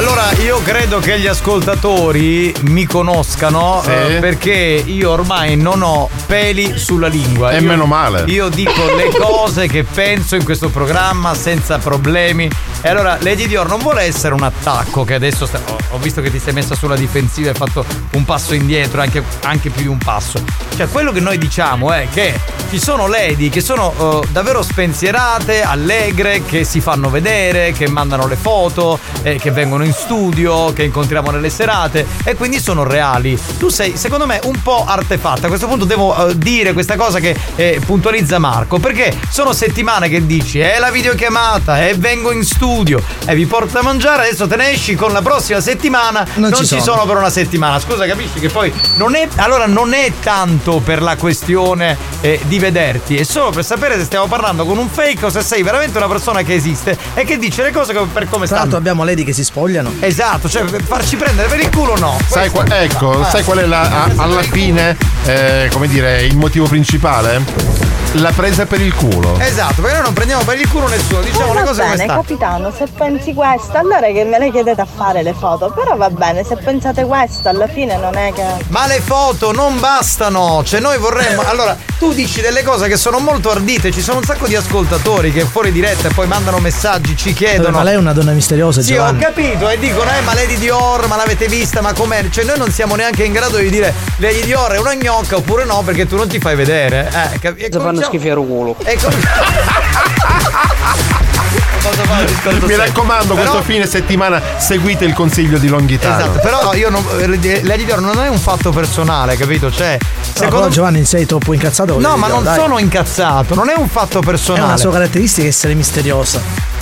Allora, io credo che gli ascoltatori mi conoscano Sì. eh, perché io ormai non ho peli sulla lingua. E Io- meno male. Io dico le cose che penso in questo programma senza problemi. E allora, Lady Dior non vuole essere un attacco che adesso sta- ho, visto che ti sei messa sulla difensiva e hai fatto un passo indietro, anche, anche più di un passo. Cioè, quello che noi diciamo è che ci sono lady che sono eh, davvero spensierate, allegre, che si fanno vedere, che mandano le foto, eh, che vengono in studio, che incontriamo nelle serate e quindi sono reali. Tu sei, secondo me, un po' artefatta. A questo punto devo eh, dire questa cosa che eh, puntualizza Marco, perché sono settimane che dici è la videochiamata e vengo in studio e vi porto a mangiare, adesso te ne esci con la prossima settimana. Non, ci ci sono. sono per una settimana. Scusa, capisci che poi non è. Allora non è tanto per la questione eh, di vederti, è solo per sapere se stiamo parlando con un fake o se sei veramente una persona che esiste e che dice le cose per come stanno. abbiamo lady che si spogliano. Esatto, cioè per farci prendere per il culo no. Sai qua- ecco, sai qual è la, a- alla fine, eh, come dire, il motivo principale? La presa per il culo. Esatto, perché noi non prendiamo per il culo nessuno, diciamo Eh, le cose come bene, stanno. capitano, se pensi questo, allora che me ne chiedete a fare le foto. Però va bene, se pensate questo, alla fine non è che. Ma le foto non bastano, cioè noi vorremmo. Allora, tu dici delle cose che sono molto ardite, ci sono un sacco di ascoltatori che fuori diretta e poi mandano messaggi, ci chiedono. ma lei è una donna misteriosa, Sì, ho capito, e dicono, eh, ma Lady Dior, ma l'avete vista, ma com'è? Cioè, noi non siamo neanche in grado di dire Lady Dior è una gnocca oppure no, perché tu non ti fai vedere. Eh, capi- fanno cominciamo- schifo al culo. E discorso Mi raccomando, Però- questo fine settimana seguite il consiglio di Longhitano. Esatto, però io non. Lady Dior non è un fatto personale, capito? Cioè, No, secondo però Giovanni sei troppo incazzato No, ma non dai. sono incazzato, non è un fatto È personale. una sua caratteristica essere misteriosa.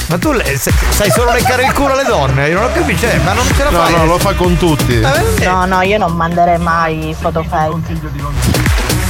Ma tu le- se- sai solo leccare il culo alle donne? Io non ho capito, cioè, ma non ce la No, fai? no, lo fa con tutti. No, no, io non manderei mai foto fake.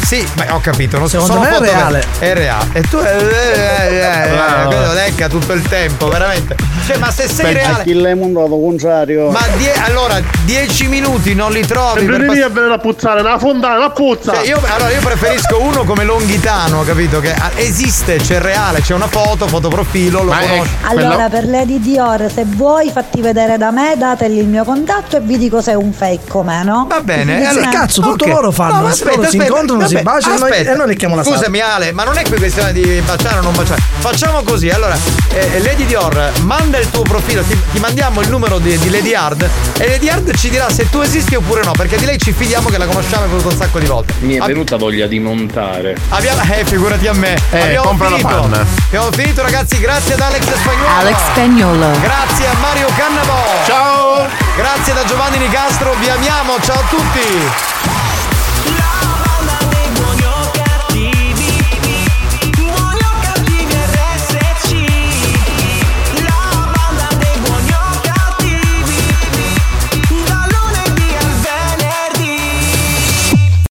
Sì, ma ho capito, non Secondo sono me è foto- reale. È reale. E tu eh, eh, eh, eh, quello lecca tutto il tempo, veramente. Cioè, ma se sei reale. Achille Mondato contrario. Ma die- allora, 10 minuti non li trovi per Sempre pass- a venire a puzzare, la fondale, la puzza. Cioè, io, allora io preferisco uno come Longhitano, capito? Che ah, esiste, c'è reale, c'è una foto, fotoprofilo, lo conosci. Allora, per Lady Dior, se vuoi fatti vedere da me, dategli il mio contatto e vi dico se è un fake o meno. Va bene, allora-. Cazzo, tutto Ok. loro fanno. No, ma loro si incontrano, si aspetta, baciano e noi- aspetta. e noi lecchiamo la sabbia. Scusami Ale, ma non è qui questione di baciare o non baciare. Facciamo così, allora, eh, Lady Dior, manda il tuo profilo, ti, ti mandiamo il numero di, di Lady Hard e Lady Hard ci dirà se tu esisti oppure no, perché di lei ci fidiamo che la conosciamo e venuto un sacco di volte. Mi è Ab- venuta voglia di montare. Abbiamo, eh, figurati a me. Eh, Abbiamo compra la finito. panna. Abbiamo finito, ragazzi. Grazie ad Alex Spagnolo. Alex Spagnolo. Grazie a Mario Cannavo. Ciao. Grazie da Giovanni Nicastro. Vi amiamo. Ciao a tutti.